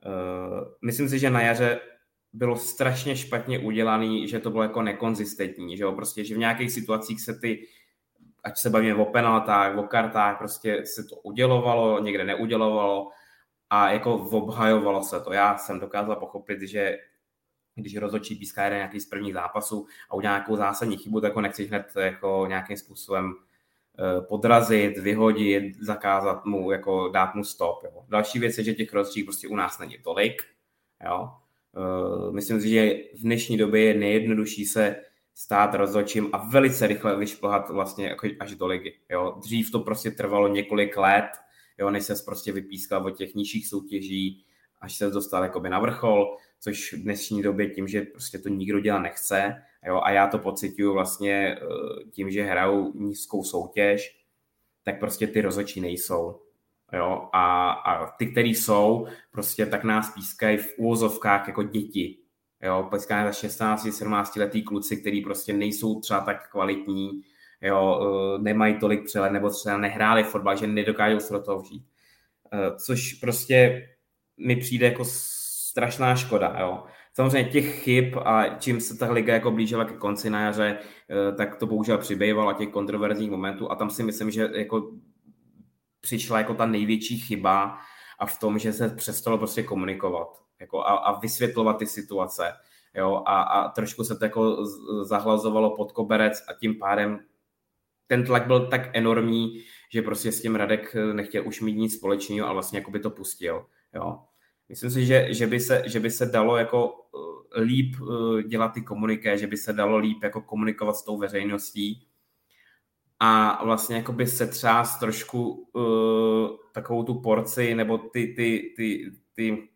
Speaker 2: Uh, myslím si, že na jaře bylo strašně špatně udělaný, že to bylo jako nekonzistentní, že jo, prostě, že v nějakých situacích se ty, ať se bavíme o penaltách, o kartách, prostě se to udělovalo, někde neudělovalo, a jako obhajovalo se to. Já jsem dokázal pochopit, že když rozhodčí píská jeden nějaký z prvních zápasů a udělá nějakou zásadní chybu, tak ho nechci hned jako nějakým způsobem eh, podrazit, vyhodit, zakázat mu, jako dát mu stop. Jo. Další věc je, že těch rozhodčích prostě u nás není tolik. Jo. Eh, myslím si, že v dnešní době je nejjednodušší se stát rozhodčím a velice rychle vyšplhat vlastně jako až do ligy. Jo. Dřív to prostě trvalo několik let, jo, než se prostě vypískal od těch nižších soutěží, až se dostal jakoby na vrchol, což v dnešní době tím, že prostě to nikdo dělat nechce, jo, a já to pocituju vlastně eh, tím, že hrajou nízkou soutěž, tak prostě ty rozočí nejsou. Jo, a, a ty, který jsou, prostě tak nás pískají v úvozovkách jako děti. Jo, pískají za 16, 17 letý kluci, který prostě nejsou třeba tak kvalitní, jo, eh, nemají tolik přehled, nebo třeba nehráli fotbal, že nedokážou se do toho vžít. Eh, což prostě mi přijde jako strašná škoda, jo. Samozřejmě těch chyb a čím se ta liga jako blížila ke konci na jaře, eh, tak to bohužel přibývalo těch kontroverzních momentů a tam si myslím, že jako přišla jako ta největší chyba a v tom, že se přestalo prostě komunikovat jako a, a vysvětlovat ty situace. Jo, a, a trošku se to jako zahlazovalo pod koberec a tím pádem ten tlak byl tak enormní, že prostě s tím Radek eh, nechtěl už mít nic společného a vlastně jako by to pustil. Jo. Myslím si, že, že, by se, že by se dalo jako eh, líp eh, dělat ty komuniké, že by se dalo líp jako komunikovat s tou veřejností. a vlastně jakoby setřás trošku uh, takovou tu porci nebo ty, ty, ty, ty,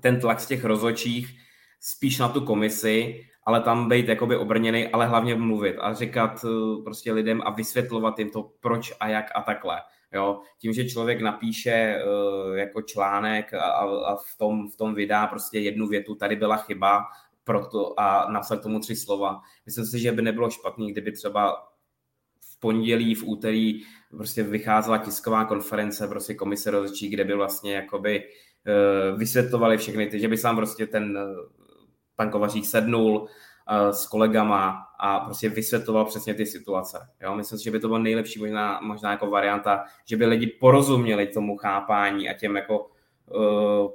Speaker 2: ten tlak z těch rozočích spíš na tu komisi, ale tam být jakoby obrněný, ale hlavně mluvit a říkat uh, prostě lidem a vysvětlovat jim to proč a jak a takhle. Jo, tím, že člověk napíše uh, jako článek a, a v, tom, v tom vydá prostě jednu větu, tady byla chyba, proto a napsat tomu tři slova. Myslím si, že by nebylo špatný, kdyby třeba v pondělí, v úterý prostě vycházela tisková konference prostě komise rozhodčí, kde by vlastně jakoby uh, vysvětlovali všechny ty, že by sám prostě ten pan Kovařík sednul uh, s kolegama a prostě vysvětloval přesně ty situace. Jo? Myslím si, že by to bylo nejlepší možná, možná jako varianta, že by lidi porozuměli tomu chápání a těm jako uh,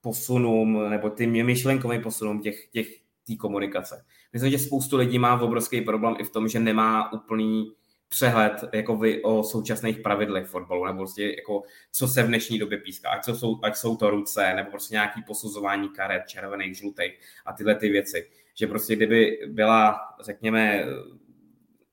Speaker 2: posunům nebo tím myšlenkovým posunům těch, těch té komunikace. Myslím, že spoustu lidí má obrovský problém i v tom, že nemá úplný přehled jako vy o současných pravidlech fotbalu, nebo prostě jako co se v dnešní době píská, ať, co jsou, ať jsou to ruce, nebo prostě nějaký posuzování karet, červených, žlutých a tyhle ty věci. Že prostě kdyby byla, řekněme,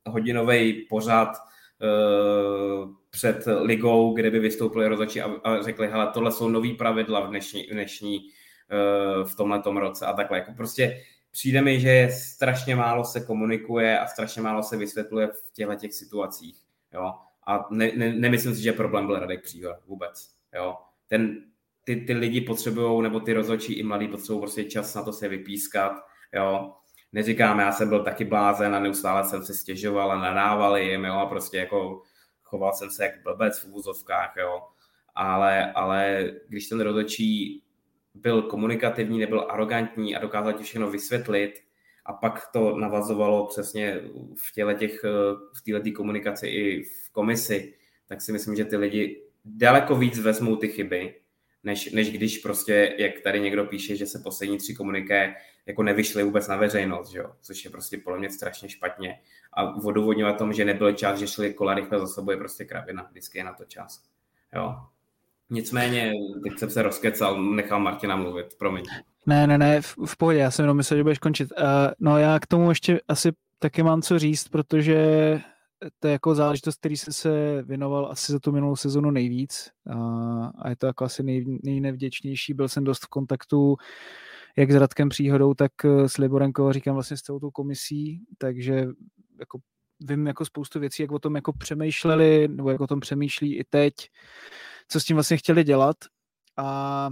Speaker 2: hodinový pořad uh, před ligou, kde by vystoupili rozhodčí a, a řekli, hele, tohle jsou nový pravidla v dnešní, v dnešní uh, v tomhle roce a takhle. Jako prostě přijde mi, že strašně málo se komunikuje a strašně málo se vysvětluje v těchto těch situacích. Jo? A ne, ne, nemyslím si, že problém byl Radek Příhor vůbec. Jo? Ten, ty, ty lidi potřebují, nebo ty rozhodčí i mladí potřebují prostě čas na to se vypískat. Jo? Neříkám, já jsem byl taky blázen a neustále jsem se stěžoval a nadával jim, jo? a prostě jako choval jsem se jak blbec v úvozovkách, jo? Ale, ale když ten rozhodčí byl komunikativní, nebyl arrogantní a dokázal ti všechno vysvětlit a pak to navazovalo přesně v těle těch, v této komunikaci i v komisi, tak si myslím, že ty lidi daleko víc vezmou ty chyby, než, než když prostě, jak tady někdo píše, že se poslední tři komuniké jako nevyšly vůbec na veřejnost, že jo? což je prostě podle mě strašně špatně. A odůvodňovat tomu, že nebyl čas, že šli kola rychle za sebou, je prostě kravina, vždycky je na to čas. Jo? Nicméně, teď jsem se rozkecal, nechal Martina mluvit, promiň.
Speaker 3: Ne, ne, ne, v, v pohodě, já jsem jenom myslel, že budeš končit. Uh, no já k tomu ještě asi taky mám co říct, protože to je jako záležitost, který jsem se věnoval asi za tu minulou sezonu nejvíc uh, a je to jako asi nej, nejnevděčnější. Byl jsem dost v kontaktu jak s Radkem Příhodou, tak s Liborenkou, říkám vlastně s celou tou komisí, takže jako vím jako spoustu věcí, jak o tom jako přemýšleli, nebo jak o tom přemýšlí i teď, co s tím vlastně chtěli dělat. A,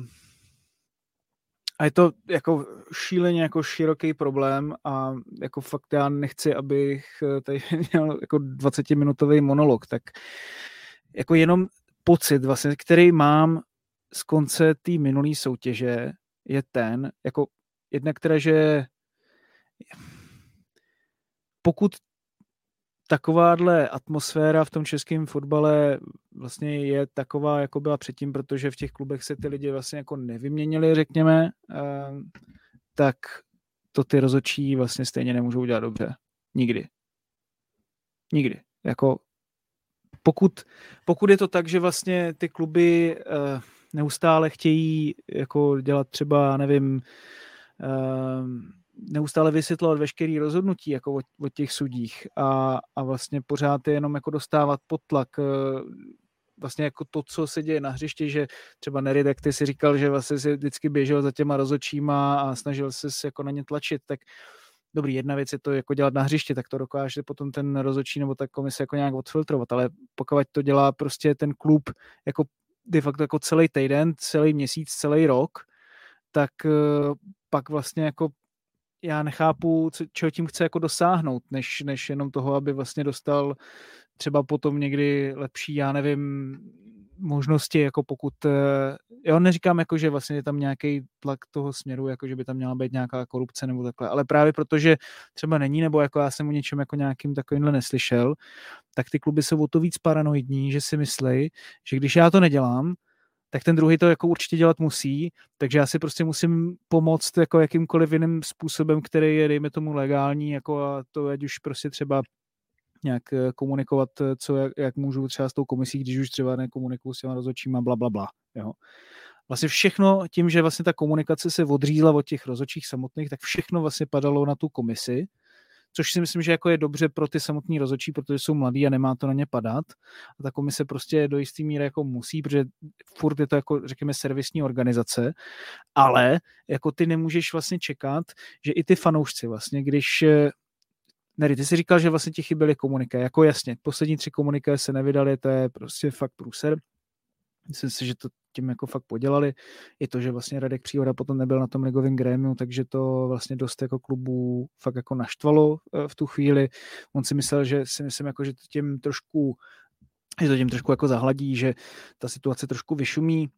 Speaker 3: a je to jako šíleně jako široký problém a jako fakt já nechci, abych tady měl jako 20-minutový monolog, tak jako jenom pocit vlastně, který mám z konce té minulé soutěže je ten, jako jedna, která, že pokud takováhle atmosféra v tom českém fotbale vlastně je taková, jako byla předtím, protože v těch klubech se ty lidi vlastně jako nevyměnili, řekněme, eh, tak to ty rozočí vlastně stejně nemůžou dělat dobře. Nikdy. Nikdy. Jako pokud, pokud je to tak, že vlastně ty kluby uh, neustále chtějí jako dělat třeba, nevím, uh, neustále vysvětlovat veškerý rozhodnutí jako o, o těch sudích. A, a vlastně pořád je jenom jako dostávat potlak eh, vlastně jako to, co se děje na hřišti, že třeba Neridek, ty si říkal, že vlastně si vždycky běžel za těma rozočíma a snažil se jako na ně tlačit, tak dobrý, jedna věc je to jako dělat na hřišti, tak to dokáže potom ten rozočí nebo ta komise jako nějak odfiltrovat, ale pokud to dělá prostě ten klub jako de facto jako celý týden, celý měsíc, celý rok, tak eh, pak vlastně jako já nechápu, co, čeho tím chce jako dosáhnout, než, než jenom toho, aby vlastně dostal třeba potom někdy lepší, já nevím, možnosti, jako pokud, eh, já neříkám jako, že vlastně je tam nějaký tlak toho směru, jako že by tam měla být nějaká korupce nebo takhle, ale právě protože třeba není, nebo jako já jsem o něčem jako nějakým takovýmhle neslyšel, tak ty kluby jsou o to víc paranoidní, že si myslí, že když já to nedělám, tak ten druhý to jako určitě dělat musí, takže já si prostě musím pomoct jako jakýmkoliv jiným způsobem, který je, dejme tomu, legální, jako a to ať už prostě třeba nějak eh, komunikovat, eh, co, jak, jak můžu třeba s tou komisí, když už třeba nekomunikuju s těma rozhodčíma, bla, bla, bla. Jo. Vlastně všechno tím, že vlastně ta komunikace se odřízla od těch rozhodčích samotných, tak všechno vlastně padalo na tu komisi, což si myslím, že jako je dobře pro ty samotní rozhodčí, protože jsou mladí a nemá to na ně padat. A ta komise prostě do jistý míry jako musí, protože furt je to jako, řekněme, servisní organizace, ale jako ty nemůžeš vlastně čekat, že i ty fanoušci vlastně, když Nery, ty jsi říkal, že vlastně ti chyběly komuniké. Jako jasně, poslední tři komuniké se nevydali, to je prostě fakt průser. Myslím si, že to tím jako fakt podělali. I to, že vlastně Radek Příhoda potom nebyl na tom ligovém grémiu, takže to vlastně dost jako klubu fakt jako naštvalo eh, v tu chvíli. On si myslel, že si myslím jako, že to tím trošku že to tím trošku jako zahladí, že ta situace trošku vyšumí,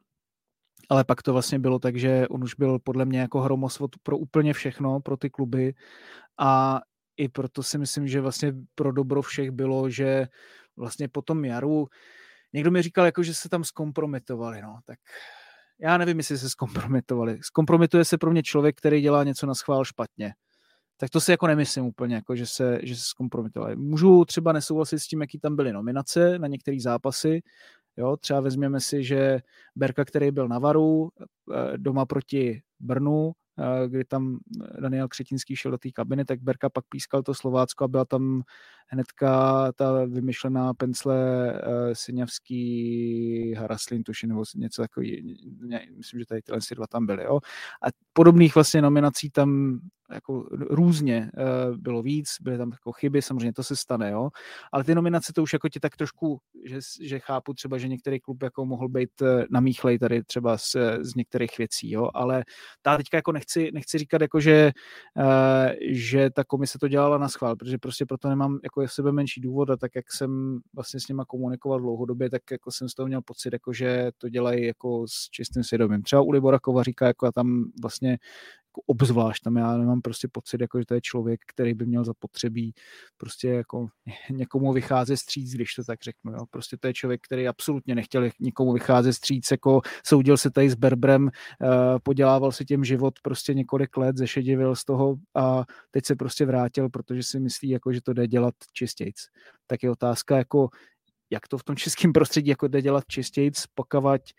Speaker 3: ale pak to vlastně bylo tak, že on už byl podle mě jako hromosvod pro úplně všechno, pro ty kluby a i proto si myslím, že vlastně pro dobro všech bylo, že vlastně po tom jaru někdo mi říkal, jako, že se tam zkompromitovali, no, tak já nevím, jestli se zkompromitovali. Zkompromituje se pro mě člověk, který dělá něco na schvál špatně. Tak to si jako nemyslím úplně, jako, že, se, že se zkompromitovali. Můžu třeba nesouhlasit s tím, jaký tam byly nominace na některé zápasy. Jo, třeba vezměme si, že Berka, který byl na Varu, eh, doma proti Brnu, kdy tam Daniel Křetinský šel do té kabiny, tak Berka pak pískal to Slovácko a byla tam hnedka ta vymyšlená pensle uh, Syňavský, Haraslin, tuším, nebo něco takový, myslím, že tady tyhle dva tam byly, jo. A podobných vlastně nominací tam jako různě uh, bylo víc, byly tam jako chyby, samozřejmě to se stane, jo. Ale ty nominace to už jako ti tak trošku, že, že chápu třeba, že některý klub jako mohl být uh, namíchlej tady třeba z, z některých věcí, jo, ale ta teďka jako nechci, nechci říkat jako, že, uh, že ta komise to dělala na schvál, protože prostě proto nemám jako sebe menší důvod a tak, jak jsem vlastně s nima komunikoval dlouhodobě, tak jako jsem z toho měl pocit, jako, že to dělají jako s čistým svědomím. Třeba u Libora Kovaříka, jako a tam vlastně jako obzvlášť, tam já nemám prostě pocit, jako, že to je člověk, který by měl zapotřebí prostě jako někomu vycházet stříc, když to tak řeknu. Jo. Prostě to je člověk, který absolutně nechtěl nikomu vycházet stříc, jako soudil se tady s Berbrem, eh, podělával si tím život prostě několik let, zešedivil z toho a teď se prostě vrátil, protože si myslí, jako, že to jde dělat čistějc. Tak je otázka, jako, jak to v tom českém prostředí jako jde dělat čistějc, pokavať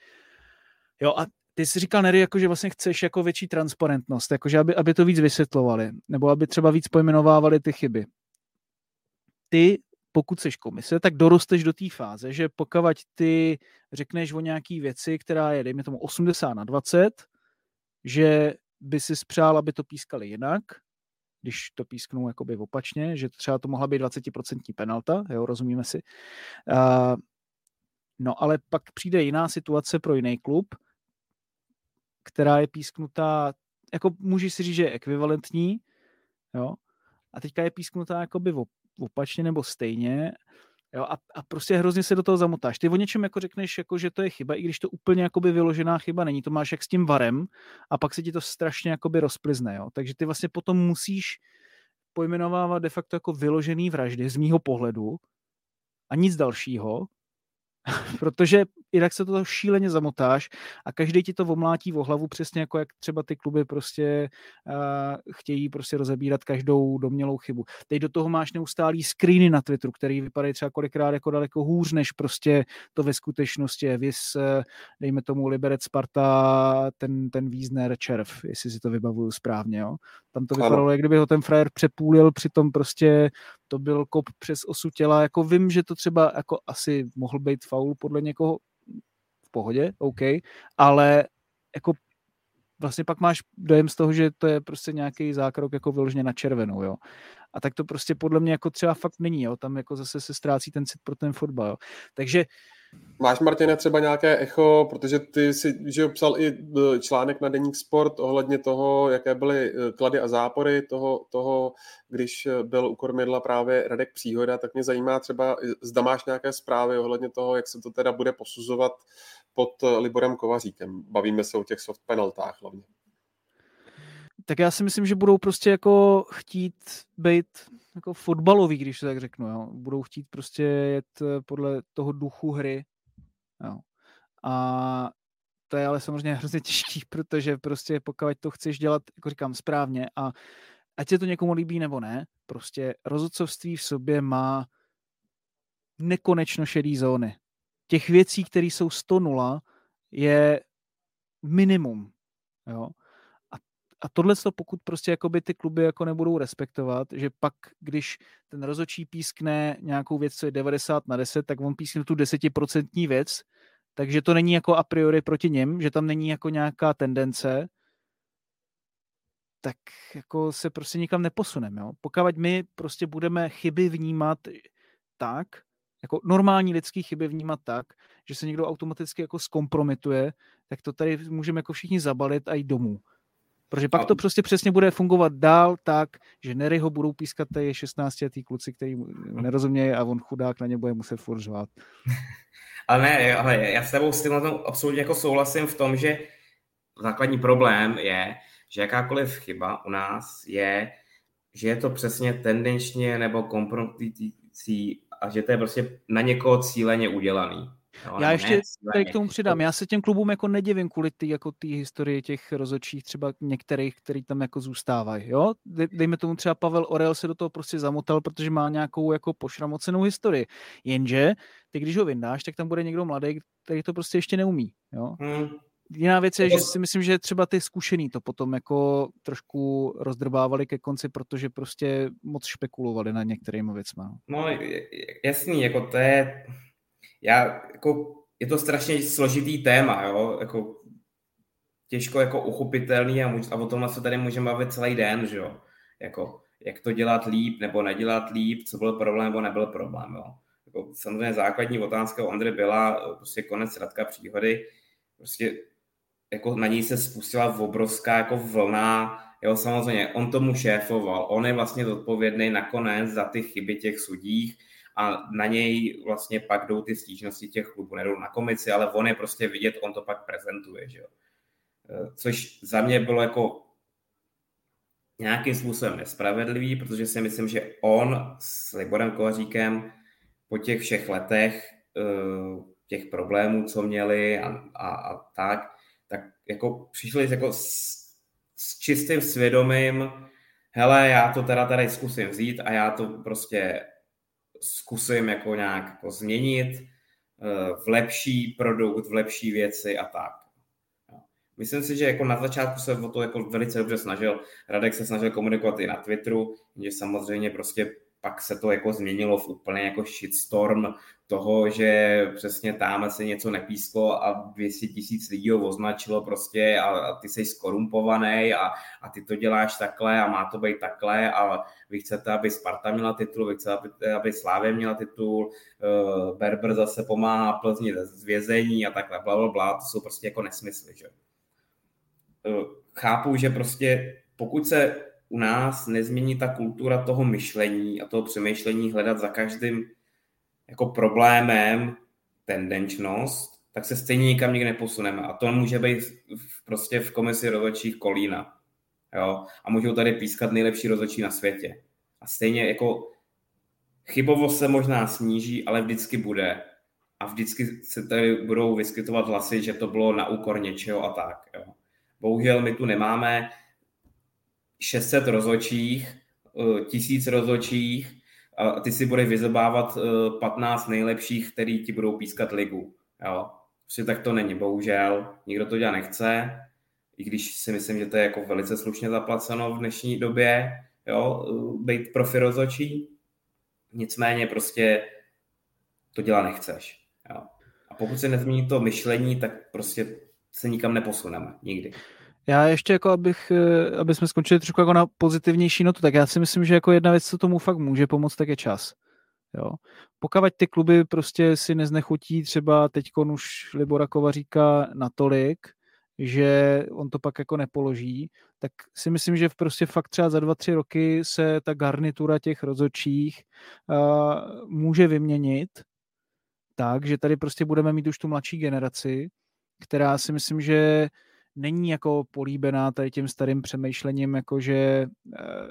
Speaker 3: Jo, a ty jsi říkal, Nery, jako, že vlastně chceš jako větší transparentnost, jakože aby, aby to víc vysvětlovali, nebo aby třeba víc pojmenovávali ty chyby. Ty, pokud jsi komise, tak dorosteš do té fáze, že pokud ty řekneš o nějaký věci, která je, dejme tomu 80 na 20, že by si spřál, aby to pískali jinak, když to písknou jakoby opačně, že třeba to mohla být 20% penalta, jo, rozumíme si. Uh, no ale pak přijde jiná situace pro jiný klub, která je písknutá, jako můžeš si říct, že je ekvivalentní, jo, a teďka je písknutá jakoby opačně nebo stejně, jo, a, a prostě hrozně se do toho zamotáš. Ty o něčem jako řekneš, jako, že to je chyba, i když to úplně jakoby vyložená chyba není, to máš jak s tím varem a pak se ti to strašně jakoby rozplizne, jo. Takže ty vlastně potom musíš pojmenovávat de facto jako vyložený vraždy z mýho pohledu a nic dalšího, protože jinak se to šíleně zamotáš a každý ti to omlátí o hlavu, přesně jako jak třeba ty kluby prostě uh, chtějí prostě rozebírat každou domělou chybu. Teď do toho máš neustálý screeny na Twitteru, který vypadají třeba kolikrát jako daleko hůř, než prostě to ve skutečnosti je. Vys, dejme tomu Liberec Sparta, ten, ten Wiesner Červ, jestli si to vybavuju správně, jo. Tam to vypadalo, ano. jak kdyby ho ten frajer přepůlil, přitom prostě to byl kop přes osu těla. Jako vím, že to třeba jako asi mohl být faul podle někoho v pohodě, OK, ale jako vlastně pak máš dojem z toho, že to je prostě nějaký zákrok jako vyloženě na červenou, jo. A tak to prostě podle mě jako třeba fakt není, jo. Tam jako zase se ztrácí ten cit pro ten fotbal, jo. Takže
Speaker 1: Máš, Martine, třeba nějaké echo, protože ty si že psal i e, článek na Deník Sport ohledně toho, jaké byly e, klady a zápory toho, toho když byl u kormidla právě Radek Příhoda, tak mě zajímá třeba, zda máš nějaké zprávy ohledně toho, jak se to teda bude posuzovat pod Liborem Kovaříkem. Bavíme se o těch soft penaltách hlavně.
Speaker 3: Tak já si myslím, že budou prostě jako chtít být jako fotbalový, když to tak řeknu. Jo. Budou chtít prostě jet eh, podle toho duchu hry. Jo. A to je ale samozřejmě hrozně těžký, protože prostě pokud to chceš dělat, jako říkám, správně a ať se to někomu líbí nebo ne, prostě rozhodcovství v sobě má nekonečno šedý zóny. Těch věcí, které jsou 100 nula, je minimum. Jo? A, tohle to pokud prostě jakoby ty kluby jako nebudou respektovat, že pak, když ten rozočí pískne nějakou věc, co je 90 na 10, tak on pískne tu desetiprocentní věc, takže to není jako a priori proti něm, že tam není jako nějaká tendence, tak jako se prostě nikam neposuneme. Pokud my prostě budeme chyby vnímat tak, jako normální lidský chyby vnímat tak, že se někdo automaticky jako zkompromituje, tak to tady můžeme jako všichni zabalit a jít domů. Protože pak to prostě přesně bude fungovat dál tak, že Nery ho budou pískat tady 16 letý kluci, který nerozumějí a on chudák na ně bude muset furt řvát.
Speaker 2: ale ne, ale já s tebou s tím absolutně jako souhlasím v tom, že základní problém je, že jakákoliv chyba u nás je, že je to přesně tendenčně nebo kompromitující a že to je prostě na někoho cíleně udělaný.
Speaker 3: Jo, já ještě tady k tomu přidám. Já se těm klubům jako nedivím kvůli ty, jako ty historie těch rozočích, třeba některých, který tam jako zůstávají. Jo? Dejme tomu třeba Pavel Orel se do toho prostě zamotal, protože má nějakou jako pošramocenou historii. Jenže ty, když ho vyndáš, tak tam bude někdo mladý, který to prostě ještě neumí. Jo? Hmm. Jiná věc je, že si myslím, že třeba ty zkušený to potom jako trošku rozdrbávali ke konci, protože prostě moc špekulovali na některými věcmi.
Speaker 2: No jasný, jako to je, já, jako, je to strašně složitý téma, jo, jako těžko jako uchopitelný a, můž, a o tomhle se tady můžeme bavit celý den, že jo, jako jak to dělat líp nebo nedělat líp, co byl problém nebo nebyl problém, jo. Jako, samozřejmě základní otázka u Andry byla prostě konec Radka příhody, prostě jako na něj se spustila obrovská jako vlna, jo, samozřejmě, on tomu šéfoval, on je vlastně zodpovědný nakonec za ty chyby těch sudích a na něj vlastně pak jdou ty stížnosti těch klubů, nejdou na komici, ale on je prostě vidět, on to pak prezentuje, že jo. E, což za mě bylo jako nějakým způsobem nespravedlivý, protože si myslím, že on s Liborem Kovaříkem po těch všech letech e, těch problémů, co měli a, a, a tak, tak jako přišli jako s, s čistým svědomím, hele, já to teda tady zkusím vzít a já to prostě zkusím jako nějak jako změnit eh, v lepší produkt, v lepší věci a tak. Myslím si, že jako na začátku se o to jako velice dobře snažil. Radek se snažil komunikovat i na Twitteru, že samozřejmě prostě pak se to jako změnilo v úplně jako shitstorm toho, že přesně tam se něco nepísklo a 200 tisíc lidí ho označilo prostě a, a ty jsi skorumpovaný a, a ty to děláš takhle a má to být takhle a vy chcete, aby Sparta měla titul, vy chcete, aby, aby Slávě měla titul, uh, Berber zase pomáhá Plzni z vězení a takhle, bla, bla, bla, to jsou prostě jako nesmysly, že? Uh, chápu, že prostě pokud se u nás nezmění ta kultura toho myšlení a toho přemýšlení hledat za každým jako problémem tendenčnost, tak se stejně nikam nikdy neposuneme. A to může být v, prostě v komisi rozhodčích Kolína. Jo? A můžou tady pískat nejlepší rozhodčí na světě. A stejně jako chybovost se možná sníží, ale vždycky bude. A vždycky se tady budou vyskytovat hlasy, že to bylo na úkor něčeho a tak. Jo? Bohužel my tu nemáme 600 rozočích, 1000 eh, rozočích a ty si budeš vyzobávat 15 eh, nejlepších, který ti budou pískat ligu. Jo? Prostě tak to není, bohužel. Nikdo to dělat nechce, i když si myslím, že to je jako velice slušně zaplaceno v dnešní době, jo, eh, být profi rozočí. Nicméně prostě to dělat nechceš. Jo? A pokud se nezmění to myšlení, tak prostě se nikam neposuneme. Nikdy.
Speaker 3: Já ještě jako, abych, eh, aby jsme skončili trošku jako na pozitivnější notu, tak já si myslím, že jako jedna věc, co tomu fakt může pomoct, tak je čas. Jo. Pokud ty kluby prostě si neznechutí třeba teď už Libora Kovaříka natolik, že on to pak jako nepoloží, tak si myslím, že prostě fakt třeba za dva, tři roky se ta garnitura těch rozočích uh, může vyměnit tak, že tady prostě budeme mít už tu mladší generaci, která si myslím, že není jako políbená tady tím starým přemýšlením, jakože eh,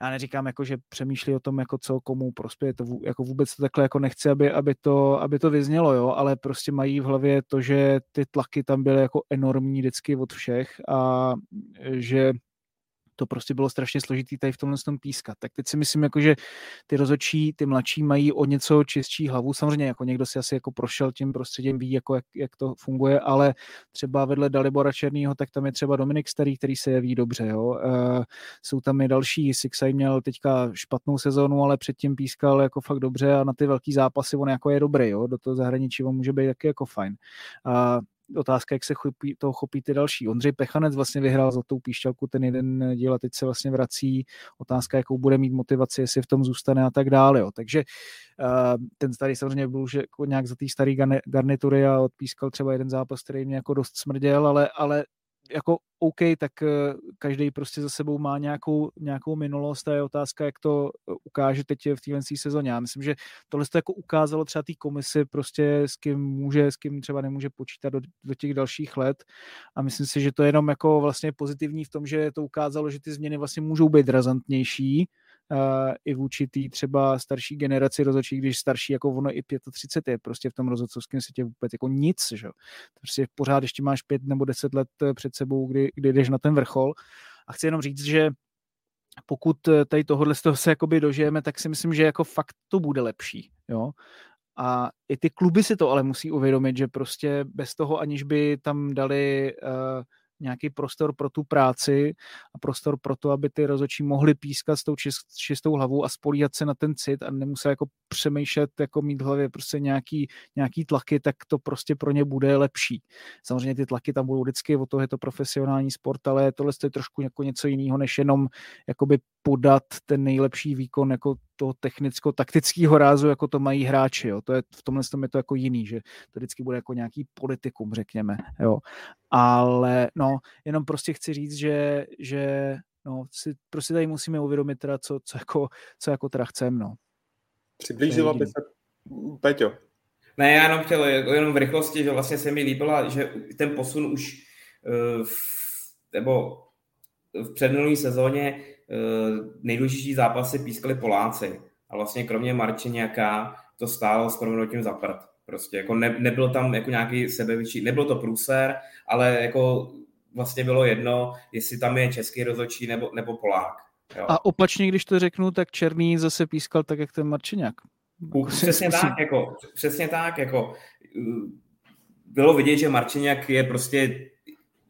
Speaker 3: já neříkám, jako, že přemýšlí o tom, jako co komu prospěje, to jako vůbec to takhle jako nechci, aby, aby, to, aby to vyznělo, jo, ale prostě mají v hlavě to, že ty tlaky tam byly jako enormní vždycky od všech a že to prostě bylo strašně složitý tady v tomhle tom pískat. Tak teď si myslím, jako, že ty rozočí, ty mladší mají o něco čistší hlavu. Samozřejmě jako někdo si asi jako prošel tím prostředím, ví, jako jak, jak, to funguje, ale třeba vedle Dalibora Černýho, tak tam je třeba Dominik Starý, který se jeví dobře. Jo. Uh, jsou tam i další, Sixaj měl teďka špatnou sezónu, ale předtím pískal jako fakt dobře a na ty velký zápasy on jako je dobrý, jo. do toho zahraničí on může být taky jako fajn. Uh, otázka, jak se chopí, toho chopí ty další. Ondřej Pechanec vlastně vyhrál za tou píšťalku ten jeden díl a teď se vlastně vrací. Otázka, jakou bude mít motivaci, jestli v tom zůstane a tak dále. Jo. Takže uh, ten starý samozřejmě byl už jako nějak za té staré garnitury a odpískal třeba jeden zápas, který mě jako dost smrděl, ale, ale jako OK, tak eh, každý prostě za sebou má nějakou, nějakou minulost a je otázka, jak to eh, ukáže teď v téhle sezóně. Já myslím, že tohle to jako ukázalo třeba té komisi prostě s kým může, s kým třeba nemůže počítat do, do těch dalších let a myslím si, že to je jenom jako vlastně pozitivní v tom, že to ukázalo, že ty změny vlastně můžou být razantnější, i vůči té třeba starší generaci rozhodčí, když starší jako ono i 35 je prostě v tom rozhodcovském světě vůbec jako nic, že? Prostě pořád ještě máš pět nebo deset let eh, před sebou, kdy, kdy jdeš na ten vrchol a chci jenom říct, že pokud eh, tady tohohle z toho se jakoby dožijeme, tak si myslím, že jako fakt to bude lepší, jo. A i ty kluby si to ale musí uvědomit, že prostě bez toho, aniž by tam dali uh, nějaký prostor pro tu práci a prostor pro to, aby ty rozočí mohli pískat s tou čistou hlavou a spolíhat se na ten cit a nemusel jako přemýšlet, jako mít v hlavě prostě nějaký, nějaký tlaky, tak to prostě pro ně bude lepší. Samozřejmě ty tlaky tam budou vždycky, o to je to profesionální sport, ale tohle je trošku jako něco jiného, než jenom jakoby podat ten nejlepší výkon jako toho technicko-taktického rázu, jako to mají hráči. Jo. To je, v tomhle tom je to jako jiný, že to vždycky bude jako nějaký politikum, řekněme. Jo. Ale no, jenom prostě chci říct, že, že no, si prostě tady musíme uvědomit teda, co, co, jako, co jako teda chcem, no.
Speaker 1: Přiblížila by se Peťo.
Speaker 2: Ne, já jenom chtěl jenom v rychlosti, že vlastně se mi líbila, že ten posun už uh, v, nebo v předminulé sezóně uh, nejdůležitější zápasy pískali Poláci. A vlastně kromě Marčeňáka to stálo s proměnutím za prd. Prostě jako ne, nebyl tam jako nějaký sebevětší, nebyl to průser, ale jako vlastně bylo jedno, jestli tam je český rozhodčí nebo, nebo Polák.
Speaker 3: Jo. A opačně, když to řeknu, tak Černý zase pískal tak, jak ten Marčiňák.
Speaker 2: Přesně tak, jako, přesně tak, jako bylo vidět, že Marčiňák je prostě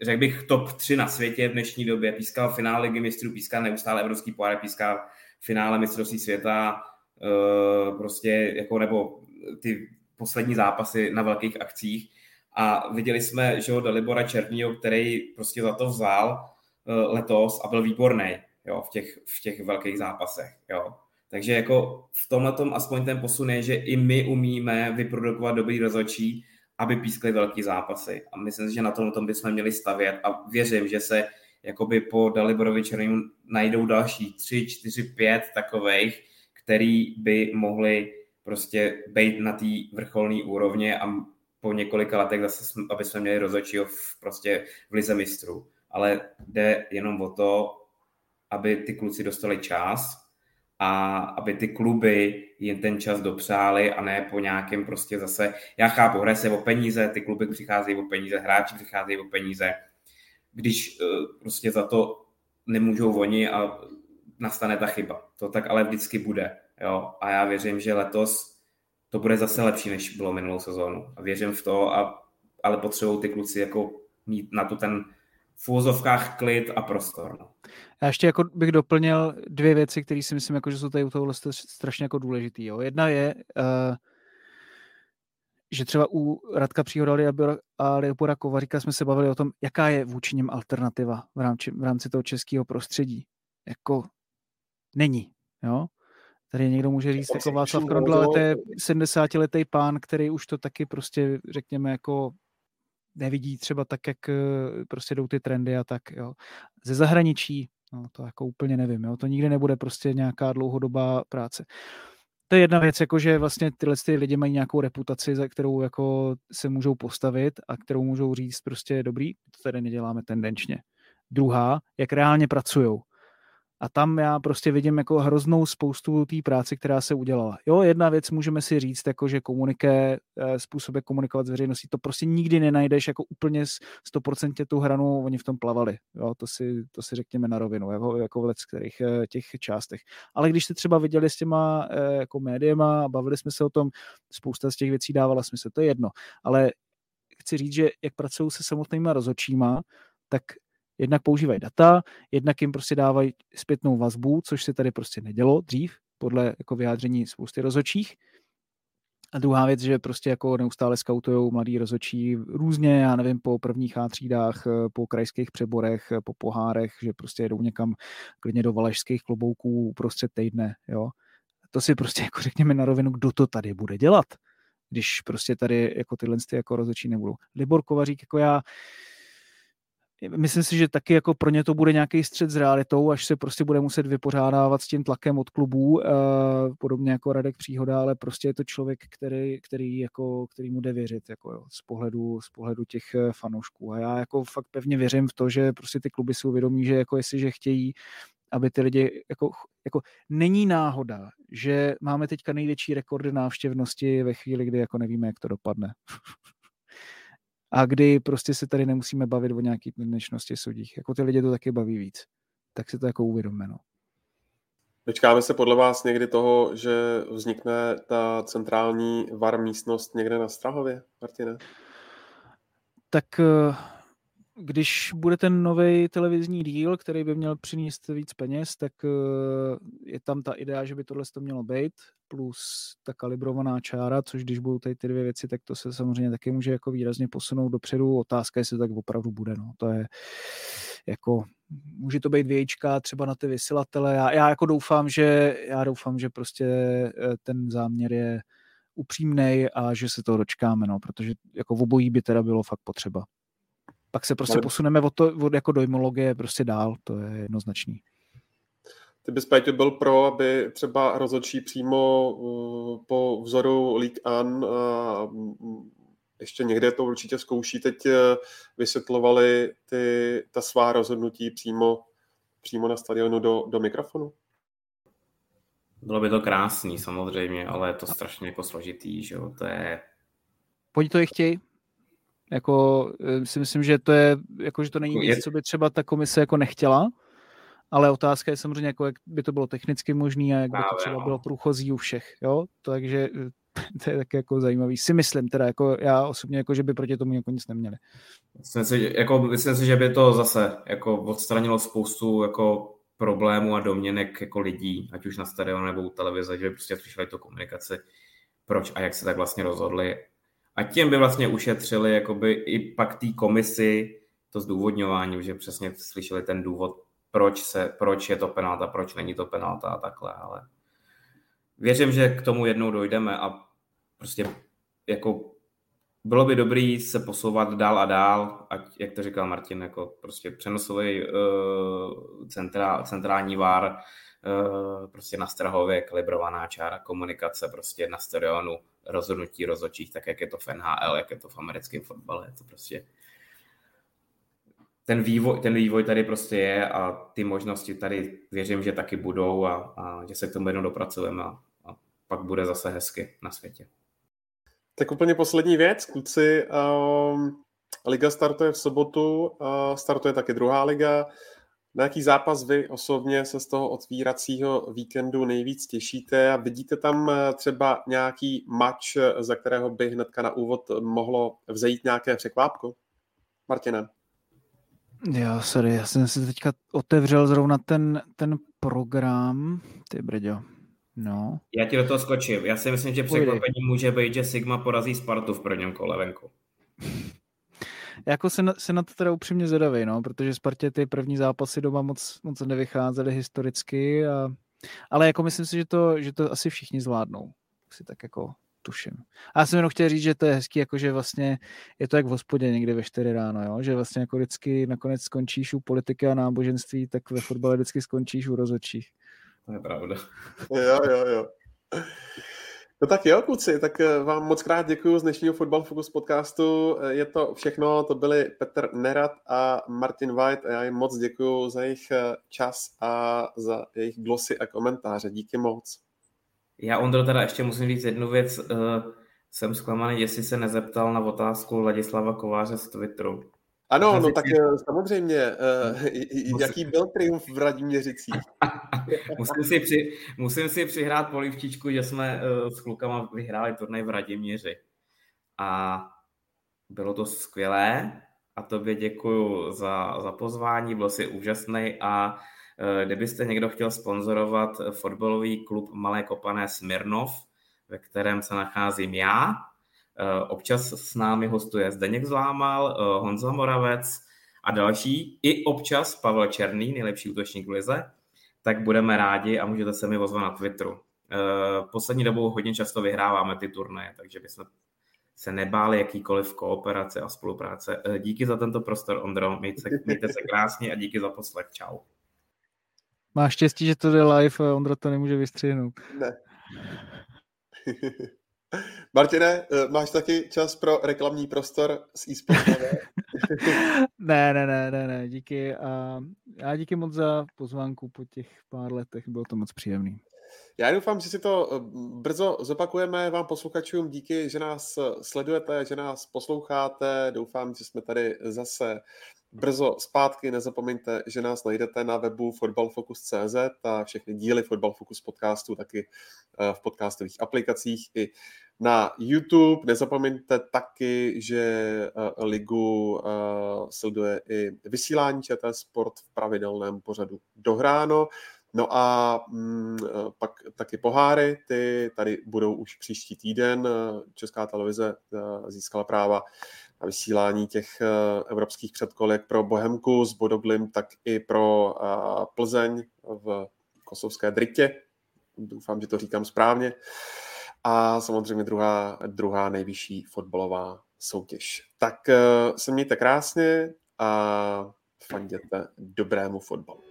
Speaker 2: řekl bych, top 3 na světě v dnešní době. Pískal finále ligy mistrů, pískal neustále evropský pohár, pískal finále mistrovství světa, uh, prostě jako nebo ty poslední zápasy na velkých akcích. A viděli jsme, že ho Dalibora Černýho, který prostě za to vzal uh, letos a byl výborný jo, v, těch, v těch velkých zápasech. Jo. Takže jako v tomhle tom aspoň ten posun je, že i my umíme vyprodukovat dobrý rozhodčí, aby pískli velký zápasy. A myslím si, že na tom, tom bychom měli stavět a věřím, že se jakoby po Daliborovi Černému najdou další tři, čtyři, pět takových, který by mohli prostě být na té vrcholné úrovně a po několika letech zase, aby jsme měli rozhodčího v, prostě v lize mistrů. Ale jde jenom o to, aby ty kluci dostali čas a aby ty kluby jim ten čas dopřáli a ne po nějakém prostě zase, já chápu, hraje se o peníze, ty kluby přicházejí o peníze, hráči přicházejí o peníze, když uh, prostě za to nemůžou oni a nastane ta chyba. To tak ale vždycky bude. Jo? A já věřím, že letos to bude zase lepší, než bylo minulou sezónu. A věřím v to, a, ale potřebují ty kluci jako mít na to ten v úvozovkách klid a prostor. No.
Speaker 3: Já ještě jako bych doplnil dvě věci, které si myslím, jako, že jsou tady u tohohle strašně jako důležitý. Jo. Jedna je, uh, že třeba u Radka Příhoda a Leopora Kovaříka jsme se bavili o tom, jaká je vůči něm alternativa v rámci, v rámci toho českého prostředí. Jako není. Jo? Tady někdo může říct, jako Václav Krondla, ale to je 70-letý pán, který už to taky prostě, řekněme, jako nevidí třeba tak, jak eh, prostě jdou ty trendy a tak, jo. Ze zahraničí, no to jako úplně nevím, jo. To nikdy nebude prostě nějaká dlouhodobá práce. To je jedna věc, jako že vlastně tyhle ty lidi mají nějakou reputaci, za kterou jako se můžou postavit a kterou můžou říct prostě dobrý, to tady neděláme tendenčně. Druhá, jak reálně pracují. A tam já prostě vidím jako hroznou spoustu té práce, která se udělala. Jo, jedna věc můžeme si říct, jako že komuniké, eh, způsob, jak komunikovat s veřejností, to prostě nikdy nenajdeš jako úplně 100% tu hranu, oni v tom plavali. Jo, to si, to si řekněme na rovinu, jako, jako v kterých eh, těch částech. Ale když jste třeba viděli s těma eh, jako médiema a bavili jsme se o tom, spousta z těch věcí dávala smysl, to je jedno. Ale chci říct, že jak pracují se samotnými rozhodčíma, tak jednak používají data, jednak jim prostě dávají zpětnou vazbu, což se tady prostě nedělo dřív, podle jako vyjádření spousty rozhodčích. A druhá věc, že prostě jako neustále skautují mladý rozhodčí různě, já nevím, po prvních A třídách, po krajských přeborech, po pohárech, že prostě jedou někam klidně do valašských klobouků uprostřed týdne, jo. To si prostě jako řekněme na rovinu, kdo to tady bude dělat, když prostě tady jako tyhle jako rozhodčí nebudou. Libor Kovařík, jako já, myslím si, že taky jako pro ně to bude nějaký střed s realitou, až se prostě bude muset vypořádávat s tím tlakem od klubů, uh, podobně jako Radek Příhoda, ale prostě je to člověk, který, který, jako, který mu jde věřit jako jo, z, pohledu, z pohledu těch eh, fanoušků. A já jako fakt pevně věřím v to, že prostě ty kluby si uvědomí, že jako jestliže chtějí aby ty lidi, jako, jako není náhoda, že máme teďka největší rekordy návštěvnosti ve chvíli, kdy jako nevíme, jak to dopadne. a kdy prostě se tady nemusíme bavit o nějaký dnešnosti sudích. Jako ty lidi to taky baví víc. Tak si to jako uvědomme, no.
Speaker 1: Dočkáme se podle vás někdy toho, že vznikne ta centrální var místnost někde na Strahově, Martine?
Speaker 3: Tak eh, když bude ten nový televizní díl, který by měl přinést víc peněz, tak eh, je tam ta idea, že by tohle to mělo být, plus ta kalibrovaná čára, což když budou tady ty dvě věci, tak to se samozřejmě taky může jako výrazně posunout dopředu. Otázka, jestli to tak opravdu bude. No. To je jako, může to být vějíčka třeba na ty vysílatele. Já, já jako doufám, že já doufám, že prostě eh, ten záměr je upřímný a že se toho dočkáme, no, protože jako v obojí by teda bylo fakt potřeba pak se prostě Ale... posuneme od, to, od jako dojmologie prostě dál, to je jednoznačný.
Speaker 1: Ty bys, Péťo, byl pro, aby třeba rozhodčí přímo uh, po vzoru League An uh, ještě někde to určitě zkouší, teď uh, vysvětlovali ty, ta svá rozhodnutí přímo, přímo na stadionu do, do mikrofonu?
Speaker 2: Bylo by to krásný samozřejmě, ale je to strašně jako složitý, že jo, to je...
Speaker 3: Pojď to i chtějí, jako eh, si myslím, že to je, jako, že to není nic, co by třeba ta komise jako nechtěla, ale otázka je samozřejmě, jako, jak by to bylo technicky možné a jak by to třeba no. bylo průchozí u všech, jo, takže eh, to je taky jako zajímavý. Si myslím teda, jako já osobně, jako, že by proti tomu jako nic neměli.
Speaker 2: Myslím si, jako, myslím si, že by to zase jako odstranilo spoustu jako problémů a domněnek jako lidí, ať už na stadionu nebo u televize, že by prostě slyšeli tu komunikaci, proč a jak se tak vlastně rozhodli a tím by vlastně ušetřili jakoby i pak té komisi to zdůvodňování, že přesně slyšeli ten důvod, proč, se, proč je to penalta, proč není to penalta a takhle, ale věřím, že k tomu jednou dojdeme a prostě jako bylo by dobrý se posouvat dál a dál, ať, jak to říkal Martin, jako prostě přenosový uh, centrál, centrální vár, uh, prostě na Strahově kalibrovaná čára komunikace prostě na stadionu, rozhodnutí rozhodčích, tak jak je to v NHL, jak je to v americkém fotbale, je to prostě ten vývoj, ten vývoj tady prostě je a ty možnosti tady věřím, že taky budou a, a že se k tomu jednou dopracujeme a, a pak bude zase hezky na světě.
Speaker 1: Tak úplně poslední věc, kluci. Um, liga startuje v sobotu, uh, startuje taky druhá liga. Na jaký zápas vy osobně se z toho otvíracího víkendu nejvíc těšíte a vidíte tam uh, třeba nějaký match, za kterého by hnedka na úvod mohlo vzejít nějaké překvápko? Martine.
Speaker 3: Jo, sorry, já jsem si teďka otevřel zrovna ten, ten program. Ty brďo, No.
Speaker 2: Já ti do toho skočím. Já si myslím, že překvapení může být, že Sigma porazí Spartu v prvním kole venku.
Speaker 3: Jako se na, se na to teda upřímně zvedavý, no, protože Spartě ty první zápasy doma moc, moc nevycházely historicky, a, ale jako myslím si, že to, že to asi všichni zvládnou. Si tak jako tuším. A já jsem jenom chtěl říct, že to je hezký, jako že vlastně je to jak v hospodě někdy ve 4 ráno, jo? že vlastně jako vždycky nakonec skončíš u politiky a náboženství, tak ve fotbale vždycky skončíš u rozhodčích.
Speaker 2: To je pravda.
Speaker 1: jo, jo, jo. No tak jo, kluci, tak eh, vám moc krát děkuji z dnešního Football Focus podcastu. Eh, je to všechno, to byli Petr Nerad a Martin White a já jim moc děkuji za jejich eh, čas a za jejich glosy a komentáře. Díky moc.
Speaker 2: Já, Ondro, teda ještě musím říct jednu věc. Jsem zklamaný, jestli se nezeptal na otázku Ladislava Kováře z Twitteru.
Speaker 1: Ano, no tak samozřejmě. Jaký byl triumf v Radiměřicích?
Speaker 2: musím, si při, musím si přihrát polivčičku, že jsme uh, s klukama vyhráli turnaj v Radiměři. A bylo to skvělé a tobě děkuji za, za pozvání, byl si úžasný a uh, kdybyste někdo chtěl sponzorovat fotbalový klub Malé Kopané Smirnov, ve kterém se nacházím já, Eh, občas s námi hostuje Zdeněk Zlámal, eh, Honza Moravec a další. I občas Pavel Černý, nejlepší útočník v lize. Tak budeme rádi a můžete se mi ozvat na Twitteru. Eh, poslední dobou hodně často vyhráváme ty turnaje, takže bychom se nebáli jakýkoliv kooperace a spolupráce. Díky za tento prostor, Ondro. Mějte se, mějte se krásně a díky za poslech. Čau.
Speaker 3: Máš štěstí, že to jde live a Ondra to nemůže vystřihnout.
Speaker 1: Ne. Martine, eh, máš taky čas pro reklamní prostor s eSport
Speaker 3: ne, ne, ne, ne, ne, díky. A já díky moc za pozvánku po těch pár letech, bylo to moc příjemný.
Speaker 1: Já doufám, že si to eh, brzo zopakujeme vám posluchačům. Díky, že nás sledujete, že nás posloucháte. Doufám, že jsme tady zase brzo zpátky. Nezapomeňte, že nás najdete na webu fotbalfocus.cz a všechny díly Football Focus podcastu taky eh, v podcastových aplikacích i na YouTube. Nezapomeňte taky, že eh, ligu eh, sleduje i vysílání ČT Sport v pravidelném pořadu dohráno. No a mm, pak taky poháry, ty tady budou už příští týden. Česká televize získala práva na vysílání těch eh, evropských předkolek pro Bohemku z Bodoglim, tak i pro eh, Plzeň v kosovské Dritě. Doufám, že to říkám správně. A samozřejmě druhá, druhá nejvyšší fotbalová soutěž. Tak eh, se mějte krásně a fanděte dobrému fotbalu.